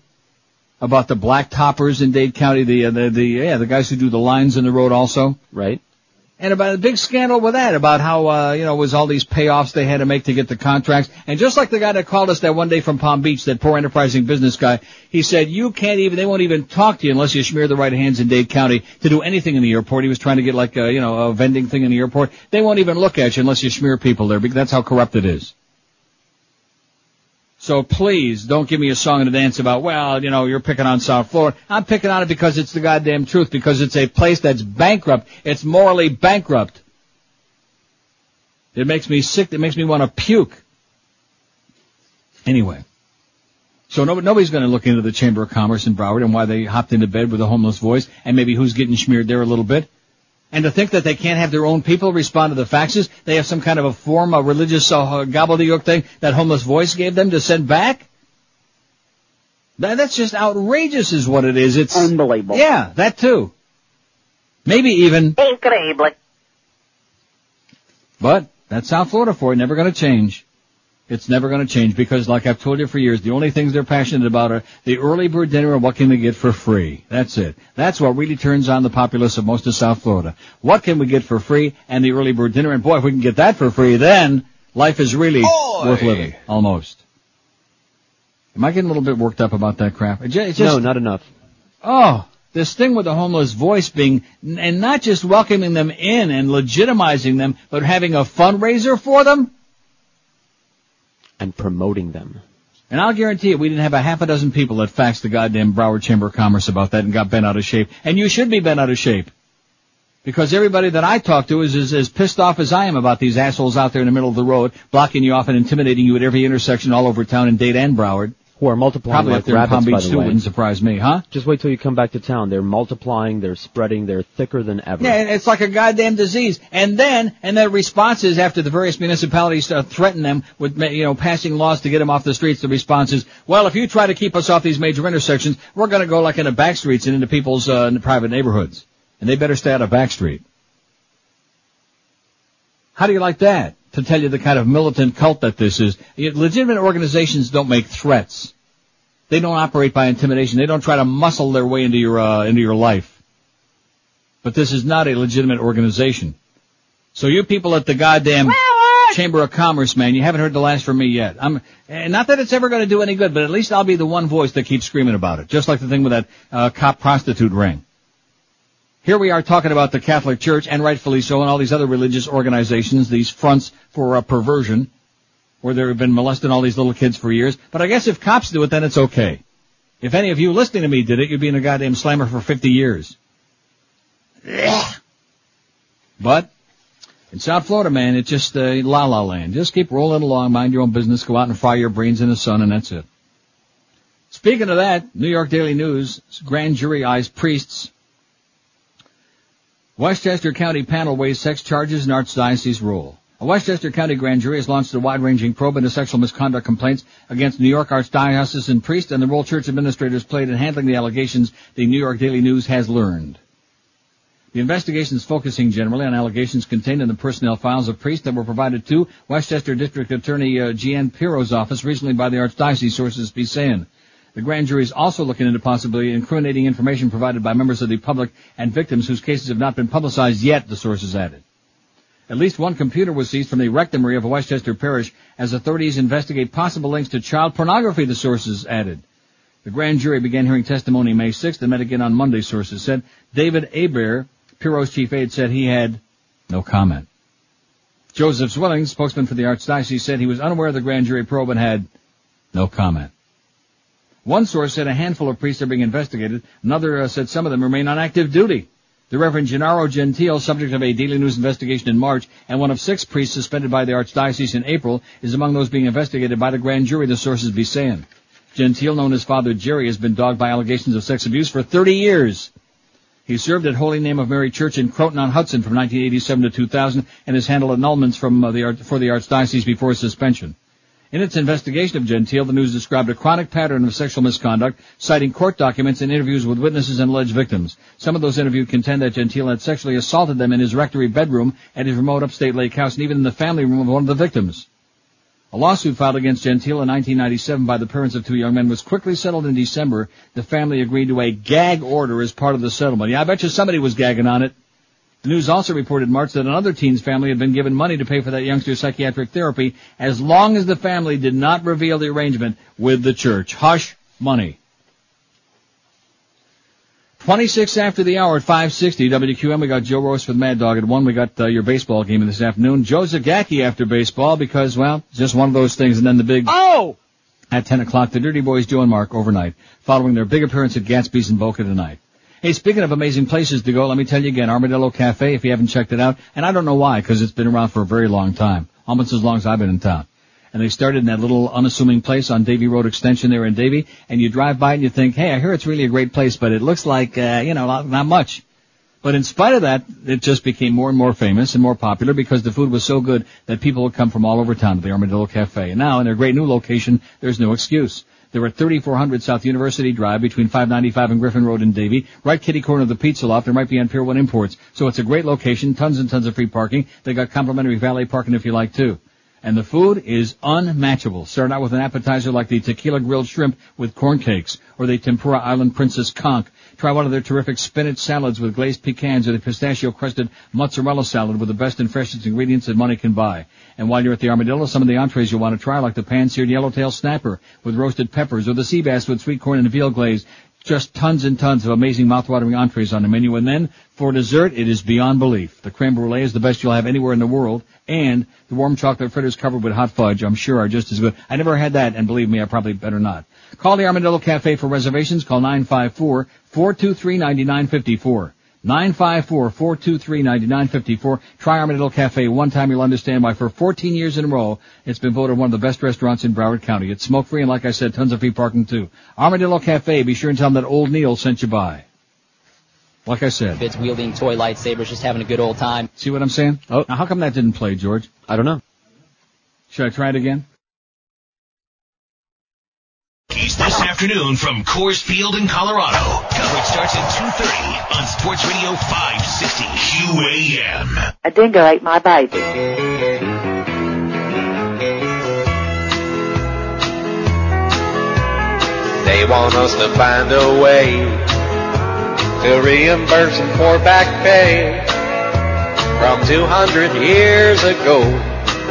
about the black toppers in Dade County, the, uh, the, the, yeah, the guys who do the lines in the road also. Right. And about a big scandal with that, about how, uh, you know, it was all these payoffs they had to make to get the contracts. And just like the guy that called us that one day from Palm Beach, that poor enterprising business guy, he said, you can't even, they won't even talk to you unless you smear the right hands in Dade County to do anything in the airport. He was trying to get like, a, you know, a vending thing in the airport. They won't even look at you unless you smear people there because that's how corrupt it is. So please don't give me a song and a dance about, well, you know, you're picking on South Florida. I'm picking on it because it's the goddamn truth, because it's a place that's bankrupt. It's morally bankrupt. It makes me sick. It makes me want to puke. Anyway. So no, nobody's going to look into the Chamber of Commerce in Broward and why they hopped into bed with a homeless voice and maybe who's getting smeared there a little bit. And to think that they can't have their own people respond to the faxes, they have some kind of a form, a religious uh, gobbledygook thing that homeless voice gave them to send back. That, that's just outrageous, is what it is. It's unbelievable. Yeah, that too. Maybe even. Incredible. But that's South Florida for you. Never going to change. It's never going to change because, like I've told you for years, the only things they're passionate about are the early bird dinner and what can they get for free. That's it. That's what really turns on the populace of most of South Florida. What can we get for free and the early bird dinner? And boy, if we can get that for free, then life is really worth living. Almost. Am I getting a little bit worked up about that crap? It ju- it's just, no, not enough. Oh, this thing with the homeless voice being, and not just welcoming them in and legitimizing them, but having a fundraiser for them. And promoting them. And I'll guarantee you, we didn't have a half a dozen people that faxed the goddamn Broward Chamber of Commerce about that and got bent out of shape. And you should be bent out of shape. Because everybody that I talk to is, as pissed off as I am about these assholes out there in the middle of the road, blocking you off and intimidating you at every intersection all over town in Dade and Broward. Who are multiplying Probably like up there in rabbits, Palm by Beach the too, way. wouldn't surprise me, huh? Just wait till you come back to town. They're multiplying, they're spreading, they're thicker than ever. Yeah, it's like a goddamn disease. And then, and their response is after the various municipalities uh, threaten them with, you know, passing laws to get them off the streets, the response is, well, if you try to keep us off these major intersections, we're going to go like into back streets and into people's uh, private neighborhoods. And they better stay out of back street. How do you like that? To tell you the kind of militant cult that this is. Legitimate organizations don't make threats. They don't operate by intimidation. They don't try to muscle their way into your uh, into your life. But this is not a legitimate organization. So you people at the goddamn Chamber of Commerce, man, you haven't heard the last from me yet. I'm and not that it's ever going to do any good, but at least I'll be the one voice that keeps screaming about it, just like the thing with that uh, cop prostitute ring. Here we are talking about the Catholic Church, and rightfully so, and all these other religious organizations, these fronts for uh, perversion, where they've been molesting all these little kids for years. But I guess if cops do it, then it's okay. If any of you listening to me did it, you'd be in a goddamn slammer for 50 years. But in South Florida, man, it's just a la la land. Just keep rolling along, mind your own business, go out and fry your brains in the sun, and that's it. Speaking of that, New York Daily News, grand jury eyes priests. Westchester County panel weighs sex charges in Archdiocese rule. A Westchester County grand jury has launched a wide-ranging probe into sexual misconduct complaints against New York Archdiocesan priests and the role church administrators played in handling the allegations the New York Daily News has learned. The investigation is focusing generally on allegations contained in the personnel files of priests that were provided to Westchester District Attorney uh, Pirro's office recently by the Archdiocese, sources be saying. The grand jury is also looking into possibly incriminating information provided by members of the public and victims whose cases have not been publicized yet, the sources added. At least one computer was seized from the rectory of a Westchester Parish as authorities investigate possible links to child pornography, the sources added. The grand jury began hearing testimony May 6th and met again on Monday, sources said. David Aber, Pirro's chief aide, said he had no comment. Joseph Zwilling, spokesman for the Archdiocese, said he was unaware of the grand jury probe and had no comment. One source said a handful of priests are being investigated. Another uh, said some of them remain on active duty. The Reverend Gennaro Gentile, subject of a Daily News investigation in March, and one of six priests suspended by the Archdiocese in April, is among those being investigated by the grand jury, the sources be saying. Gentile, known as Father Jerry, has been dogged by allegations of sex abuse for 30 years. He served at Holy Name of Mary Church in Croton-on-Hudson from 1987 to 2000 and has handled annulments from uh, the, for the Archdiocese before suspension. In its investigation of Gentile, the news described a chronic pattern of sexual misconduct, citing court documents and interviews with witnesses and alleged victims. Some of those interviewed contend that Gentile had sexually assaulted them in his rectory bedroom at his remote upstate lake house and even in the family room of one of the victims. A lawsuit filed against Gentile in 1997 by the parents of two young men was quickly settled in December. The family agreed to a gag order as part of the settlement. Yeah, I bet you somebody was gagging on it. The news also reported in March that another teen's family had been given money to pay for that youngster's psychiatric therapy as long as the family did not reveal the arrangement with the church. Hush money. 26 after the hour at 560 WQAM. We got Joe Rose with Mad Dog at 1. We got uh, your baseball game this afternoon. Joe Zagacki after baseball because, well, just one of those things. And then the big... Oh! At 10 o'clock, the Dirty Boys, Joe and Mark, overnight, following their big appearance at Gatsby's in Boca tonight. Hey, speaking of amazing places to go, let me tell you again, Armadillo Cafe, if you haven't checked it out, and I don't know why, because it's been around for a very long time, almost as long as I've been in town. And they started in that little unassuming place on Davie Road Extension there in Davie, and you drive by and you think, hey, I hear it's really a great place, but it looks like, uh, you know, not, not much. But in spite of that, it just became more and more famous and more popular because the food was so good that people would come from all over town to the Armadillo Cafe. And now in their great new location, there's no excuse. They're at 3400 South University Drive between 595 and Griffin Road in Davie, right kitty corner of the Pizza Loft. There might be on Pier 1 Imports. So it's a great location, tons and tons of free parking. They got complimentary valet parking if you like too. And the food is unmatchable. Start out with an appetizer like the tequila grilled shrimp with corn cakes, or the tempura island princess conch. Try one of their terrific spinach salads with glazed pecans or the pistachio crusted mozzarella salad with the best and freshest ingredients that money can buy. And while you're at the Armadillo, some of the entrees you'll want to try like the pan-seared yellowtail snapper with roasted peppers or the sea bass with sweet corn and veal glaze. Just tons and tons of amazing mouth-watering entrees on the menu. And then, for dessert, it is beyond belief. The creme brulee is the best you'll have anywhere in the world. And the warm chocolate fritters covered with hot fudge, I'm sure, are just as good. I never had that, and believe me, I probably better not. Call the Armadillo Cafe for reservations. Call 954-423-9954. 954-423-9954. Try Armadillo Cafe one time. You'll understand why for 14 years in a row, it's been voted one of the best restaurants in Broward County. It's smoke free and like I said, tons of free parking too. Armadillo Cafe, be sure and tell them that old Neil sent you by. Like I said. It's wielding toy lightsabers, just having a good old time. See what I'm saying? Oh. Now how come that didn't play, George? I don't know. Should I try it again? Keys this afternoon from Coors Field in Colorado. Coverage starts at 2.30 on Sports Radio 560 QAM. A dingo ate my baby. They want us to find a way to reimburse them for back pay from 200 years ago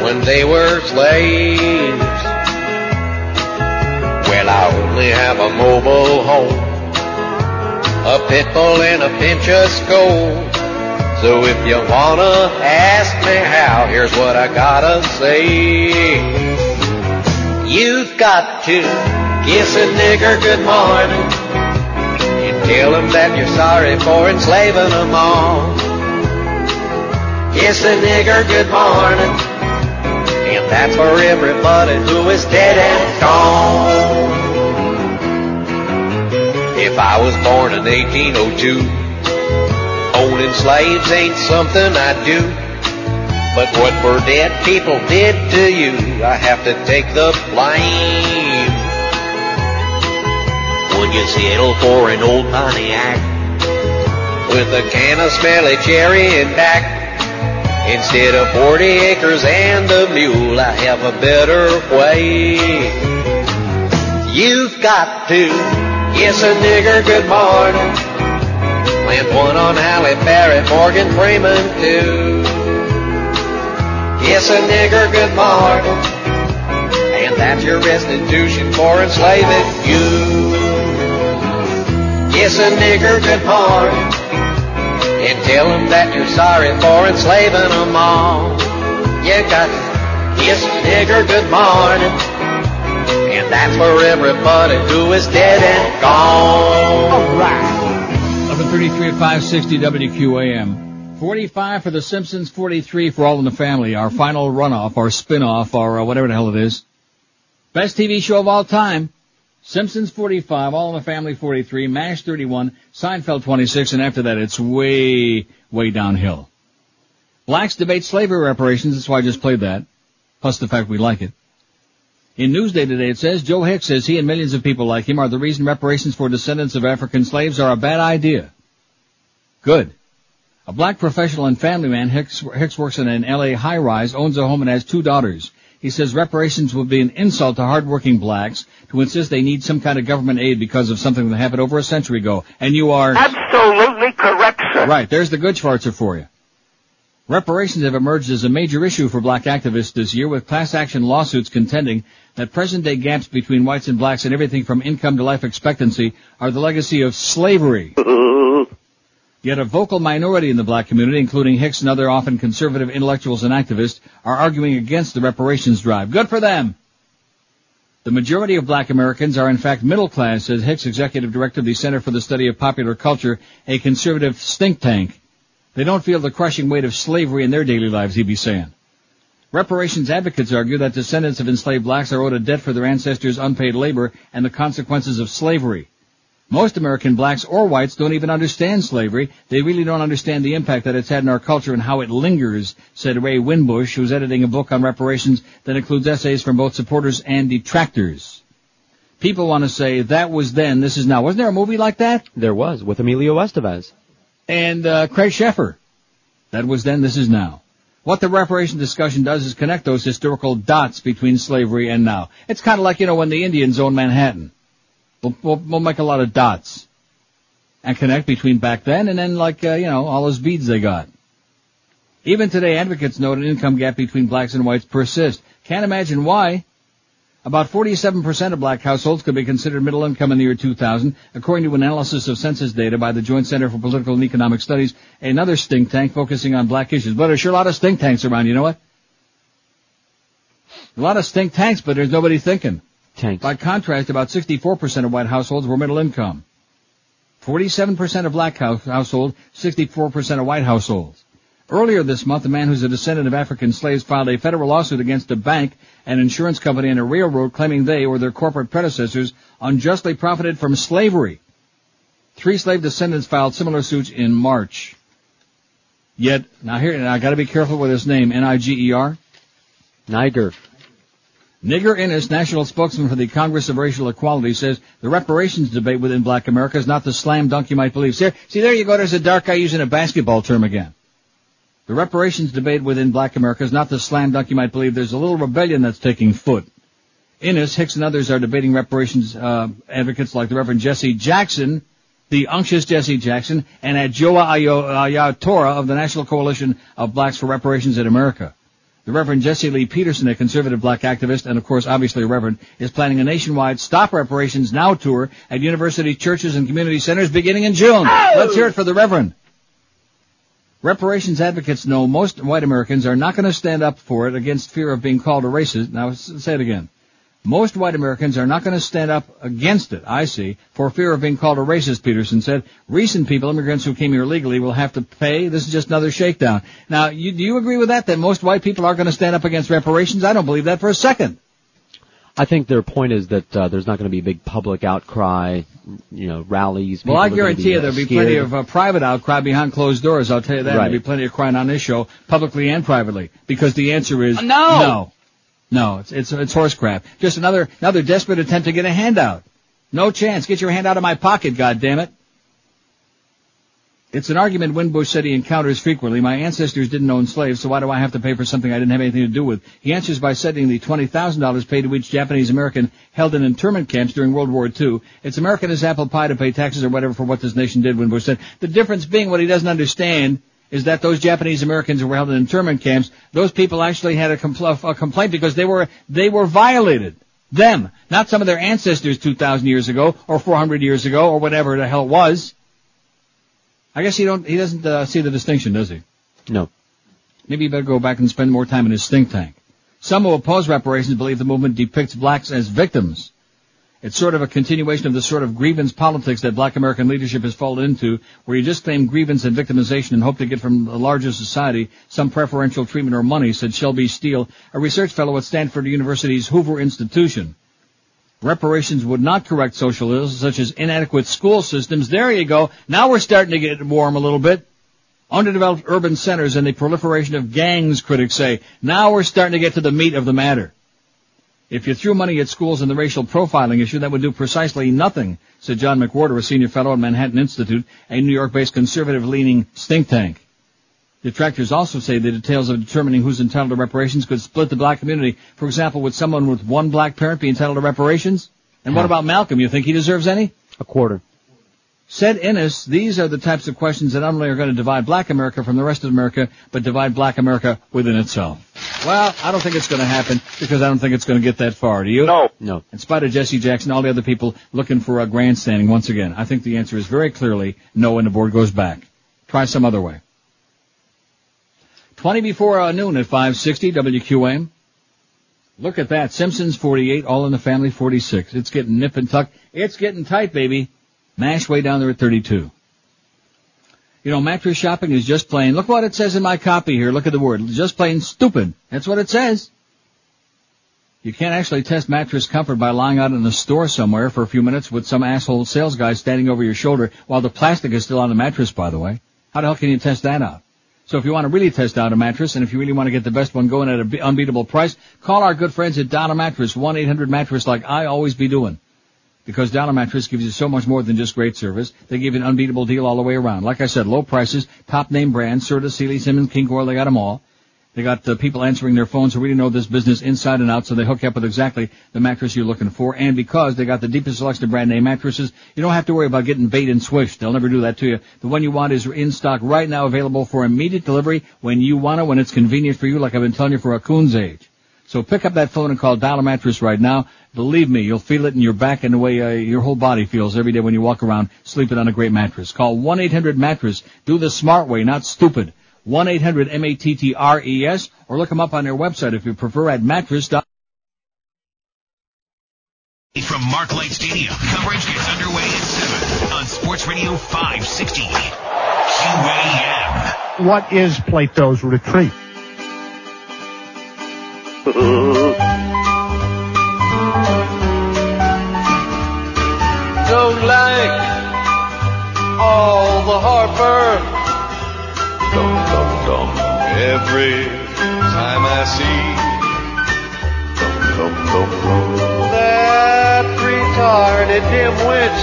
when they were slaves. Well, I only have a mobile home, a pit bull and a pinch of skull. So if you wanna ask me how, here's what I gotta say. You've got to kiss a nigger good morning and tell him that you're sorry for enslaving them all. Kiss a nigger good morning, and that's for everybody who is dead and gone. If I was born in 1802, owning slaves ain't something I'd do. But what dead people did to you, I have to take the blame. When you settle for an old Pontiac with a can of smelly cherry and back, instead of 40 acres and a mule, I have a better way. You've got to kiss a nigger good morning. Plant one on Halle Berry, Morgan Freeman too. Kiss a nigger good morning, and that's your restitution for enslaving you. Kiss a nigger good morning, and tell him that you're sorry for enslaving them all. You got to kiss a nigger good morning, and that's for everybody who is dead and gone. All right. 1133 at 560 WQAM. 45 for The Simpsons, 43 for All in the Family, our final runoff, our spin-off, our uh, whatever the hell it is. Best TV show of all time. Simpsons 45, All in the Family 43, MASH 31, Seinfeld 26, and after that it's way, way downhill. Blacks debate slavery reparations, that's why I just played that. Plus the fact we like it. In Newsday today it says, Joe Hicks says he and millions of people like him are the reason reparations for descendants of African slaves are a bad idea. Good. A black professional and family man, Hicks, Hicks works in an LA high-rise, owns a home and has two daughters. He says reparations would be an insult to hardworking blacks to insist they need some kind of government aid because of something that happened over a century ago. And you are... Absolutely correct, sir. Right, there's the good Schwarzer for you. Reparations have emerged as a major issue for black activists this year with class action lawsuits contending that present day gaps between whites and blacks in everything from income to life expectancy are the legacy of slavery. Yet a vocal minority in the black community, including Hicks and other often conservative intellectuals and activists, are arguing against the reparations drive. Good for them! The majority of black Americans are in fact middle class, says Hicks, executive director of the Center for the Study of Popular Culture, a conservative think tank. They don't feel the crushing weight of slavery in their daily lives, he'd be saying. Reparations advocates argue that descendants of enslaved blacks are owed a debt for their ancestors' unpaid labor and the consequences of slavery. Most American blacks or whites don't even understand slavery. They really don't understand the impact that it's had in our culture and how it lingers, said Ray Winbush, who's editing a book on reparations that includes essays from both supporters and detractors. People want to say, that was then, this is now. Wasn't there a movie like that? There was, with Emilio Estevez. And uh, Craig Sheffer. That was then, this is now. What the reparation discussion does is connect those historical dots between slavery and now. It's kind of like, you know, when the Indians owned Manhattan. We'll, we'll, we'll make a lot of dots and connect between back then and then like, uh, you know, all those beads they got. Even today, advocates note an income gap between blacks and whites persists. Can't imagine why. About 47% of black households could be considered middle income in the year 2000, according to an analysis of census data by the Joint Center for Political and Economic Studies, another think tank focusing on black issues. But there's sure a lot of think tanks around, you know what? A lot of think tanks, but there's nobody thinking. Tanks. By contrast, about 64% of white households were middle income. 47% of black house- households, 64% of white households. Earlier this month, a man who's a descendant of African slaves filed a federal lawsuit against a bank, an insurance company, and a railroad claiming they or their corporate predecessors unjustly profited from slavery. Three slave descendants filed similar suits in March. Yet, now here, now I gotta be careful with his name, N-I-G-E-R. Niger. Nigger Innis, national spokesman for the Congress of Racial Equality, says the reparations debate within black America is not the slam dunk you might believe. See, see there you go, there's a dark guy using a basketball term again. The reparations debate within black America is not the slam dunk you might believe. There's a little rebellion that's taking foot. Innis, Hicks, and others are debating reparations uh, advocates like the Reverend Jesse Jackson, the unctuous Jesse Jackson, and Adjoa Aiyetoro of the National Coalition of Blacks for Reparations in America. The Reverend Jesse Lee Peterson, a conservative black activist, and of course obviously a reverend, is planning a nationwide Stop Reparations Now tour at university, churches, and community centers beginning in June. Oh! Let's hear it for the Reverend. Reparations advocates know most white Americans are not going to stand up for it against fear of being called a racist. Now say it again. Most white Americans are not going to stand up against it, I see, for fear of being called a racist, Peterson said. Recent people, immigrants who came here legally, will have to pay. This is just another shakedown. Now, you, do you agree with that, that most white people are going to stand up against reparations? I don't believe that for a second. I think their point is that uh, there's not going to be a big public outcry, you know, rallies. Well, I guarantee be, you there'll be plenty of uh, private outcry behind closed doors. I'll tell you that. Right. There'll be plenty of crying on this show, publicly and privately, because the answer is no. No. No, it's it's it's horse crap. Just another another desperate attempt to get a handout. No chance. Get your hand out of my pocket, God damn it. It's an argument Winbush said he encounters frequently. My ancestors didn't own slaves, so why do I have to pay for something I didn't have anything to do with? He answers by setting the $20,000 paid to each Japanese American held in internment camps during World War II. It's American as apple pie to pay taxes or whatever for what this nation did, Winbush said. The difference being what he doesn't understand is that those Japanese Americans who were held in internment camps, those people actually had a, compl- a complaint because they were they were violated. Them, not some of their ancestors 2,000 years ago or 400 years ago or whatever the hell it was. I guess he don't he doesn't uh, see the distinction, does he? No. Maybe you better go back and spend more time in his think tank. Some who oppose reparations believe the movement depicts blacks as victims it's sort of a continuation of the sort of grievance politics that black American leadership has fallen into, where you just claim grievance and victimization and hope to get from the larger society some preferential treatment or money, said Shelby Steele, a research fellow at Stanford University's Hoover Institution. Reparations would not correct social ills such as inadequate school systems. There you go. Now we're starting to get warm a little bit. Underdeveloped urban centers and the proliferation of gangs, critics say. Now we're starting to get to the meat of the matter. If you threw money at schools and the racial profiling issue, that would do precisely nothing, said John McWhorter, a senior fellow at Manhattan Institute, a New York-based conservative-leaning think tank. Detractors also say the details of determining who's entitled to reparations could split the black community. For example, would someone with one black parent be entitled to reparations? And what about Malcolm? You think he deserves any? A quarter. Said Innis, these are the types of questions that not only are going to divide black America from the rest of America, but divide black America within itself. Well, I don't think it's going to happen because I don't think it's going to get that far. Do you? No. No. In spite of Jesse Jackson, and all the other people looking for a grandstanding once again, I think the answer is very clearly no and the board goes back. Try some other way. 20 before noon at 560 WQAM. Look at that. Simpsons 48, All in the Family 46. It's getting nip and tuck. It's getting tight, baby. Mash way down there at 32. You know, mattress shopping is just plain, look what it says in my copy here, look at the word, just plain stupid. That's what it says. You can't actually test mattress comfort by lying out in a store somewhere for a few minutes with some asshole sales guy standing over your shoulder while the plastic is still on the mattress, by the way. How the hell can you test that out? So if you want to really test out a mattress and if you really want to get the best one going at an unbeatable price, call our good friends at Donna Mattress, 1-800-Mattress like I always be doing because Dial-A-Mattress gives you so much more than just great service. They give you an unbeatable deal all the way around. Like I said, low prices, top name brands, Serta, Sealy, Simmons, King Coil, they got them all. They got uh, people answering their phones who really know this business inside and out, so they hook you up with exactly the mattress you're looking for. And because they got the deepest selection of brand name mattresses, you don't have to worry about getting bait and swished. They'll never do that to you. The one you want is in stock right now, available for immediate delivery when you want it, when it's convenient for you, like I've been telling you for a coon's age. So pick up that phone and call Dial-A-Mattress right now. Believe me, you'll feel it in your back and the way uh, your whole body feels every day when you walk around sleeping on a great mattress. Call 1-800-MATTRESS. Do the smart way, not stupid. 1-800-M-A-T-T-R-E-S or look them up on their website if you prefer at mattress. From Mark Light Stadium, coverage gets underway at 7 on Sports Radio 560. QAM. What is Plato's retreat? Don't like all the heartburn. Every time I see that retarded dimwit.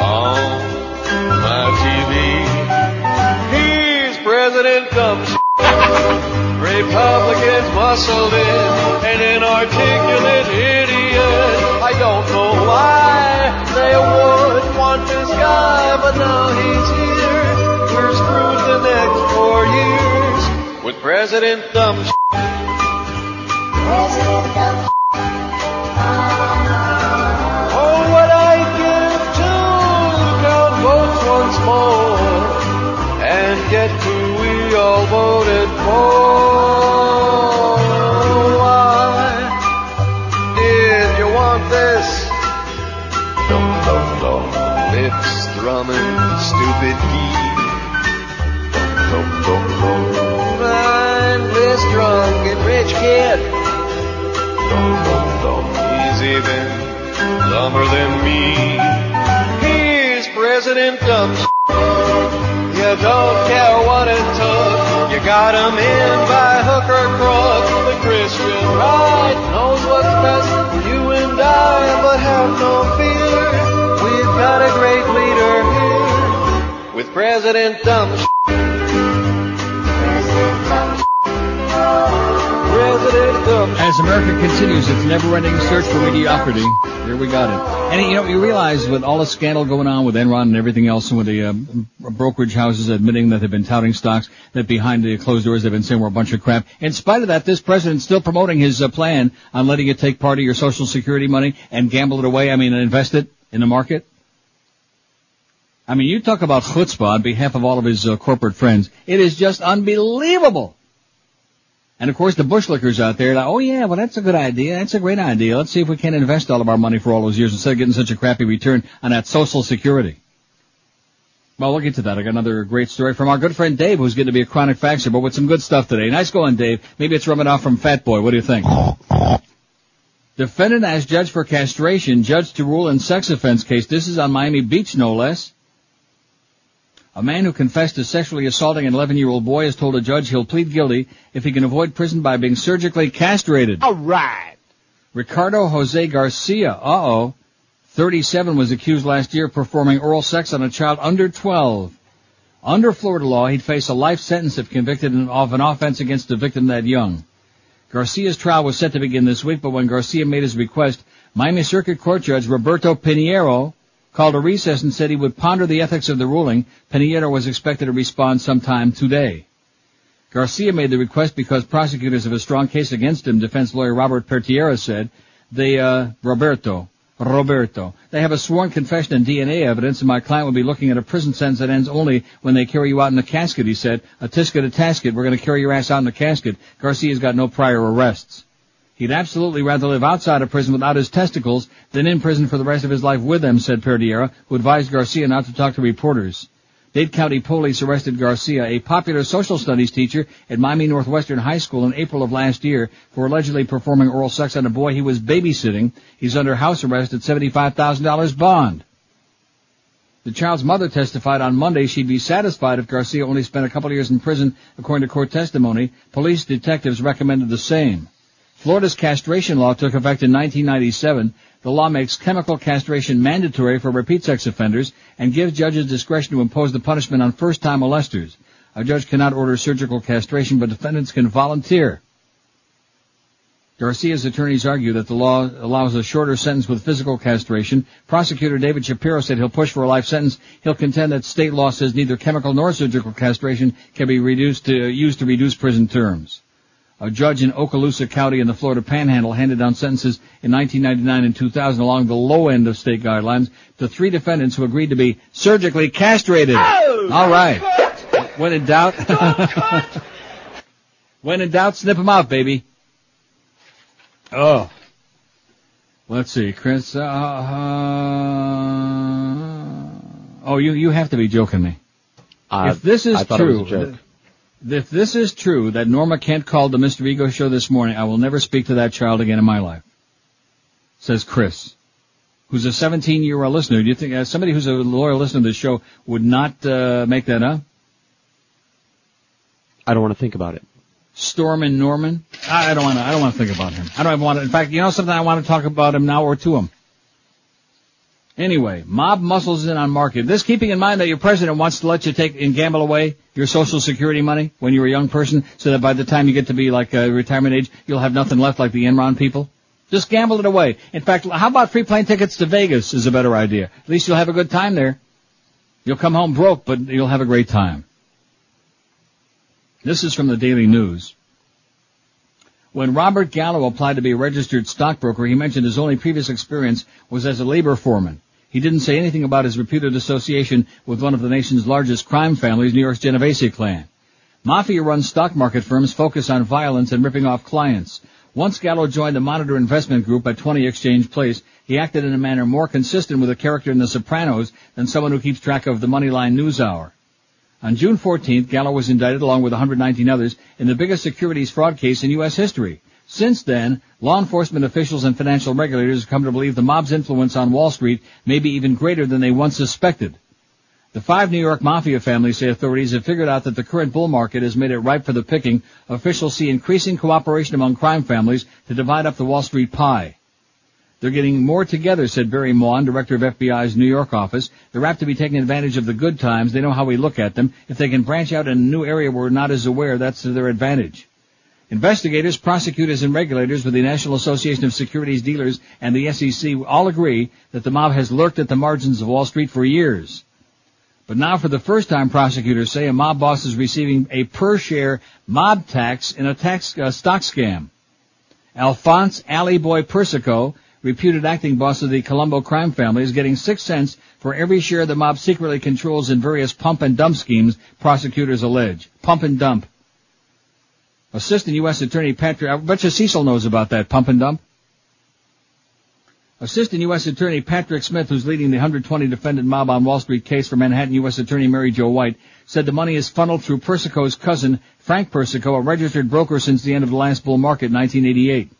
On my TV. He's President Comes. Republicans muscled in an inarticulate idiot. I don't know why they would want this guy, but now he's with President Dumb. Oh, what I give to count votes once more and get who we all voted for. Why did you want this? Dum dum dum, lips stupid geek. Dum dum dum, mindless drunk and rich kid. Dum dum dum, he's even dumber than me. He's President Dumb. You don't care what it took. You got him in by hook or crook. The Christian right knows what's best for you and I, but have no fear. We've got a great leader here with President Dumb. As America continues its never-ending search for mediocrity, here we got it. And you know, you realize with all the scandal going on with Enron and everything else, and with the uh, brokerage houses admitting that they've been touting stocks, that behind the closed doors they've been saying we're a bunch of crap. In spite of that, this president's still promoting his uh, plan on letting you take part of your Social Security money and gamble it away. I mean, invest it in the market. I mean, you talk about chutzpah on behalf of all of his uh, corporate friends. It is just unbelievable. And of course, the bushlickers out there, like, oh yeah, well that's a good idea. That's a great idea. Let's see if we can invest all of our money for all those years instead of getting such a crappy return on that Social Security. Well, we'll get to that. I got another great story from our good friend Dave, who's getting to be a chronic faxer, but with some good stuff today. Nice going, Dave. Maybe it's rubbing off from Fat Boy. What do you think? Defendant as judge for castration, judge to rule in sex offense case. This is on Miami Beach, no less. A man who confessed to sexually assaulting an 11-year-old boy has told a judge he'll plead guilty if he can avoid prison by being surgically castrated. All right. Ricardo Jose Garcia, uh-oh, 37 was accused last year of performing oral sex on a child under 12. Under Florida law, he'd face a life sentence if convicted of an offense against a victim that young. Garcia's trial was set to begin this week, but when Garcia made his request, Miami Circuit Court Judge Roberto Pinheiro called a recess and said he would ponder the ethics of the ruling. Pinheiro was expected to respond sometime today. Garcia made the request because prosecutors have a strong case against him, defense lawyer Robert Pertiera said. They, uh, Roberto, Roberto, they have a sworn confession and DNA evidence and my client will be looking at a prison sentence that ends only when they carry you out in the casket, he said. A tisket, a tasket, we're gonna carry your ass out in the casket. Garcia's got no prior arrests. He'd absolutely rather live outside of prison without his testicles than in prison for the rest of his life with them, said Perdiera, who advised Garcia not to talk to reporters. Dade County police arrested Garcia, a popular social studies teacher at Miami Northwestern High School in April of last year for allegedly performing oral sex on a boy he was babysitting. He's under house arrest at $75,000 bond. The child's mother testified on Monday she'd be satisfied if Garcia only spent a couple years in prison, according to court testimony. Police detectives recommended the same. Florida's castration law took effect in 1997. The law makes chemical castration mandatory for repeat sex offenders and gives judges discretion to impose the punishment on first-time molesters. A judge cannot order surgical castration, but defendants can volunteer. Garcia's attorneys argue that the law allows a shorter sentence with physical castration. Prosecutor David Shapiro said he'll push for a life sentence. He'll contend that state law says neither chemical nor surgical castration can be reduced to, used to reduce prison terms. A judge in Okaloosa County in the Florida Panhandle handed down sentences in 1999 and 2000 along the low end of state guidelines to three defendants who agreed to be surgically castrated. Oh, All right. When in doubt, when in doubt, snip them out, baby. Oh. Let's see, Chris. Uh, oh, you you have to be joking me. Uh, if this is I thought true, if this is true that Norma Kent called the Mr. Ego show this morning, I will never speak to that child again in my life. Says Chris, who's a 17 year old listener. Do you think uh, somebody who's a loyal listener to the show would not uh, make that up? I don't want to think about it. Storm and Norman? I I don't want to. I don't want to think about him. I don't want to. In fact, you know something? I want to talk about him now or to him. Anyway, mob muscles in on market. This keeping in mind that your president wants to let you take and gamble away your social security money when you're a young person so that by the time you get to be like uh, retirement age, you'll have nothing left like the Enron people. Just gamble it away. In fact, how about free plane tickets to Vegas is a better idea. At least you'll have a good time there. You'll come home broke, but you'll have a great time. This is from the Daily News. When Robert Gallo applied to be a registered stockbroker, he mentioned his only previous experience was as a labor foreman. He didn't say anything about his reputed association with one of the nation's largest crime families, New York's Genovese clan. Mafia-run stock market firms focus on violence and ripping off clients. Once Gallo joined the Monitor Investment Group at 20 Exchange Place, he acted in a manner more consistent with a character in The Sopranos than someone who keeps track of the Moneyline News Hour. On June 14th, Gallo was indicted along with 119 others in the biggest securities fraud case in U.S. history. Since then, law enforcement officials and financial regulators have come to believe the mob's influence on Wall Street may be even greater than they once suspected. The five New York mafia families say authorities have figured out that the current bull market has made it ripe for the picking. Officials see increasing cooperation among crime families to divide up the Wall Street pie. They're getting more together, said Barry Mawn, director of FBI's New York office. They're apt to be taking advantage of the good times. They know how we look at them. If they can branch out in a new area we're not as aware, that's to their advantage. Investigators, prosecutors, and regulators with the National Association of Securities Dealers and the SEC all agree that the mob has lurked at the margins of Wall Street for years. But now for the first time, prosecutors say a mob boss is receiving a per share mob tax in a tax uh, stock scam. Alphonse Allie Boy Persico reputed acting boss of the Colombo crime family, is getting six cents for every share the mob secretly controls in various pump and dump schemes, prosecutors allege. Pump and dump. Assistant U.S. Attorney Patrick, I bet you Cecil knows about that, pump and dump. Assistant U.S. Attorney Patrick Smith, who's leading the 120 defendant mob on Wall Street case for Manhattan U.S. Attorney Mary Jo White, said the money is funneled through Persico's cousin, Frank Persico, a registered broker since the end of the last bull market in 1988.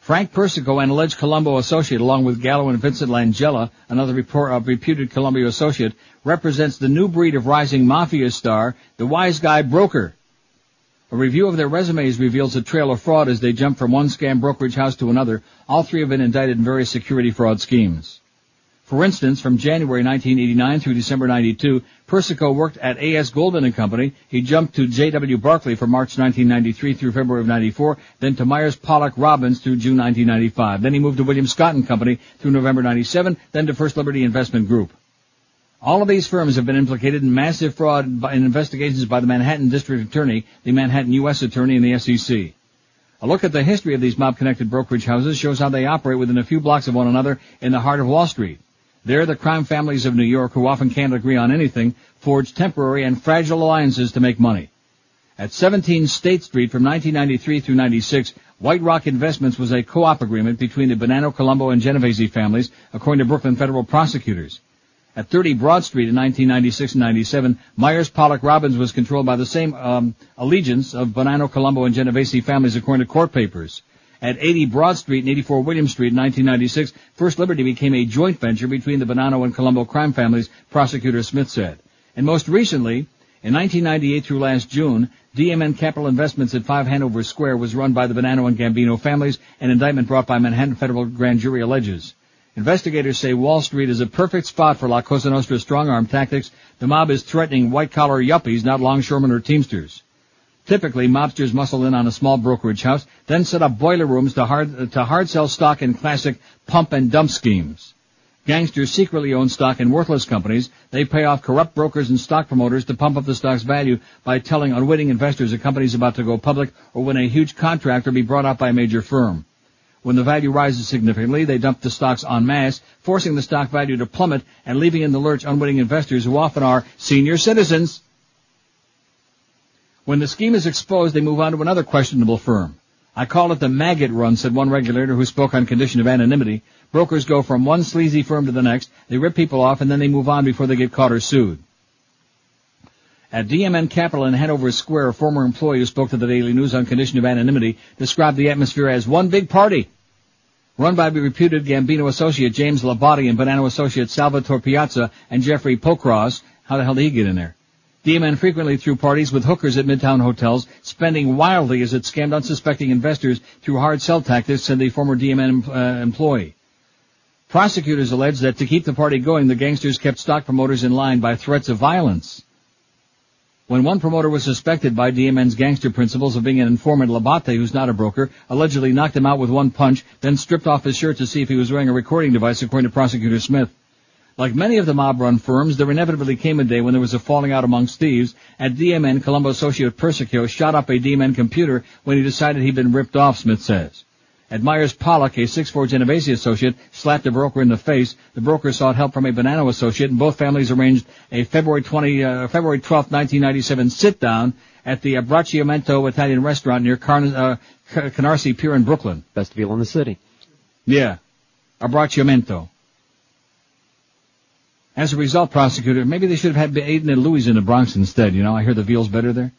Frank Persico, an alleged Colombo associate, along with Gallo and Vincent Langella, another report, reputed Colombo associate, represents the new breed of rising mafia star, the wise guy broker. A review of their resumes reveals a trail of fraud as they jump from one scam brokerage house to another. All three have been indicted in various security fraud schemes. For instance, from January 1989 through December 92, Persico worked at A.S. Goldman and Company. He jumped to J.W. Barclay from March 1993 through February of 94, then to Myers Pollock Robbins through June 1995. Then he moved to William Scott and Company through November 97, then to First Liberty Investment Group. All of these firms have been implicated in massive fraud in investigations by the Manhattan District Attorney, the Manhattan U.S. Attorney, and the SEC. A look at the history of these mob-connected brokerage houses shows how they operate within a few blocks of one another in the heart of Wall Street. There, the crime families of New York, who often can't agree on anything, forge temporary and fragile alliances to make money. At 17 State Street from 1993 through 96, White Rock Investments was a co-op agreement between the Bonanno, Colombo, and Genovese families, according to Brooklyn federal prosecutors. At 30 Broad Street in 1996 and 97, Myers Pollock Robbins was controlled by the same um, allegiance of Bonanno, Colombo, and Genovese families, according to court papers. At 80 Broad Street and 84 William Street in 1996, First Liberty became a joint venture between the Bonanno and Colombo crime families, prosecutor Smith said. And most recently, in 1998 through last June, DMN Capital Investments at 5 Hanover Square was run by the Bonanno and Gambino families, an indictment brought by Manhattan federal grand jury alleges. Investigators say Wall Street is a perfect spot for La Cosa Nostra's strong-arm tactics. The mob is threatening white-collar yuppies, not longshoremen or teamsters. Typically, mobsters muscle in on a small brokerage house, then set up boiler rooms to hard, to hard sell stock in classic pump and dump schemes. Gangsters secretly own stock in worthless companies. They pay off corrupt brokers and stock promoters to pump up the stock's value by telling unwitting investors a company's about to go public or win a huge contract or be brought up by a major firm. When the value rises significantly, they dump the stocks en masse, forcing the stock value to plummet and leaving in the lurch unwitting investors who often are senior citizens. When the scheme is exposed, they move on to another questionable firm. I call it the maggot run, said one regulator who spoke on condition of anonymity. Brokers go from one sleazy firm to the next, they rip people off, and then they move on before they get caught or sued. At DMN Capital in Hanover Square, a former employee who spoke to the Daily News on condition of anonymity described the atmosphere as one big party. Run by reputed Gambino associate James Labate and Bonanno associate Salvatore Piazza and Jeffrey Pokros. How the hell did he get in there? DMN frequently threw parties with hookers at Midtown hotels, spending wildly as it scammed unsuspecting investors through hard sell tactics, said the former DMN uh, employee. Prosecutors allege that to keep the party going, the gangsters kept stock promoters in line by threats of violence. When one promoter was suspected by DMN's gangster principals of being an informant, Labate, who's not a broker, allegedly knocked him out with one punch, then stripped off his shirt to see if he was wearing a recording device, according to prosecutor Smith. Like many of the mob-run firms, there inevitably came a day when there was a falling out amongst thieves. At DMN, Colombo associate Persico shot up a DMN computer when he decided he'd been ripped off, Smith says. At Myers Pollock, a 6'4 Genovese associate slapped a broker in the face. The broker sought help from a Bonanno associate, and both families arranged a February 20, uh, February 12, 1997 sit-down at the Abbracciamento Italian restaurant near Carn- uh, Canarsie Pier in Brooklyn. Best deal in the city. Yeah. Abbracciamento. As a result, prosecutor, maybe they should have had Aiden and Louis in the Bronx instead, you know, I hear the veal's better there.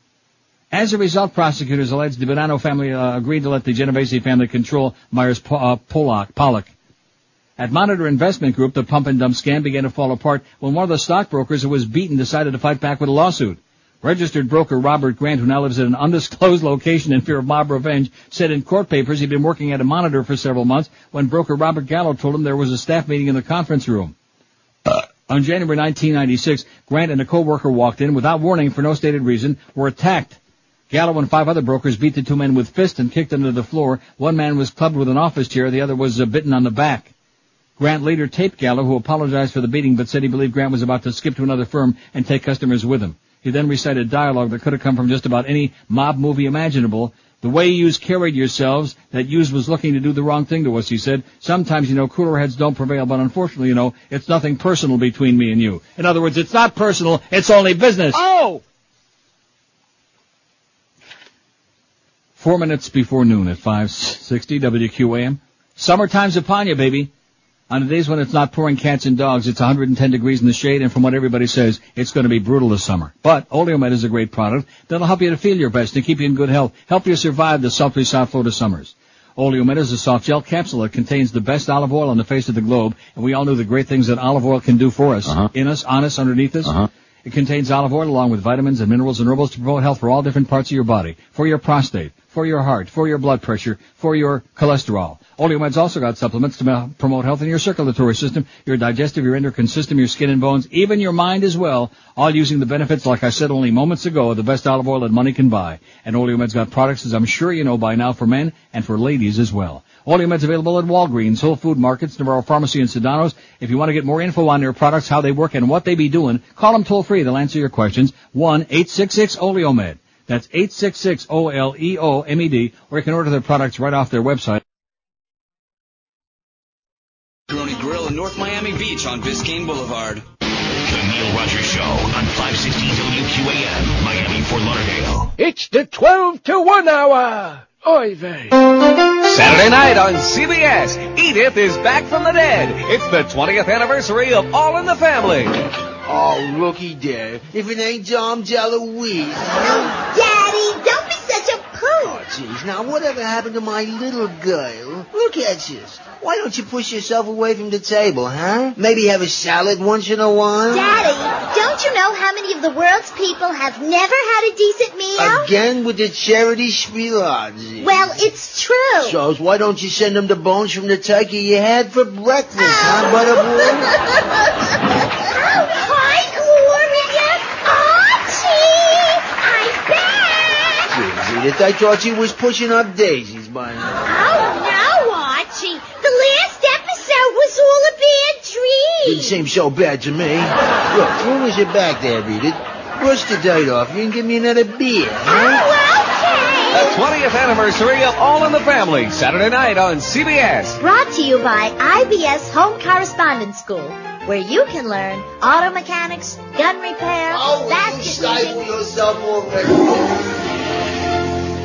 As a result, prosecutors allege the Bonanno family uh, agreed to let the Genovese family control Myers uh, Pollock. Pollock. At Monitor Investment Group, the pump and dump scam began to fall apart when one of the stockbrokers who was beaten decided to fight back with a lawsuit. Registered broker Robert Grant, who now lives at an undisclosed location in fear of mob revenge, said in court papers he'd been working at a monitor for several months when broker Robert Gallo told him there was a staff meeting in the conference room. On January 1996, Grant and a co-worker walked in without warning for no stated reason, were attacked. Gallo and five other brokers beat the two men with fists and kicked them to the floor. One man was clubbed with an office chair, the other was uh, bitten on the back. Grant later taped Gallo, who apologized for the beating but said he believed Grant was about to skip to another firm and take customers with him. He then recited dialogue that could have come from just about any mob movie imaginable. The way yous carried yourselves, that yous was looking to do the wrong thing to us, he said. Sometimes, you know, cooler heads don't prevail, but unfortunately, you know, it's nothing personal between me and you. In other words, it's not personal, it's only business. Oh! Four minutes before noon at 560 WQAM. Summertime's upon you, baby. On the days when it's not pouring cats and dogs, it's 110 degrees in the shade, and from what everybody says, it's going to be brutal this summer. But Oleomed is a great product that'll help you to feel your best and keep you in good health, help you survive the sultry South Florida summers. Oleomed is a soft gel capsule that contains the best olive oil on the face of the globe, and we all know the great things that olive oil can do for us, Uh-huh. in us, on us, underneath us. Uh-huh. It contains olive oil along with vitamins and minerals and herbals to promote health for all different parts of your body, for your prostate, for your heart, for your blood pressure, for your cholesterol. Oleomed's also got supplements to promote health in your circulatory system, your digestive, your endocrine system, your skin and bones, even your mind as well, all using the benefits, like I said only moments ago, of the best olive oil that money can buy. And Oleomed's got products, as I'm sure you know by now, for men and for ladies as well. Oleomed's available at Walgreens, Whole Food Markets, Navarro Pharmacy, and Sedanos. If you want to get more info on their products, how they work, and what they be doing, call them toll free. They'll answer your questions. 1-866-OLEOMED. That's 866-O-L-E-O-M-E-D, or you can order their products right off their website. Macaroni Grill in North Miami Beach on Biscayne Boulevard. The Neil Rogers Show on 560 WQAM, Miami, Fort Lauderdale. It's the 12 to 1 hour. Oy vey. Saturday night on CBS, Edith is back from the dead. It's the 20th anniversary of All in the Family. Oh, looky there. If it ain't Dom DeLuise. Oh, Daddy, don't be such a pooh. Oh, jeez. Now, whatever happened to my little girl? Look at you. Why don't you push yourself away from the table, huh? Maybe have a salad once in a while? Daddy, don't you know how many of the world's people have never had a decent meal? Again with the charity spielazzi. Well, it's true. So why don't you send them the bones from the turkey you had for breakfast, huh, oh. Butterboy? Oh, hi, Gloria. Archie, I'm back. Jeez, Edith, I thought you was pushing up daisies by now. Oh, no, Archie. The last episode was all a bad dream. Didn't seem so bad to me. Look, when was it back there, Edith? Brush the dirt off you and give me another beer, huh? Oh, the 20th anniversary of All in the Family, Saturday night on CBS. Brought to you by IBS Home Correspondence School, where you can learn auto mechanics, gun repair, Oh, basket weaving.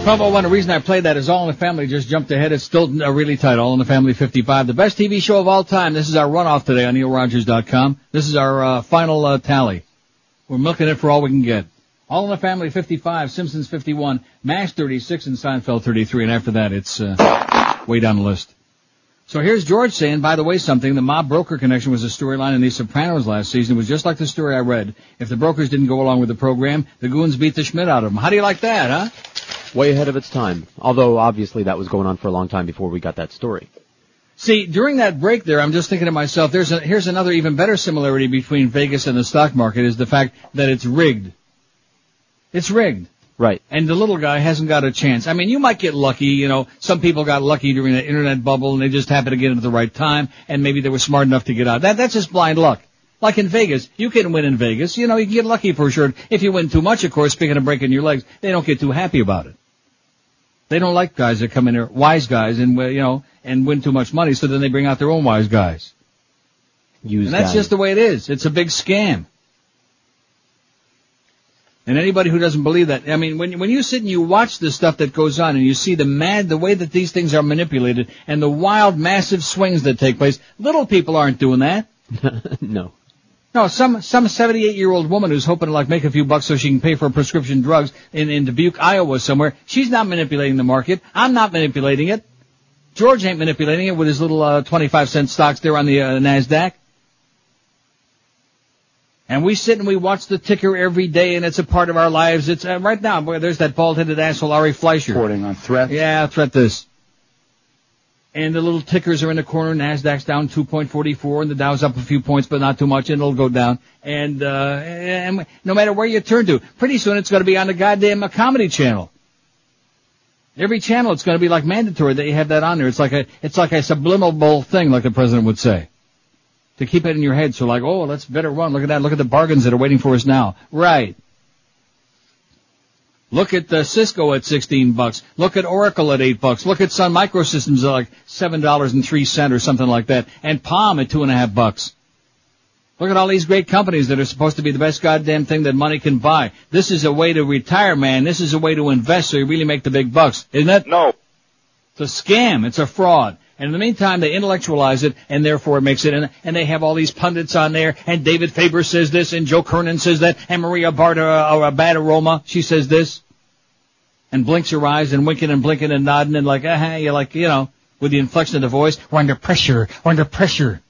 Already. 1201, the reason I played that is All in the Family just jumped ahead. It's still uh, really tight. All in the Family 55. The best TV show of all time. This is our runoff today on NeilRogers.com. This is our uh, final uh, tally. We're milking it for all we can get. All in the Family 55, Simpsons 51, MASH 36, and Seinfeld 33. And after that, it's uh, way down the list. So here's George saying, by the way, something, the mob broker connection was a storyline in The Sopranos last season. It was just like the story I read. If the brokers didn't go along with the program, the goons beat the Schmidt out of them. How do you like that, huh? Way ahead of its time. Although obviously that was going on for a long time before we got that story. See, during that break there, I'm just thinking to myself, there's a, here's another even better similarity between Vegas and the stock market is the fact that it's rigged. It's rigged. Right. And the little guy hasn't got a chance. I mean, you might get lucky, you know, some people got lucky during the internet bubble and they just happened to get in at the right time and maybe they were smart enough to get out. That, that's just blind luck. Like in Vegas, you can win in Vegas. You know, you can get lucky for sure. If you win too much, of course, speaking of breaking your legs, they don't get too happy about it. They don't like guys that come in there, wise guys, and, you know, and win too much money, so then they bring out their own wise guys. Use And that's guys. just the way it is. It's a big scam. And anybody who doesn't believe that, I mean, when when you sit and you watch the stuff that goes on and you see the mad, the way that these things are manipulated and the wild, massive swings that take place, little people aren't doing that. no. No, some some 78 year old woman who's hoping to like make a few bucks so she can pay for prescription drugs in in Dubuque, Iowa somewhere. She's not manipulating the market. I'm not manipulating it. George ain't manipulating it with his little uh, 25 cent stocks there on the uh, Nasdaq. And we sit and we watch the ticker every day, and it's a part of our lives. It's uh, right now. Boy, there's that bald-headed asshole Ari Fleischer. Reporting on threat. Yeah, threat this. And the little tickers are in the corner. Nasdaq's down 2.44, and the Dow's up a few points, but not too much, and it'll go down. And uh, and no matter where you turn to, pretty soon it's going to be on the goddamn uh, comedy channel. Every channel, it's going to be like mandatory that you have that on there. It's like a it's like a subliminal thing, like the president would say to keep it in your head. So like, oh, let's better run. Look at that. Look at the bargains that are waiting for us now. Right. Look at uh, Cisco at 16 bucks. Look at Oracle at 8 bucks. Look at Sun Microsystems at like $7.03 or something like that. And Palm at two and a half bucks. Look at all these great companies that are supposed to be the best goddamn thing that money can buy. This is a way to retire, man. This is a way to invest so you really make the big bucks, isn't it? No. It's a scam. It's a fraud. And in the meantime, they intellectualize it, and therefore it makes it, and, and they have all these pundits on there, and David Faber says this, and Joe Kernan says that, and Maria Barta, or uh, Bad Aroma, she says this, and blinks her eyes, and winking and blinking and nodding, and like, uh-huh, you're like, you know, with the inflection of the voice, we're under pressure, we're under pressure.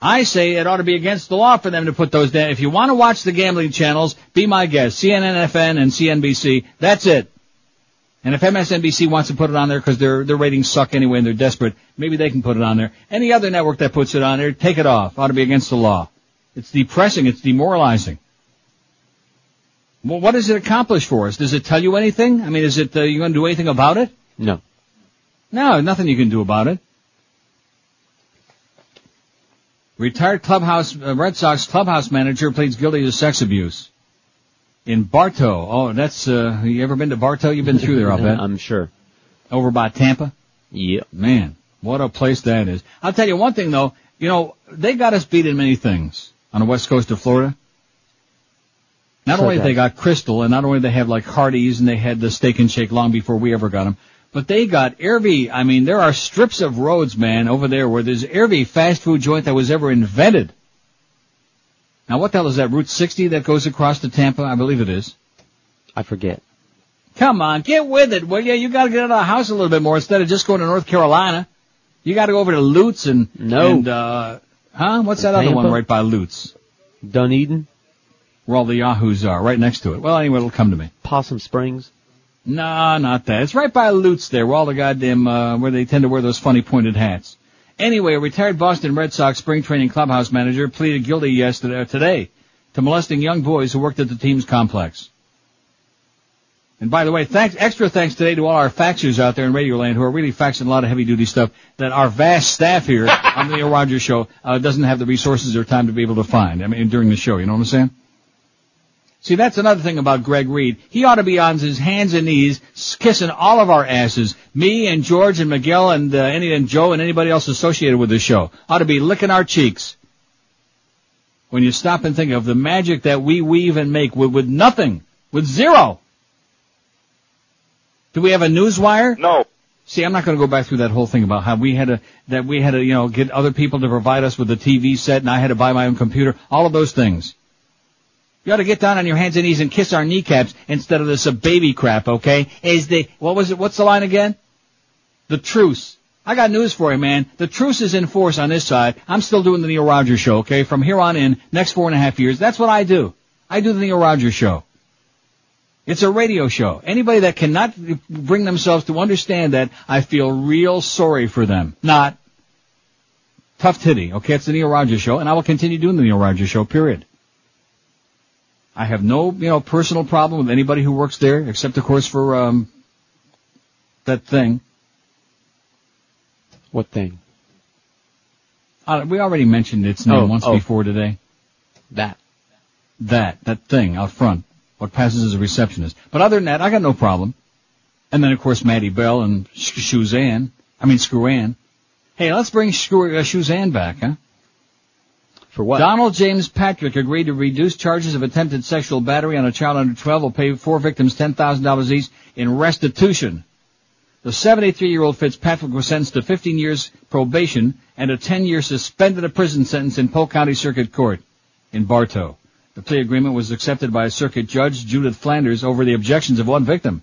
I say it ought to be against the law for them to put those down. If you want to watch the gambling channels, be my guest. CNN, FN, and CNBC. That's it. And if MSNBC wants to put it on there because their their ratings suck anyway and they're desperate, maybe they can put it on there. Any other network that puts it on there, take it off. Ought to be against the law. It's depressing. It's demoralizing. Well, what does it accomplish for us? Does it tell you anything? I mean, is it uh, you going to do anything about it? No. No, nothing you can do about it. Retired clubhouse uh, Red Sox clubhouse manager pleads guilty to sex abuse in Bartow. Oh, that's uh you ever been to Bartow? You've been through there, I'll bet. I'm sure. Over by Tampa? Yep. Man, what a place that is. I'll tell you one thing though, you know, they got us beat in many things on the west coast of Florida. Not only they got Krystal and not only they have like Hardee's and they had the steak and shake long before we ever got them, but they got every, I mean, there are strips of roads, man, over there where there's every fast food joint that was ever invented. Now what the hell is that, Route 60 that goes across to Tampa? I believe it is. I forget. Come on, get with it, will you? You gotta get out of the house a little bit more instead of just going to North Carolina. You gotta go over to Lutz and, No. and, uh, huh? What's that other one right by Lutz? Dunedin, Where all the Yahoos are, right next to it. Well, anyway, it'll come to me. Possum Springs. No, not that. It's right by Lutz there, where all the goddamn, uh, where they tend to wear those funny pointed hats. Anyway, a retired Boston Red Sox spring training clubhouse manager pleaded guilty yesterday, uh, today, to molesting young boys who worked at the team's complex. And by the way, thanks, extra thanks today to all our faxers out there in Radio Land who are really faxing a lot of heavy duty stuff that our vast staff here on the Neil Rogers show, uh, doesn't have the resources or time to be able to find. I mean, during the show, you know what I'm saying? See, that's another thing about Greg Reed. He ought to be on his hands and knees, kissing all of our asses. Me and George and Miguel and uh, any and Joe and anybody else associated with the show ought to be licking our cheeks. When you stop and think of the magic that we weave and make with, with nothing, with zero. Do we have a news wire? No. See, I'm not going to go back through that whole thing about how we had to, that we had to, you know, get other people to provide us with a TV set and I had to buy my own computer. All of those things. You ought to get down on your hands and knees and kiss our kneecaps instead of this uh, baby crap, okay? Is the, what was it, what's the line again? The truce. I got news for you, man. The truce is in force on this side. I'm still doing the Neil Rogers show, okay? From here on in, next four and a half years, that's what I do. I do the Neil Rogers show. It's a radio show. Anybody that cannot bring themselves to understand that, I feel real sorry for them. Not tough titty. Okay, it's the Neil Rogers show, and I will continue doing the Neil Rogers show, period. I have no, you know, personal problem with anybody who works there, except of course for, um, that thing. What thing? Uh, we already mentioned its name Oh, once oh. before today. That. That, that thing out front. What passes as a receptionist. But other than that, I got no problem. And then of course Maddie Bell and Sh- Shuzanne. I mean Screw Ann. Hey, let's bring Screw, uh, Shuzanne back, huh? For what? Donald James Patrick agreed to reduce charges of attempted sexual battery on a child under 12 will pay four victims $10,000 each in restitution. The 73-year-old Fitzpatrick was sentenced to 15 years probation and a 10-year suspended prison sentence in Polk County Circuit Court in Bartow. The plea agreement was accepted by Circuit Judge Judith Flanders over the objections of one victim.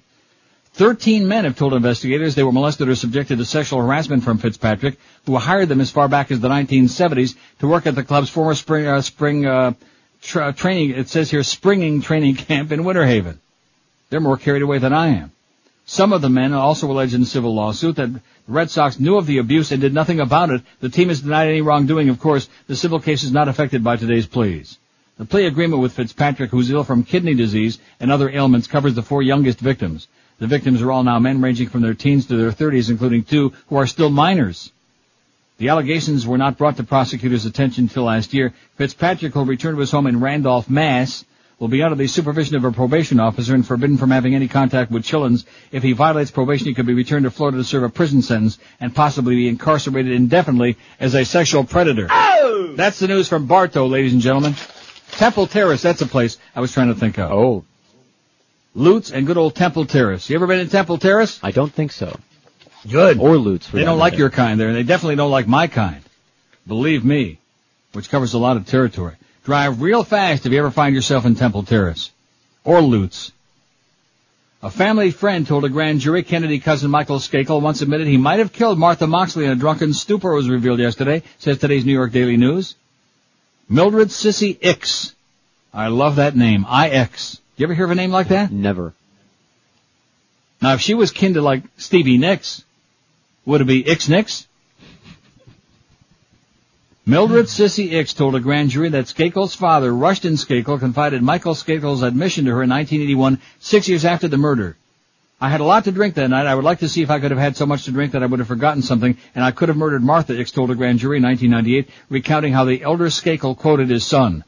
Thirteen men have told investigators they were molested or subjected to sexual harassment from Fitzpatrick, who hired them as far back as the 1970s to work at the club's former spring, uh, spring uh, tra- training. It says here springing training camp in Winter Haven. They're more carried away than I am. Some of the men also alleged in a civil lawsuit that the Red Sox knew of the abuse and did nothing about it. The team has denied any wrongdoing. Of course, the civil case is not affected by today's pleas. The plea agreement with Fitzpatrick, who's ill from kidney disease and other ailments, covers the four youngest victims. The victims are all now men ranging from their teens to their 30s, including two who are still minors. The allegations were not brought to prosecutors' attention until last year. Fitzpatrick will return to his home in Randolph, Mass. Will be under the supervision of a probation officer and forbidden from having any contact with children. If he violates probation, he could be returned to Florida to serve a prison sentence and possibly be incarcerated indefinitely as a sexual predator. Oh! That's the news from Bartow, ladies and gentlemen. Temple Terrace, that's a place I was trying to think of. Oh. Lutz and good old Temple Terrace. You ever been in Temple Terrace? I don't think so. Good. Or Lutz. They don't like matter. your kind there, and they definitely don't like my kind. Believe me. Which covers a lot of territory. Drive real fast if you ever find yourself in Temple Terrace. Or Lutz. A family friend told a grand jury Kennedy cousin Michael Skakel once admitted he might have killed Martha Moxley in a drunken stupor was revealed yesterday, says today's New York Daily News. Mildred Sissy Ix. I love that name. I-X. You ever hear of a name like that? Never. Now, if she was kin to like Stevie Nicks, would it be Ix Nicks? Mildred Sissy Ix told a grand jury that Skakel's father, Rushton Skakel, confided Michael Skakel's admission to her in 1981, six years after the murder. I had a lot to drink that night. I would like to see if I could have had so much to drink that I would have forgotten something, and I could have murdered Martha, Ix told a grand jury in 1998, recounting how the elder Skakel quoted his son.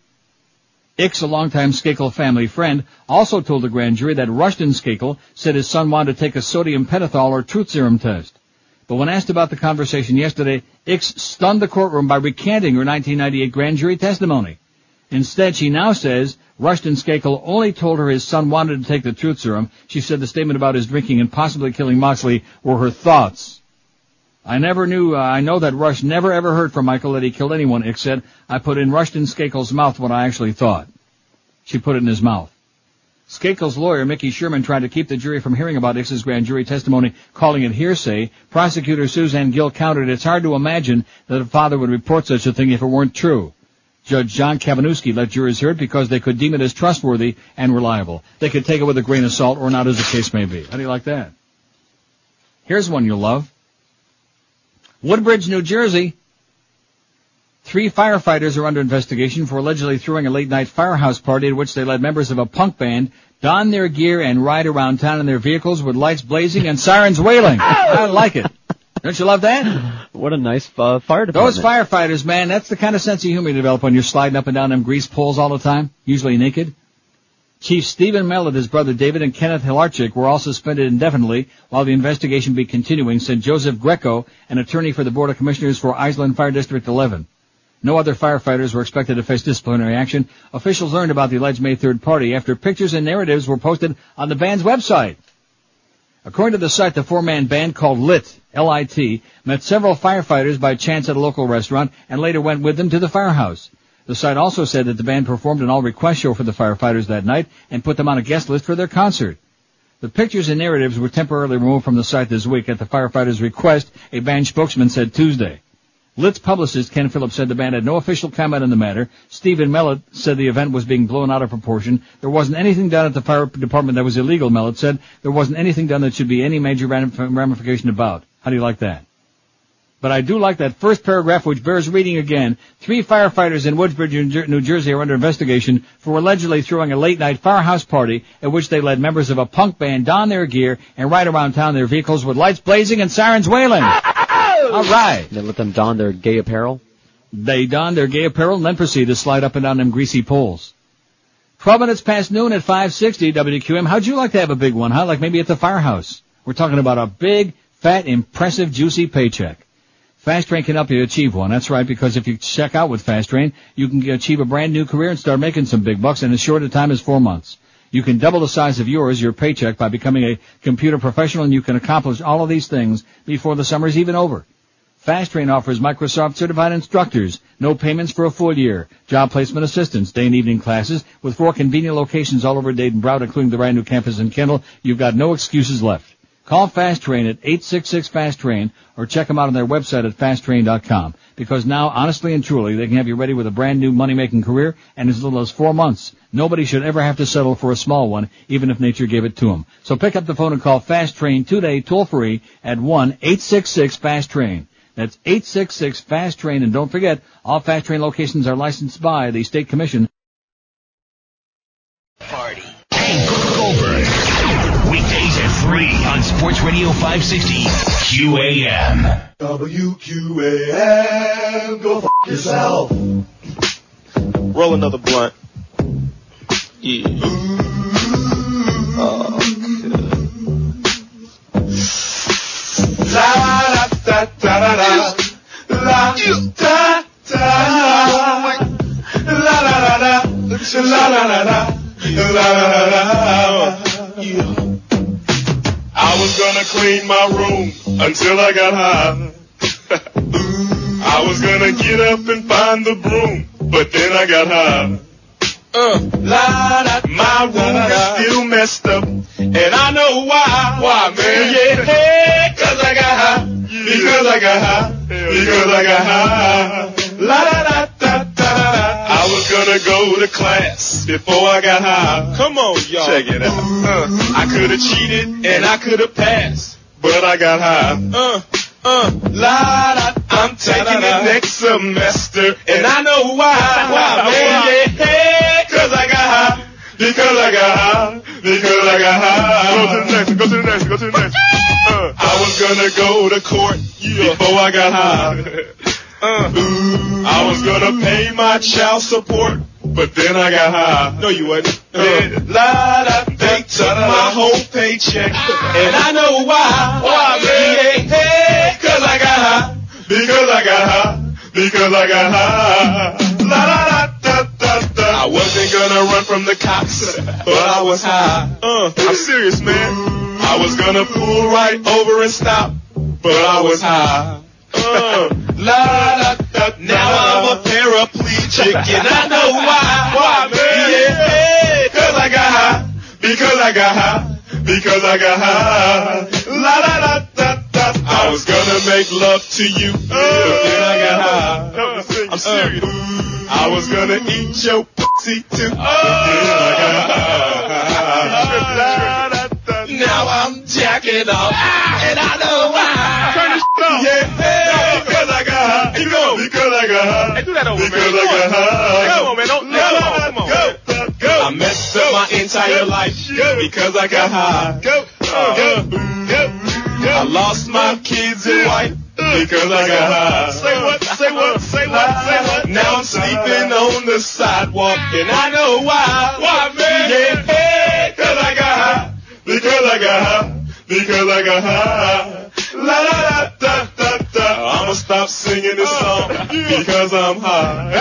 Ix, a longtime Skakel family friend, also told the grand jury that Rushton Skakel said his son wanted to take a sodium pentothal or truth serum test. But when asked about the conversation yesterday, Ix stunned the courtroom by recanting her 1998 grand jury testimony. Instead, she now says Rushton Skakel only told her his son wanted to take the truth serum. She said the statement about his drinking and possibly killing Moxley were her thoughts. I never knew, uh, I know that Rush never ever heard from Michael that he killed anyone, said. I put in Rushton Skakel's mouth what I actually thought. She put it in his mouth. Skakel's lawyer, Mickey Sherman, tried to keep the jury from hearing about Ix's grand jury testimony, calling it hearsay. Prosecutor Suzanne Gill countered, it's hard to imagine that a father would report such a thing if it weren't true. Judge John Kavanewsky let jurors hear it because they could deem it as trustworthy and reliable. They could take it with a grain of salt or not as the case may be. How do you like that? Here's one you'll love. Woodbridge, New Jersey. Three firefighters are under investigation for allegedly throwing a late night firehouse party at which they let members of a punk band don their gear and ride around town in their vehicles with lights blazing and sirens wailing. I like it. Don't you love that? What a nice uh, fire department. Those firefighters, man, that's the kind of sense of humor you develop when you're sliding up and down them grease poles all the time, usually naked. Chief Stephen Mellett, his brother David, and Kenneth Hilarchik were all suspended indefinitely while the investigation be continuing, said Joseph Greco, an attorney for the Board of Commissioners for Iselin Fire District 11. No other firefighters were expected to face disciplinary action. Officials learned about the alleged May 3rd party after pictures and narratives were posted on the band's website. According to the site, the four-man band called LIT, L-I-T, met several firefighters by chance at a local restaurant and later went with them to the firehouse. The site also said that the band performed an all-request show for the firefighters that night and put them on a guest list for their concert. The pictures and narratives were temporarily removed from the site this week at the firefighters' request, a band spokesman said Tuesday. Lit's publicist Ken Phillips said the band had no official comment on the matter. Stephen Mellett said the event was being blown out of proportion. There wasn't anything done at the fire department that was illegal, Mellett said. There wasn't anything done that should be any major ramification about. How do you like that? But I do like that first paragraph which bears reading again. Three firefighters in Woodbridge, New Jersey are under investigation for allegedly throwing a late night firehouse party at which they let members of a punk band don their gear and ride around town in their vehicles with lights blazing and sirens wailing. All right. They let them don their gay apparel? They don their gay apparel and then proceed to slide up and down them greasy poles. 12 minutes past noon at 560 WQAM. How'd you like to have a big one, huh? Like maybe at the firehouse. We're talking about a big, fat, impressive, juicy paycheck. Fast Train can help you achieve one. That's right, because if you check out with Fast Train, you can achieve a brand new career and start making some big bucks in as short a time as four months. You can double the size of yours, your paycheck, by becoming a computer professional, and you can accomplish all of these things before the summer is even over. Fast Train offers Microsoft certified instructors, no payments for a full year, job placement assistance, day and evening classes, with four convenient locations all over Dayton Broward, including the brand new campus in Kendall. You've got no excuses left. Call Fast Train at 866 Fast Train or check them out on their website at fasttrain.com because now, honestly and truly, they can have you ready with a brand new money-making career and as little as four months. Nobody should ever have to settle for a small one, even if nature gave it to them. So pick up the phone and call Fast Train today, toll free at 1-866-FAST-TRAIN. That's 866-FAST-TRAIN. And don't forget, all Fast Train locations are licensed by the State Commission. Party. Hank Goldberg. Weekdays at 3 on Sports Radio 560 QAM. WQAM, go f yourself. Roll another blunt. Yeah. Oh, La da da da da da. La da da. La la la la. La la la la. La la la la. I was gonna clean my room until I got high. I was gonna get up and find the broom, but then I got high. Uh, la, da, my room is still messed up, and I know why. Why, man? Yeah, cause I got high. Because I got high. Because I got high. La da da gonna go to class before I got high. Come on, y'all. Check it out. Uh, I could have cheated and I could have passed, but I got high. Uh, uh, la da. I'm taking it next semester, and I know why. Why, man? Yeah, cause I got high. Because I got high. Because I got high. Go to the next. Go to the next. Go to the next. Uh, I was gonna go to court before I got high. Uh, I was gonna pay my child support, but then I got high. No, you wasn't. Uh, la da, they took my whole paycheck, and I know why. Why, man? Yeah, hey, cause I got high. Because I got high. Because I got high. La da da da da. I wasn't gonna run from the cops, but I was high. Uh, I'm serious, man. I was gonna pull right over and stop, but I was high. Uh, la da da. Now I'm a paraplegic, and I know why. Why, man? Yeah, cause I got high. Because I got high. Because I got high. La da da da da. I was gonna make love to you, but then I got high. I'm serious. I was gonna eat your pussy too, but then I got high. Now I'm jacking off, and I know why. Turn this off. Yeah, Because I got high. Hey, do that over, because man. I got high. Come on, man. Don't, no, no, come on. Go, go. I messed up my entire life because I got high. Uh, go, go, go. I lost my kids and wife because I got high. Say what? Say what? Say what? Say what? Now I'm sleeping on the sidewalk and I know why. Why, man? Yeah, hey, cause I got high. Because I got high. Because I got high. La la la singing this song because I'm high.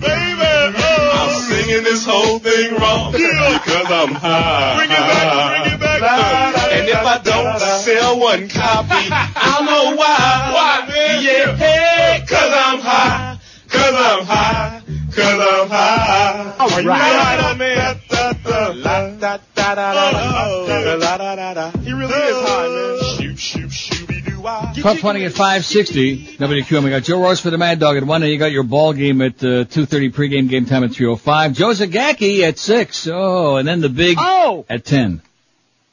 Baby, oh. I'm singing this whole thing wrong because I'm high. Bring it back, bring it back. And if I don't sell one copy, I'll know why. Why, man? Yeah, cause I'm high, cause I'm high, cause I'm high. All right. He really is high, man. Shoot, shoot, shooby doo. Top 20 at 560. WQAM. We got Joe Rose for the Mad Dog at 1, and you got your ball game at uh, 2.30 pregame game time at 3.05. Joe Zagacki at 6. Oh, and then the big oh. at 10.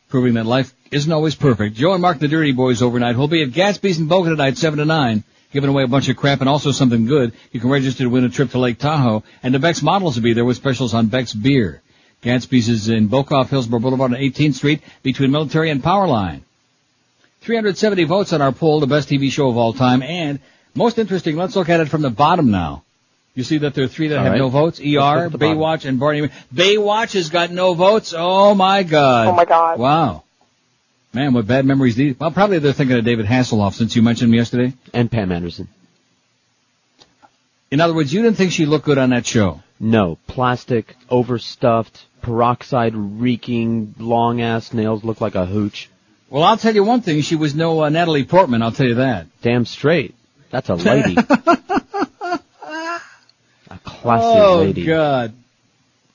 Proving that life isn't always perfect. Joe and Mark the Dirty Boys overnight. We'll be at Gatsby's in Boca tonight, 7 to 9. Giving away a bunch of crap and also something good. You can register to win a trip to Lake Tahoe. And the Beck's models will be there with specials on Beck's beer. Gatsby's is in Boca off Hillsboro Boulevard on 18th Street between Military and Powerline. 370 votes on our poll, the best TV show of all time. And most interesting, let's look at it from the bottom now. You see that there are three that All have right. no votes? ER, Let's look at the bottom. Baywatch, and Barney. Baywatch has got no votes. Oh my god. Oh my God. Wow. Man, what bad memories these. Well, probably they're thinking of David Hasselhoff since you mentioned him yesterday. And Pam Anderson. In other words, you didn't think she looked good on that show. No, plastic, overstuffed, peroxide reeking, long ass nails look like a hooch. Well, I'll tell you one thing. She was no uh, Natalie Portman. I'll tell you that. Damn straight. That's a lady. a classy lady. oh. God.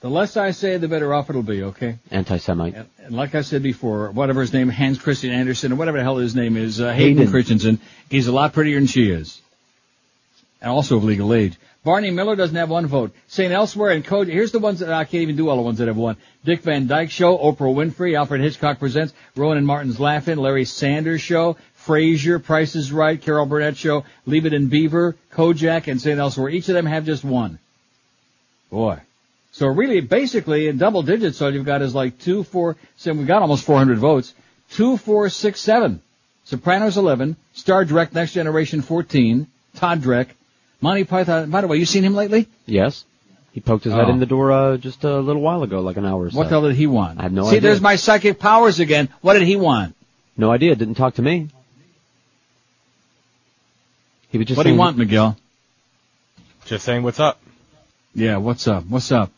The less I say, the better off it'll be. Okay. Anti-Semite. And, and like I said before, whatever his name, Hans Christian Andersen, or whatever the hell his name is, uh, Hayden, Hayden. Christensen, he's a lot prettier than she is. And also of legal age. Barney Miller doesn't have one vote. St. Elsewhere and Code, here's the ones that I can't even do all the ones that have won. Dick Van Dyke Show, Oprah Winfrey, Alfred Hitchcock Presents, Rowan and Martin's Laugh-In, Larry Sanders Show, Frasier, Price is Right, Carol Burnett Show, Leave It in Beaver, Kojak, and St. Elsewhere. Each of them have just one. Boy. So really, basically, in double digits, all you've got is like two, four, so we've got almost 400 votes. Two, four, six, seven. Sopranos 11, Star Trek Next Generation 14, Todd Dreck, Monty Python. By the way, you seen him lately? Yes. He poked his head Oh. in the door uh, just a little while ago, like an hour or so. What the hell did he want? I have no See, idea. See, there's my psychic powers again. What did he want? No idea. Didn't talk to me. He was just what do you want, Miguel? Just saying what's up. Yeah, what's up? What's up?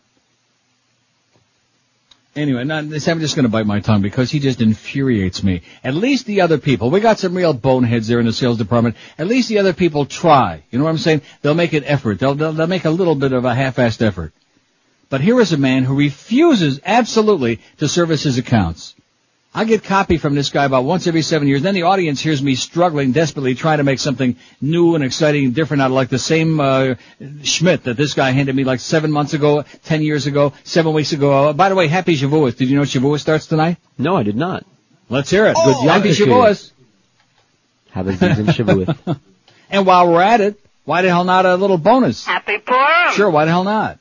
Anyway, not, this, I'm just going to bite my tongue because he just infuriates me. At least the other people, we got some real boneheads there in the sales department. At least the other people try. You know what I'm saying? They'll make an effort. They'll, they'll, they'll make a little bit of a half-assed effort. But here is a man who refuses absolutely to service his accounts. I get copy from this guy about once every seven years. Then the audience hears me struggling desperately trying to make something new and exciting and different out of like the same uh, Schmidt that this guy handed me like seven months ago, ten years ago, seven weeks ago. Uh, by the way, Happy Shavuos. Did you know Shavuos starts tonight? No, I did not. Let's hear it. Oh, Good Happy Yom Shavuos. Have a season Shavuot. And while we're at it, why the hell not a little bonus? Happy Purim! Sure, why the hell not?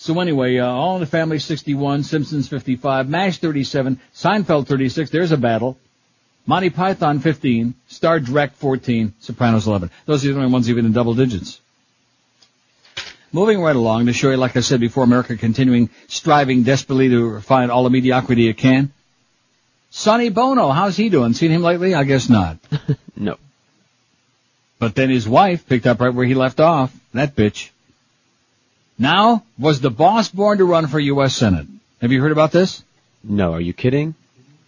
So anyway, uh, All in the Family 61, Simpsons 55, MASH 37, Seinfeld 36, there's a battle. Monty Python 15, Star Trek 14, Sopranos 11. Those are the only ones even in double digits. Moving right along to show you, like I said before, America continuing striving desperately to find all the mediocrity it can. Sonny Bono, how's he doing? Seen him lately? I guess not. no. But then his wife picked up right where he left off. That bitch. Now, was the boss born to run for U.S. Senate? Have you heard about this? No, are you kidding?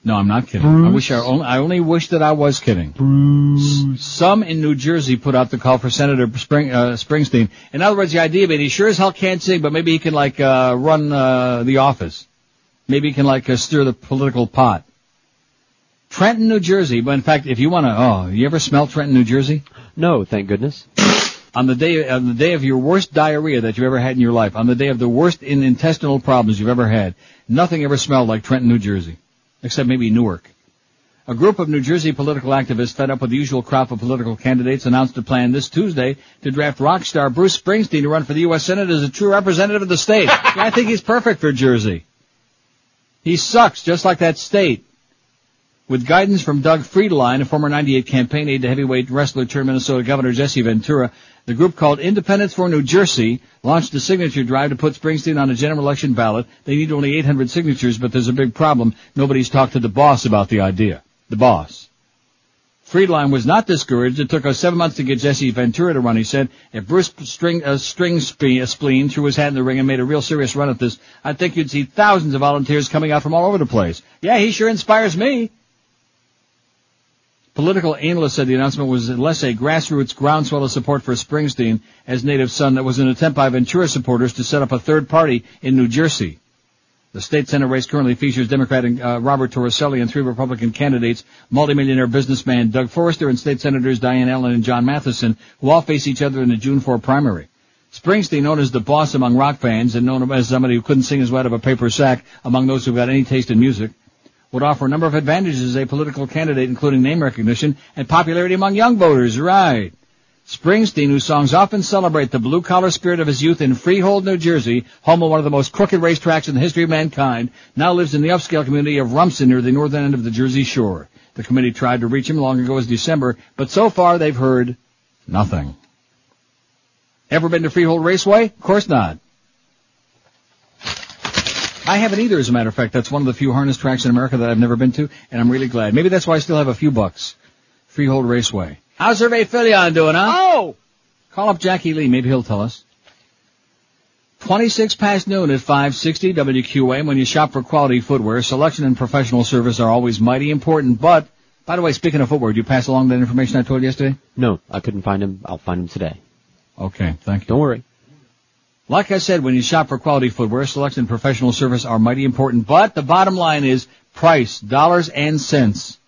No, I'm not kidding. I wish I only, I only wish that I was kidding. S- Some in New Jersey put out the call for Senator Spring, uh, Springsteen. In other words, the idea being he sure as hell can't sing, but maybe he can like, uh, run, uh, the office. Maybe he can like, uh, stir the political pot. Trenton, New Jersey, but in fact, if you wanna, oh, you ever smell Trenton, New Jersey? No, thank goodness. on the day on the day of your worst diarrhea that you've ever had in your life, on the day of the worst in intestinal problems you've ever had, nothing ever smelled like Trenton, New Jersey, except maybe Newark. A group of New Jersey political activists fed up with the usual crop of political candidates announced a plan this Tuesday to draft rock star Bruce Springsteen to run for the U.S. Senate as a true representative of the state. Yeah, I think he's perfect for Jersey. He sucks just like that state. With guidance from Doug Friedline, a former 98 campaign aide to heavyweight wrestler turned Minnesota Governor Jesse Ventura, the group called Independence for New Jersey launched a signature drive to put Springsteen on a general election ballot. They need only 800 signatures, but there's a big problem. Nobody's talked to the boss about the idea. The boss. Friedline was not discouraged. It took us seven months to get Jesse Ventura to run, he said. If Bruce string, uh, string uh, spleen threw his hat in the ring and made a real serious run at this, I think you'd see thousands of volunteers coming out from all over the place. Yeah, he sure inspires me. Political analysts said the announcement was less a grassroots groundswell of support for Springsteen as native son that was an attempt by Ventura supporters to set up a third party in New Jersey. The state senate race currently features Democrat uh, Robert Torricelli and three Republican candidates, multimillionaire businessman Doug Forrester and state senators Diane Allen and John Matheussen, who all face each other in the June 4 primary. Springsteen, known as the boss among rock fans and known as somebody who couldn't sing his way out of a paper sack among those who've got any taste in music, would offer a number of advantages as a political candidate, including name recognition and popularity among young voters. Right. Springsteen, whose songs often celebrate the blue-collar spirit of his youth in Freehold, New Jersey, home of one of the most crooked racetracks in the history of mankind, now lives in the upscale community of Rumson near the northern end of the Jersey Shore. The committee tried to reach him long ago as December, but so far they've heard nothing. Ever been to Freehold Raceway? Of course not. I haven't either, as a matter of fact. That's one of the few harness tracks in America that I've never been to, and I'm really glad. Maybe that's why I still have a few bucks. Freehold Raceway. How's Hervé Filion doing, huh? Oh! Call up Jackie Lee. Maybe he'll tell us. 26 past noon at 560 WQAM. When you shop for quality footwear, selection and professional service are always mighty important. But, by the way, speaking of footwear, did you pass along that information I told you yesterday? No, I couldn't find him. I'll find him today. Okay, thank you. Don't worry. Like I said, when you shop for quality footwear, selection and professional service are mighty important. But the bottom line is price, dollars and cents.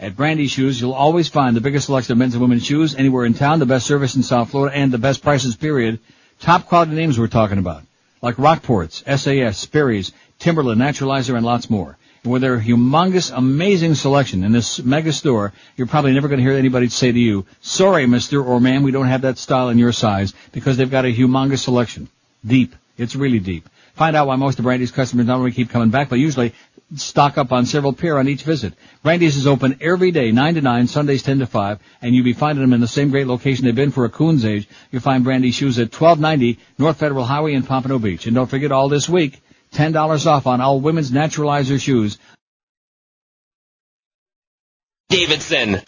At Brandy Shoes, you'll always find the biggest selection of men's and women's shoes anywhere in town, the best service in South Florida, and the best prices, period. Top quality names we're talking about. Like Rockports, SAS, Sperry's, Timberland, Naturalizer, and lots more. And with their humongous, amazing selection in this mega store, you're probably never going to hear anybody say to you, sorry, mister or ma'am, we don't have that style in your size, because they've got a humongous selection. Deep. It's really deep. Find out why most of Brandy's customers not only keep coming back, but usually stock up on several pair on each visit. Brandy's is open every day, 9 to 9, Sundays 10 to 5, and you'll be finding them in the same great location they've been for a coon's age. You'll find Brandy's shoes at 1290 North Federal Highway in Pompano Beach. And don't forget all this week, $10 off on all women's naturalizer shoes. Davidson.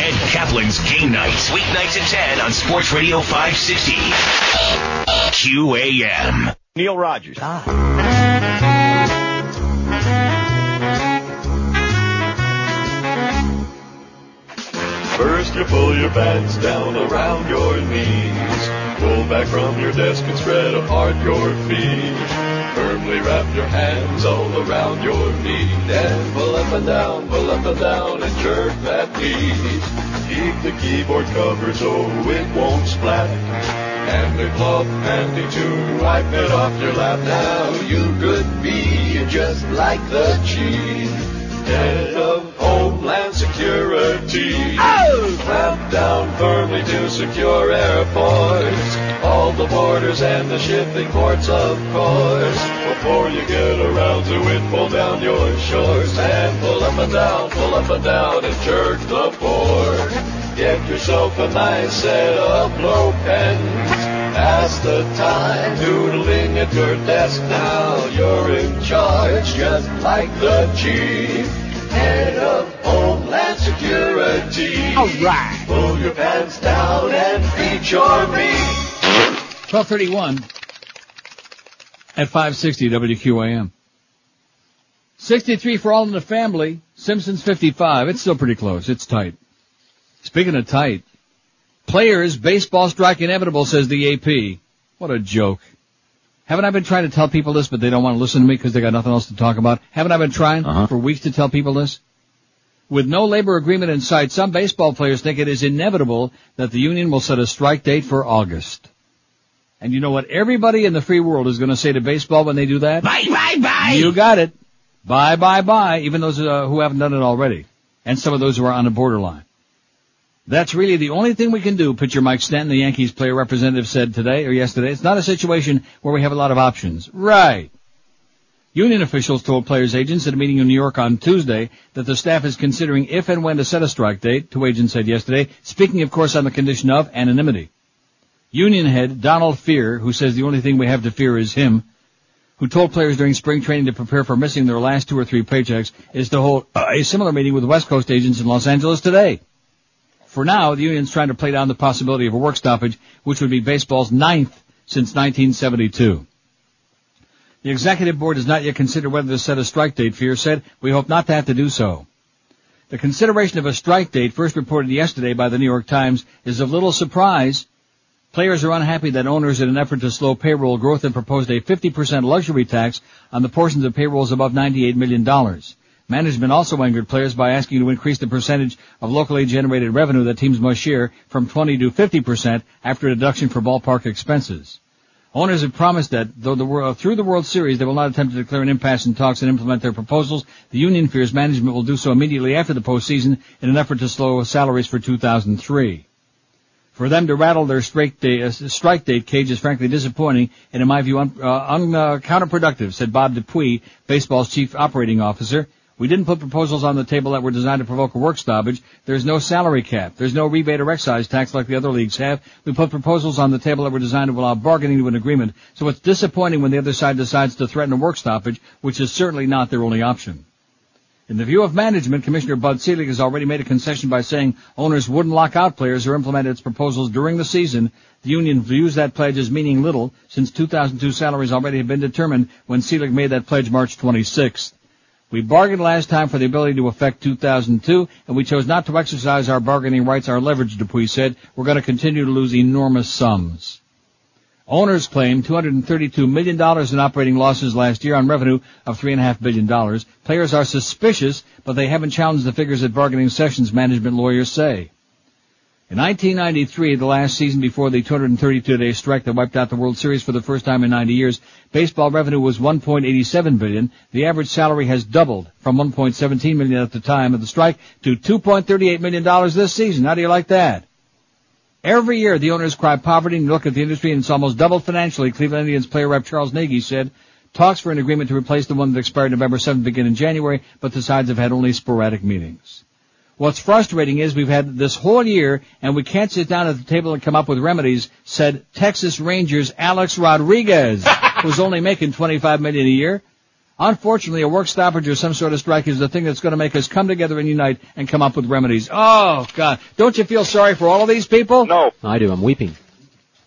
Ed Kaplan's Game Night. Weeknights at 10 on Sports Radio 560. QAM. Neil Rogers. Ah. First you pull your pants down around your knees. Pull back from your desk and spread apart your feet. Firmly wrap your hands all around your knee. Then pull up and down, pull up and down and jerk that knee. Keep the keyboard covered so it won't splat. And a cloth handy to wipe it off your lap. Now you could be just like the chief. Head of Homeland Security. Oh! Down firmly to secure airports. All the borders and the shipping ports, of course. Before you get around to it, pull down your shorts and pull up and down, pull up and down and jerk the board. Get yourself a nice set of blow pens. Pass the time doodling at your desk now. You're in charge, just like the chief. Head of Homeland Security. All right. Pull your pants down and beat your meat. 1231 at 560 WQAM. 63 for all in the family. Simpsons 55. It's still pretty close. It's tight. Speaking of tight, players, baseball strike inevitable, says the AP. What a joke. Haven't I been trying to tell people this, but they don't want to listen to me because they got nothing else to talk about? Haven't I been trying Uh-huh. for weeks to tell people this? With no labor agreement in sight, some baseball players think it is inevitable that the union will set a strike date for August. And you know what everybody in the free world is going to say to baseball when they do that? Bye, bye, bye. You got it. Bye, bye, bye. Even those uh, who haven't done it already. And some of those who are on the borderline. That's really the only thing we can do, pitcher Mike Stanton, the Yankees player representative said today or yesterday. It's not a situation where we have a lot of options. Right. Union officials told players' agents at a meeting in New York on Tuesday that the staff is considering if and when to set a strike date, two agents said yesterday, speaking of course on the condition of anonymity. Union head Donald Fehr, who says the only thing we have to fear is him, who told players during spring training to prepare for missing their last two or three paychecks, is to hold uh, a similar meeting with West Coast agents in Los Angeles today. For now, the union's trying to play down the possibility of a work stoppage, which would be baseball's ninth since 1972. The executive board has not yet considered whether to set a strike date, Fehr said. We hope not to have to do so. The consideration of a strike date, first reported yesterday by the New York Times, is of little surprise. Players are unhappy that owners, in an effort to slow payroll growth, have proposed a 50% luxury tax on the portions of payrolls above $98 million. Management also angered players by asking to increase the percentage of locally generated revenue that teams must share from 20 to 50% after deduction for ballpark expenses. Owners have promised that though the world, through the World Series they will not attempt to declare an impasse in talks and implement their proposals, the union fears management will do so immediately after the postseason in an effort to slow salaries for 2003. For them to rattle their strike date, uh, strike date cage is frankly disappointing and in my view un, uh, un, uh, counterproductive, said Bob DuPuy, baseball's chief operating officer. We didn't put proposals on the table that were designed to provoke a work stoppage. There's no salary cap. There's no rebate or excise tax like the other leagues have. We put proposals on the table that were designed to allow bargaining to an agreement. So it's disappointing when the other side decides to threaten a work stoppage, which is certainly not their only option. In the view of management, Commissioner Bud Selig has already made a concession by saying owners wouldn't lock out players or implement its proposals during the season. The union views that pledge as meaning little since 2002 salaries already have been determined when Selig made that pledge March 26th. We bargained last time for the ability to affect 2002, and we chose not to exercise our bargaining rights, our leverage, DuPuy said. We're going to continue to lose enormous sums. Owners claim $232 million in operating losses last year on revenue of $3.5 billion. Players are suspicious, but they haven't challenged the figures at bargaining sessions, management lawyers say. In 1993, the last season before the 232-day strike that wiped out the World Series for the first time in 90 years, baseball revenue was 1.87 billion. The average salary has doubled from 1.17 million at the time of the strike to 2.38 million dollars this season. How do you like that? Every year, the owners cry poverty and look at the industry and it's almost doubled financially. Cleveland Indians player rep Charles Nagy said, talks for an agreement to replace the one that expired November 7th begin in January, but the sides have had only sporadic meetings. What's frustrating is we've had this whole year and we can't sit down at the table and come up with remedies, said Texas Rangers Alex Rodriguez, who's only making 25 million a year. Unfortunately, a work stoppage or some sort of strike is the thing that's going to make us come together and unite and come up with remedies. Oh, God. Don't you feel sorry for all of these people? No. I do. I'm weeping.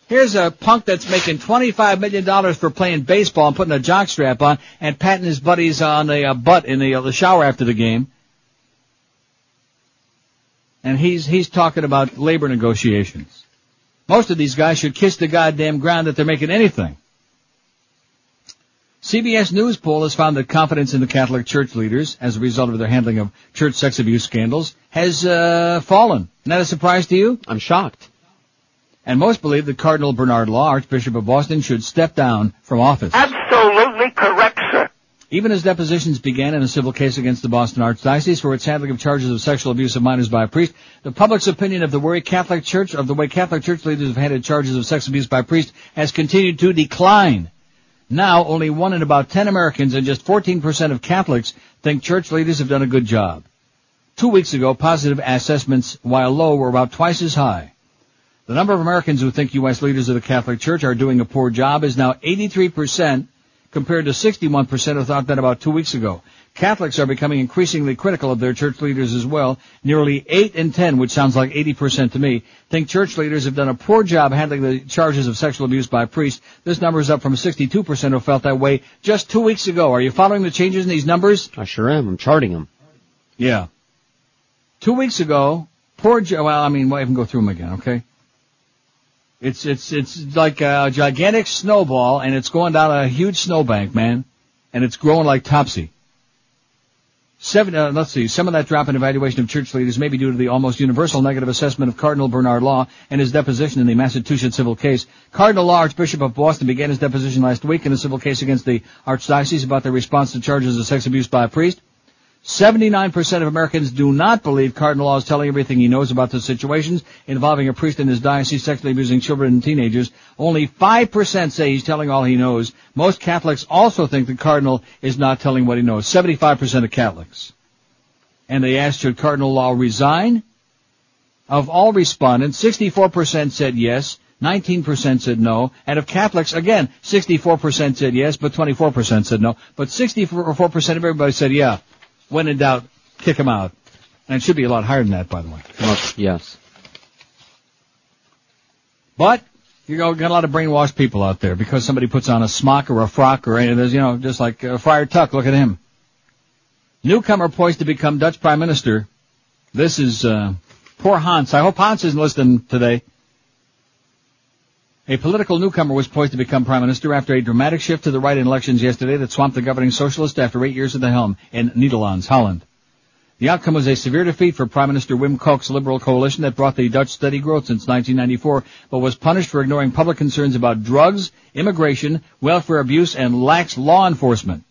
Here's a punk that's making $25 million for playing baseball and putting a jockstrap on and patting his buddies on the uh, butt in the, uh, the shower after the game. And he's, he's talking about labor negotiations. Most of these guys should kiss the goddamn ground that they're making anything. CBS News poll has found that confidence in the Catholic Church leaders, as a result of their handling of church sex abuse scandals, has uh, fallen. Isn't a surprise to you? I'm shocked. And most believe that Cardinal Bernard Law, Archbishop of Boston, should step down from office. Absolutely correct, sir. Even as depositions began in a civil case against the Boston Archdiocese for its handling of charges of sexual abuse of minors by a priest, the public's opinion of the way Catholic Church, of the way Catholic Church leaders have handled charges of sex abuse by priests has continued to decline. Now, only one in about 10 Americans and just 14% of Catholics think church leaders have done a good job. Two weeks ago, positive assessments, while low, were about twice as high. The number of Americans who think U.S. leaders of the Catholic Church are doing a poor job is now 83% compared to 61% who thought that about two weeks ago. Catholics are becoming increasingly critical of their church leaders as well. Nearly 8 in 10, which sounds like 80% to me, think church leaders have done a poor job handling the charges of sexual abuse by priests. This number is up from 62% who felt that way just two weeks ago. Are you following the changes in these numbers? I sure am. I'm charting them. Yeah. Two weeks ago, poor job, well, I mean, we'll even go through them again, okay? It's, it's, it's like a gigantic snowball and it's going down a huge snowbank, man. And it's growing like topsy. Seven, uh, let's see, some of that drop in evaluation of church leaders may be due to the almost universal negative assessment of Cardinal Bernard Law and his deposition in the Massachusetts civil case. Cardinal Law, Archbishop of Boston, began his deposition last week in a civil case against the Archdiocese about their response to charges of sex abuse by a priest. 79% of Americans do not believe Cardinal Law is telling everything he knows about the situations involving a priest in his diocese sexually abusing children and teenagers. Only 5% say he's telling all he knows. Most Catholics also think the Cardinal is not telling what he knows. 75% of Catholics. And they asked, should Cardinal Law resign? Of all respondents, 64% said yes, 19% said no, and of Catholics, again, 64% said yes, but 24% said no, but 64% of everybody said yeah. When in doubt, kick him out. And it should be a lot higher than that, by the way. Well, yes. But you got a lot of brainwashed people out there because somebody puts on a smock or a frock or any of those, you know, just like uh, Friar Tuck. Look at him. Newcomer poised to become Dutch Prime Minister. This is uh, poor Hans. I hope Hans isn't listening today. A political newcomer was poised to become prime minister after a dramatic shift to the right in elections yesterday that swamped the governing socialist after eight years at the helm in Nederlands, Holland. The outcome was a severe defeat for Prime Minister Wim Kok's Liberal coalition that brought the Dutch steady growth since 1994, but was punished for ignoring public concerns about drugs, immigration, welfare abuse, and lax law enforcement.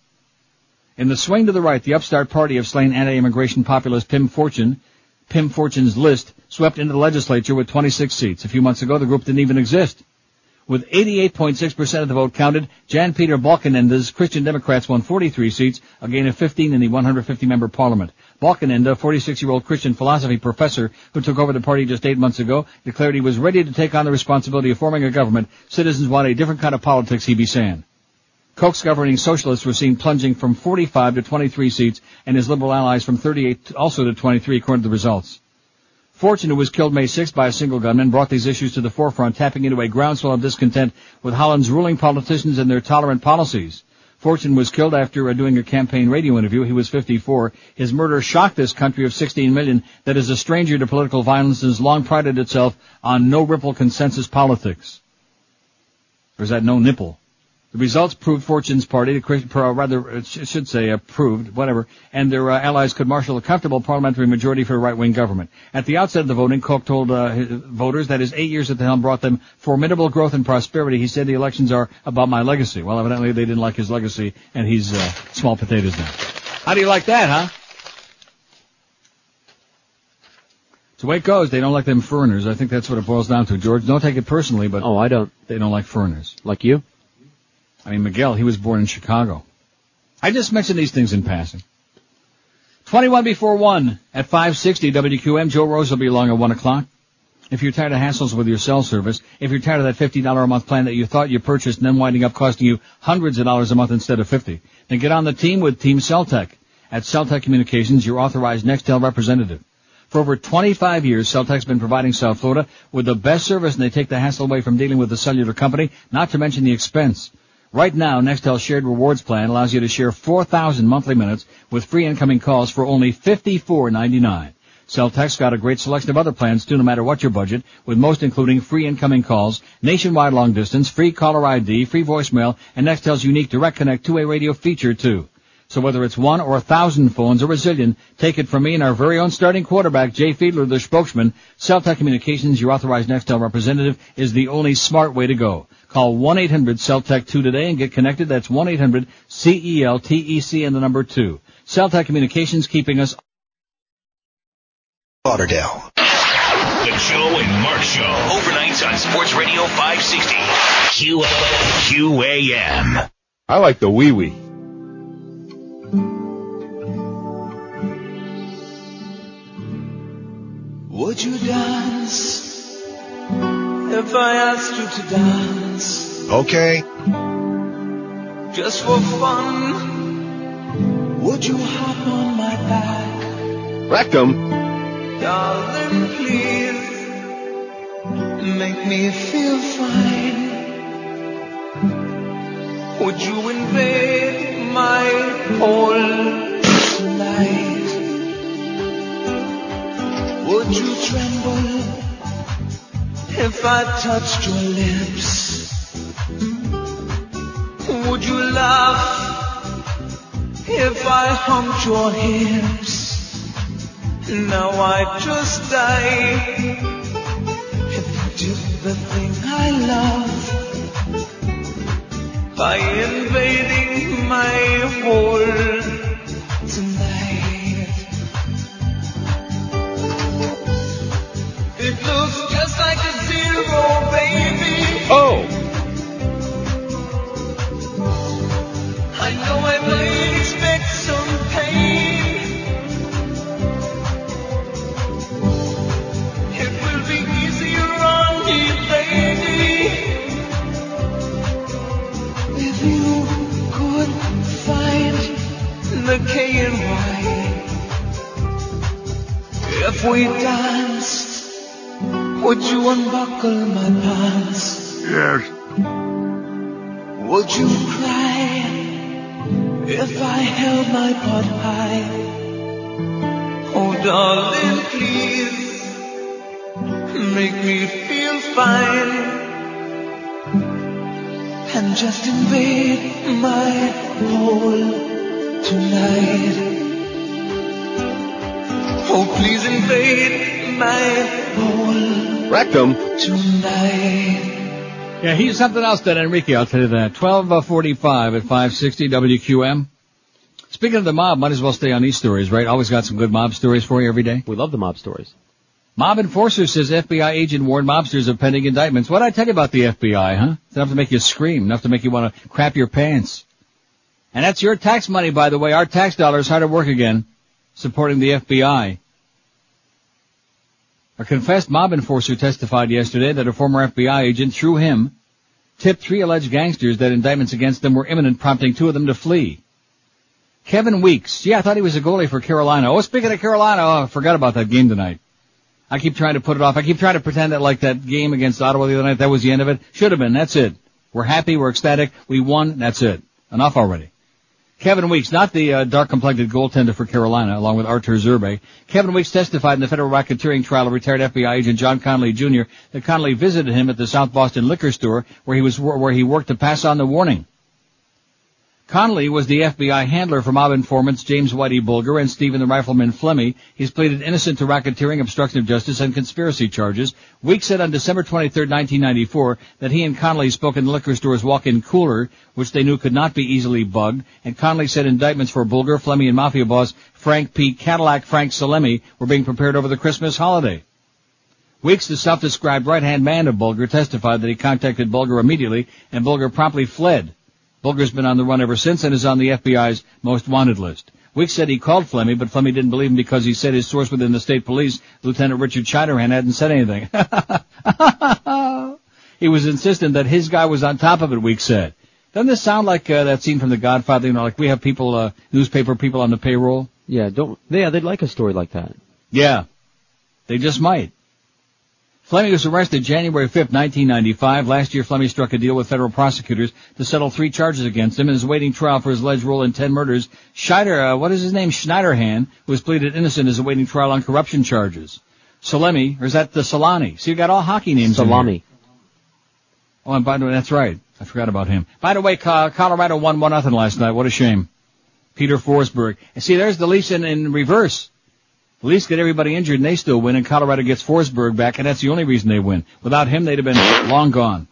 In the swing to the right, the upstart party of slain anti-immigration populist Pim Fortuyn, Pim Fortuyn's list, swept into the legislature with 26 seats. A few months ago, the group didn't even exist. With 88.6% of the vote counted, Jan-Peter Balkenende's Christian Democrats won 43 seats, a gain of 15 in the 150-member parliament. Balkenende, a 46-year-old Christian philosophy professor who took over the party just eight months ago, declared he was ready to take on the responsibility of forming a government. Citizens want a different kind of politics, he be saying. Kok's governing socialists were seen plunging from 45 to 23 seats, and his liberal allies from 38 also to 23, according to the results. Fortuyn, who was killed May 6 by a single gunman, brought these issues to the forefront, tapping into a groundswell of discontent with Holland's ruling politicians and their tolerant policies. Fortuyn was killed after uh, doing a campaign radio interview. He was 54. His murder shocked this country of 16 million that is a stranger to political violence and has long prided itself on no ripple consensus politics. Or is that no nipple? The results proved Fortuyn's party, or rather, it should say approved, whatever, and their uh, allies could marshal a comfortable parliamentary majority for a right-wing government. At the outset of the voting, Kok told uh, voters that his eight years at the helm brought them formidable growth and prosperity. He said the elections are about my legacy. Well, evidently they didn't like his legacy, and he's uh, small potatoes now. How do you like that, huh? It's the way it goes. They don't like them foreigners. I think that's what it boils down to. George, don't take it personally, but oh, I don't. They don't like foreigners. Like you? I mean, Miguel, he was born in Chicago. I just mentioned these things in passing. 21 before 1 at 560 WQAM. Joe Rose will be along at 1 o'clock. If you're tired of hassles with your cell service, if you're tired of that $50 a month plan that you thought you purchased and then winding up costing you hundreds of dollars a month instead of 50, then get on the team with Team Celtec. At Celtec Communications, your authorized Nextel representative. For over 25 years, Celtec's been providing South Florida with the best service and they take the hassle away from dealing with the cellular company, not to mention the expense. Right now, Nextel's shared rewards plan allows you to share 4,000 monthly minutes with free incoming calls for only $54.99. Celtec's got a great selection of other plans too, no matter what your budget, with most including free incoming calls, nationwide long distance, free caller ID, free voicemail, and Nextel's unique Direct Connect two-way radio feature too. So whether it's one or a thousand phones or a zillion, take it from me and our very own starting quarterback, Jay Fiedler, the spokesman, Celtec Communications, your authorized Nextel representative, is the only smart way to go. Call 1-800-CELTEC2 today and get connected. That's 1-800-C-E-L-T-E-C and the number 2. Celtec Communications keeping us Lauderdale. The Joe and Mark Show. Overnights on Sports Radio 560. Q- QAM. I like the wee wee. Would you dance if I asked you to dance? Okay. Just for fun, would you hop on my back? Rectum. Darling, please make me feel fine. Would you invade my whole life? Would you tremble if I touched your lips? Would you laugh if I humped your hips? Now I just die if you did the thing I love by invading my whole tonight. It looks just like a Oh. If we danced, would you unbuckle my pants? Yes. Would you cry if I held my butt high? Oh, darling, please make me feel fine. And just invade my hole tonight. Oh, please invade Rectum. tonight. Yeah, he's something else than Enrique, I'll tell you that. 1245 uh, at 560 WQAM. Speaking of the mob, might as well stay on these stories, right? Always got some good mob stories for you every day. We love the mob stories. Mob enforcer says FBI agent warned mobsters of pending indictments. What did I tell you about the FBI, huh? It's enough to make you scream, enough to make you want to crap your pants. And that's your tax money, by the way. Our tax dollars hard at work again, supporting the FBI. A confessed mob enforcer testified yesterday that a former FBI agent, through him, tipped three alleged gangsters that indictments against them were imminent, prompting two of them to flee. Kevin Weeks. Yeah, I thought he was a goalie for Carolina. Oh, speaking of Carolina, oh, I forgot about that game tonight. I keep trying to put it off. I keep trying to pretend that like that game against Ottawa the other night, that was the end of it. Should have been. That's it. We're happy. We're ecstatic. We won. That's it. Enough already. Kevin Weeks, not the uh, dark-complected goaltender for Carolina, along with Arturs Irbe. Kevin Weeks testified in the federal racketeering trial of retired FBI agent John Connolly Jr. that Connolly visited him at the South Boston liquor store where he was where he worked to pass on the warning. Connolly was the FBI handler for mob informants James Whitey Bulger and Stephen the Rifleman Flemmi. He's pleaded innocent to racketeering, obstruction of justice, and conspiracy charges. Weeks said on December 23, 1994, that he and Connolly spoke in the liquor store's walk-in cooler, which they knew could not be easily bugged, and Connolly said indictments for Bulger, Flemmi, and Mafia boss Frank P. Cadillac Frank Salemme were being prepared over the Christmas holiday. Weeks, the self-described right-hand man of Bulger, testified that he contacted Bulger immediately, and Bulger promptly fled. Bulger's been on the run ever since and is on the FBI's most wanted list. Weeks said he called Flemmi, but Flemmi didn't believe him because he said his source within the state police, Lieutenant Richard Schneiderhan, hadn't said anything. he was insistent that his guy was on top of it, Weeks said. Doesn't this sound like uh, that scene from The Godfather? You know, like we have people, uh, newspaper people on the payroll? Yeah, don't, yeah, they'd like a story like that. Yeah. They just might. Fleming was arrested January 5, 1995. Last year, Fleming struck a deal with federal prosecutors to settle three charges against him and is awaiting trial for his alleged role in 10 murders. Scheider, uh, what is his name? Schneiderhan, who was pleaded innocent, is awaiting trial on corruption charges. Salemme, or is that the Solani? See, you got all hockey names in Salami. Oh, and by the way, that's right. I forgot about him. By the way, Colorado won one nothing last night. What a shame. Peter Forsberg. And see, there's the Leafs in, in reverse. Leafs get everybody injured and they still win, and Colorado gets Forsberg back, and that's the only reason they win. Without him, they'd have been long gone.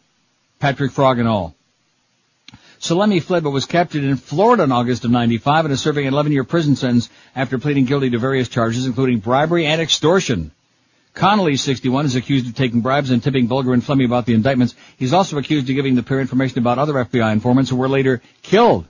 Patrick Frog and all. Salemme fled but was captured in Florida in August of 95 and is serving an 11-year prison sentence after pleading guilty to various charges, including bribery and extortion. Connolly, 61, is accused of taking bribes and tipping Bulger and Fleming about the indictments. He's also accused of giving the pair information about other FBI informants who were later killed.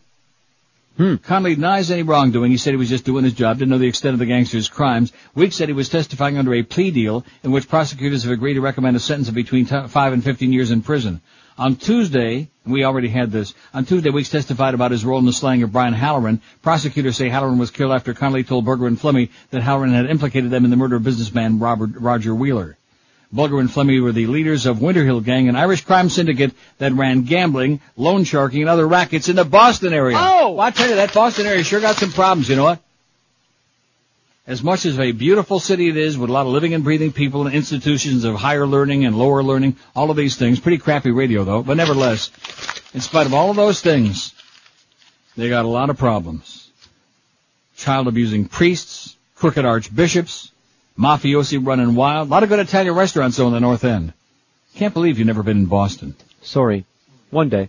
Hmm. Connolly denies any wrongdoing. He said he was just doing his job, didn't know the extent of the gangster's crimes. Weeks said he was testifying under a plea deal in which prosecutors have agreed to recommend a sentence of between t- 5 and 15 years in prison. On Tuesday, we already had this, on Tuesday Weeks testified about his role in the slaying of Brian Halloran. Prosecutors say Halloran was killed after Connolly told Berger and Flemmi that Halloran had implicated them in the murder of businessman Robert, Roger Wheeler. Bulger and Flemmi were the leaders of Winterhill Gang, an Irish crime syndicate that ran gambling, loan sharking, and other rackets in the Boston area. Oh! Well, I tell you, that Boston area sure got some problems, you know what? As much as a beautiful city it is, with a lot of living and breathing people and institutions of higher learning and lower learning, all of these things, pretty crappy radio though, but nevertheless, in spite of all of those things, they got a lot of problems. Child abusing priests, crooked archbishops, mafiosi running wild. A lot of good Italian restaurants on the North End. Can't believe you've never been in Boston. Sorry. One day.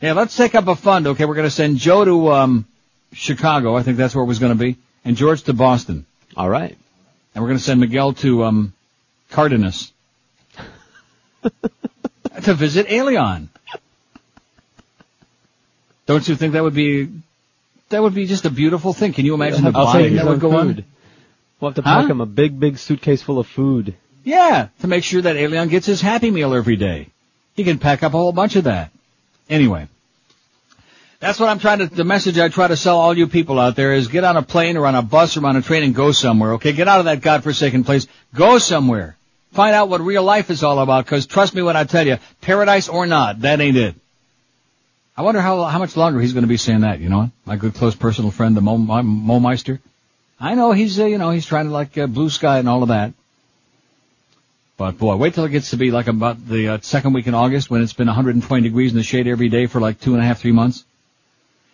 Yeah, let's take up a fund. Okay, we're going to send Joe to um, Chicago. I think that's where it was going to be, and George to Boston. All right. And we're going to send Miguel to um, Cardenas to visit Alien. Don't you think that would be that would be just a beautiful thing? Can you imagine the I'll bonding that would go own on? We'll have to Huh? pack him a big, big suitcase full of food. Yeah, to make sure that Alien gets his Happy Meal every day. He can pack up a whole bunch of that. Anyway. That's what I'm trying to, the message I try to sell all you people out there is get on a plane or on a bus or on a train and go somewhere, okay? Get out of that godforsaken place. Go somewhere. Find out what real life is all about, cause trust me when I tell you, paradise or not, that ain't it. I wonder how, how much longer he's gonna be saying that, you know? My good close personal friend, the Mo, Mo Meister. I know he's, uh, you know, he's trying to like uh, blue sky and all of that. But boy, wait till it gets to be like about the uh, second week in August when it's been 120 degrees in the shade every day for like two and a half, three months.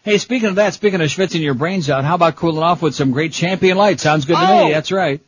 Hey, speaking of that, speaking of schwitzing your brains out, how about cooling off with some great Champion Lyte? Sounds good to Oh. me. That's right.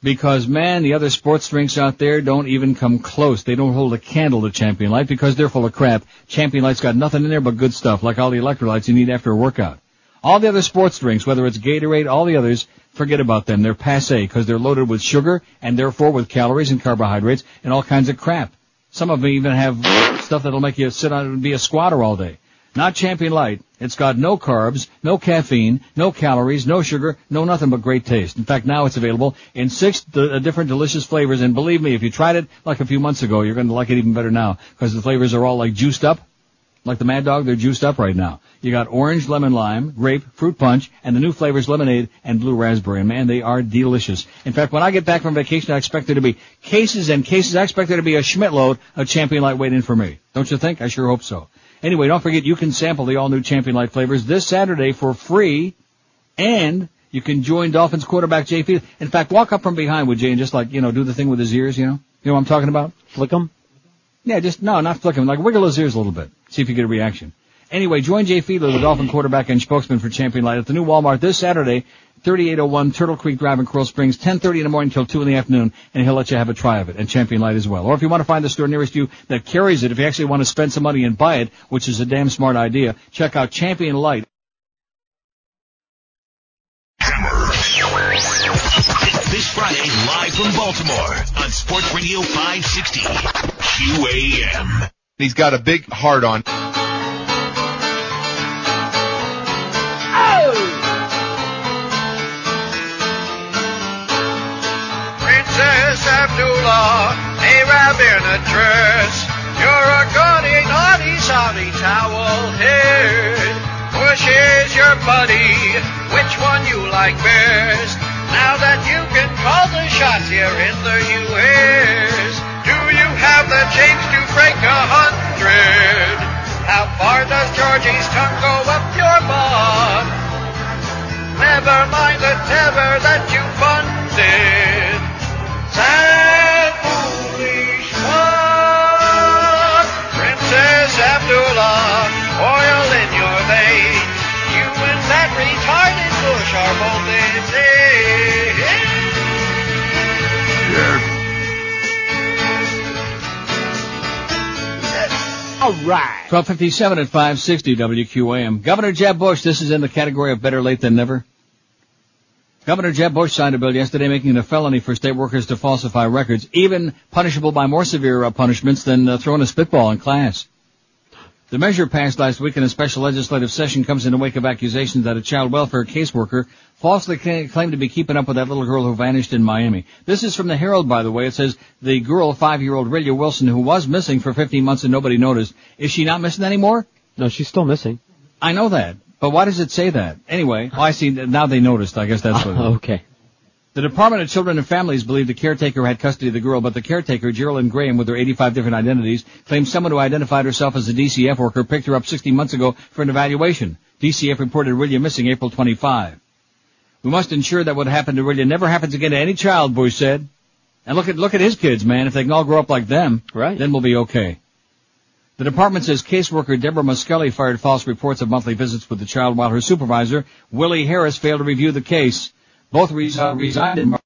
Because man, the other sports drinks out there don't even come close. They don't hold a candle to Champion Lyte because they're full of crap. Champion Lyte's got nothing in there but good stuff, like all the electrolytes you need after a workout. All the other sports drinks, whether it's Gatorade, all the others, forget about them. They're passe because they're loaded with sugar and therefore with calories and carbohydrates and all kinds of crap. Some of them even have stuff that'll make you sit on and be a squatter all day. Not Champion Lyte. It's got no carbs, no caffeine, no calories, no sugar, no nothing but great taste. In fact, now it's available in six d- uh, different delicious flavors. And believe me, if you tried it like a few months ago, you're going to like it even better now because the flavors are all like juiced up. Like the Mad Dog, they're juiced up right now. You got orange, lemon, lime, grape, fruit punch, and the new flavors lemonade and blue raspberry. And man, they are delicious. In fact, when I get back from vacation, I expect there to be cases and cases. I expect there to be a Schmidt load of Champion Lyte waiting for me. Don't you think? I sure hope so. Anyway, don't forget you can sample the all new Champion Lyte flavors this Saturday for free, and you can join Dolphins quarterback Jay Field. In fact, walk up from behind with Jay and just like you know do the thing with his ears. You know, you know what I'm talking about? Flick them. Yeah, just no, not flick him. Like wiggle his ears a little bit. See if you get a reaction. Anyway, join Jay Fiedler, the Dolphin quarterback and spokesman for Champion Lyte, at the new Walmart this Saturday, 3801 Turtle Creek Drive in Coral Springs, 10:30 in the morning till 2 in the afternoon, and he'll let you have a try of it, and Champion Lyte as well. Or if you want to find the store nearest you that carries it, if you actually want to spend some money and buy it, which is a damn smart idea, check out Champion Lyte. This Friday, live from Baltimore on Sports Radio 560 QAM. He's got a big heart on. Princess Abdullah, Arab in a dress. You're a gaudy, naughty, Saudi towel head. Bush is your buddy, which one you like best? Now that you can call the shots here in the U.S., do you have the change to break a hundred? How far does Georgie's tongue go up your butt? Never mind the tether that you funded. Sad Princess Abdullah, oil in your veins. You and that retarded Bush are both All right. 1257 at 560 WQAM. Governor Jeb Bush, this is in the category of better late than never. Governor Jeb Bush signed a bill yesterday making it a felony for state workers to falsify records, even punishable by more severe uh, punishments than uh, throwing a spitball in class. The measure passed last week in a special legislative session comes in the wake of accusations that a child welfare caseworker falsely claimed to be keeping up with that little girl who vanished in Miami. This is from the Herald, by the way. It says the girl, five-year-old Rilya Wilson, who was missing for 15 months and nobody noticed, is she not missing anymore? No, she's still missing. I know that, but why does it say that? Anyway, oh, I see. Now they noticed. I guess that's what. it is. okay. The Department of Children and Families believed the caretaker had custody of the girl, but the caretaker, Geraldine Graham, with her 85 different identities, claimed someone who identified herself as a DCF worker picked her up 16 months ago for an evaluation. DCF reported Rilya missing April 25. We must ensure that what happened to Rilya never happens again to any child, Bush said. And look at, look at his kids, man. If they can all grow up like them, right. then we'll be okay. The department says caseworker Deborah Muskelly fired false reports of monthly visits with the child while her supervisor, Willie Harris, failed to review the case. Both res- resigned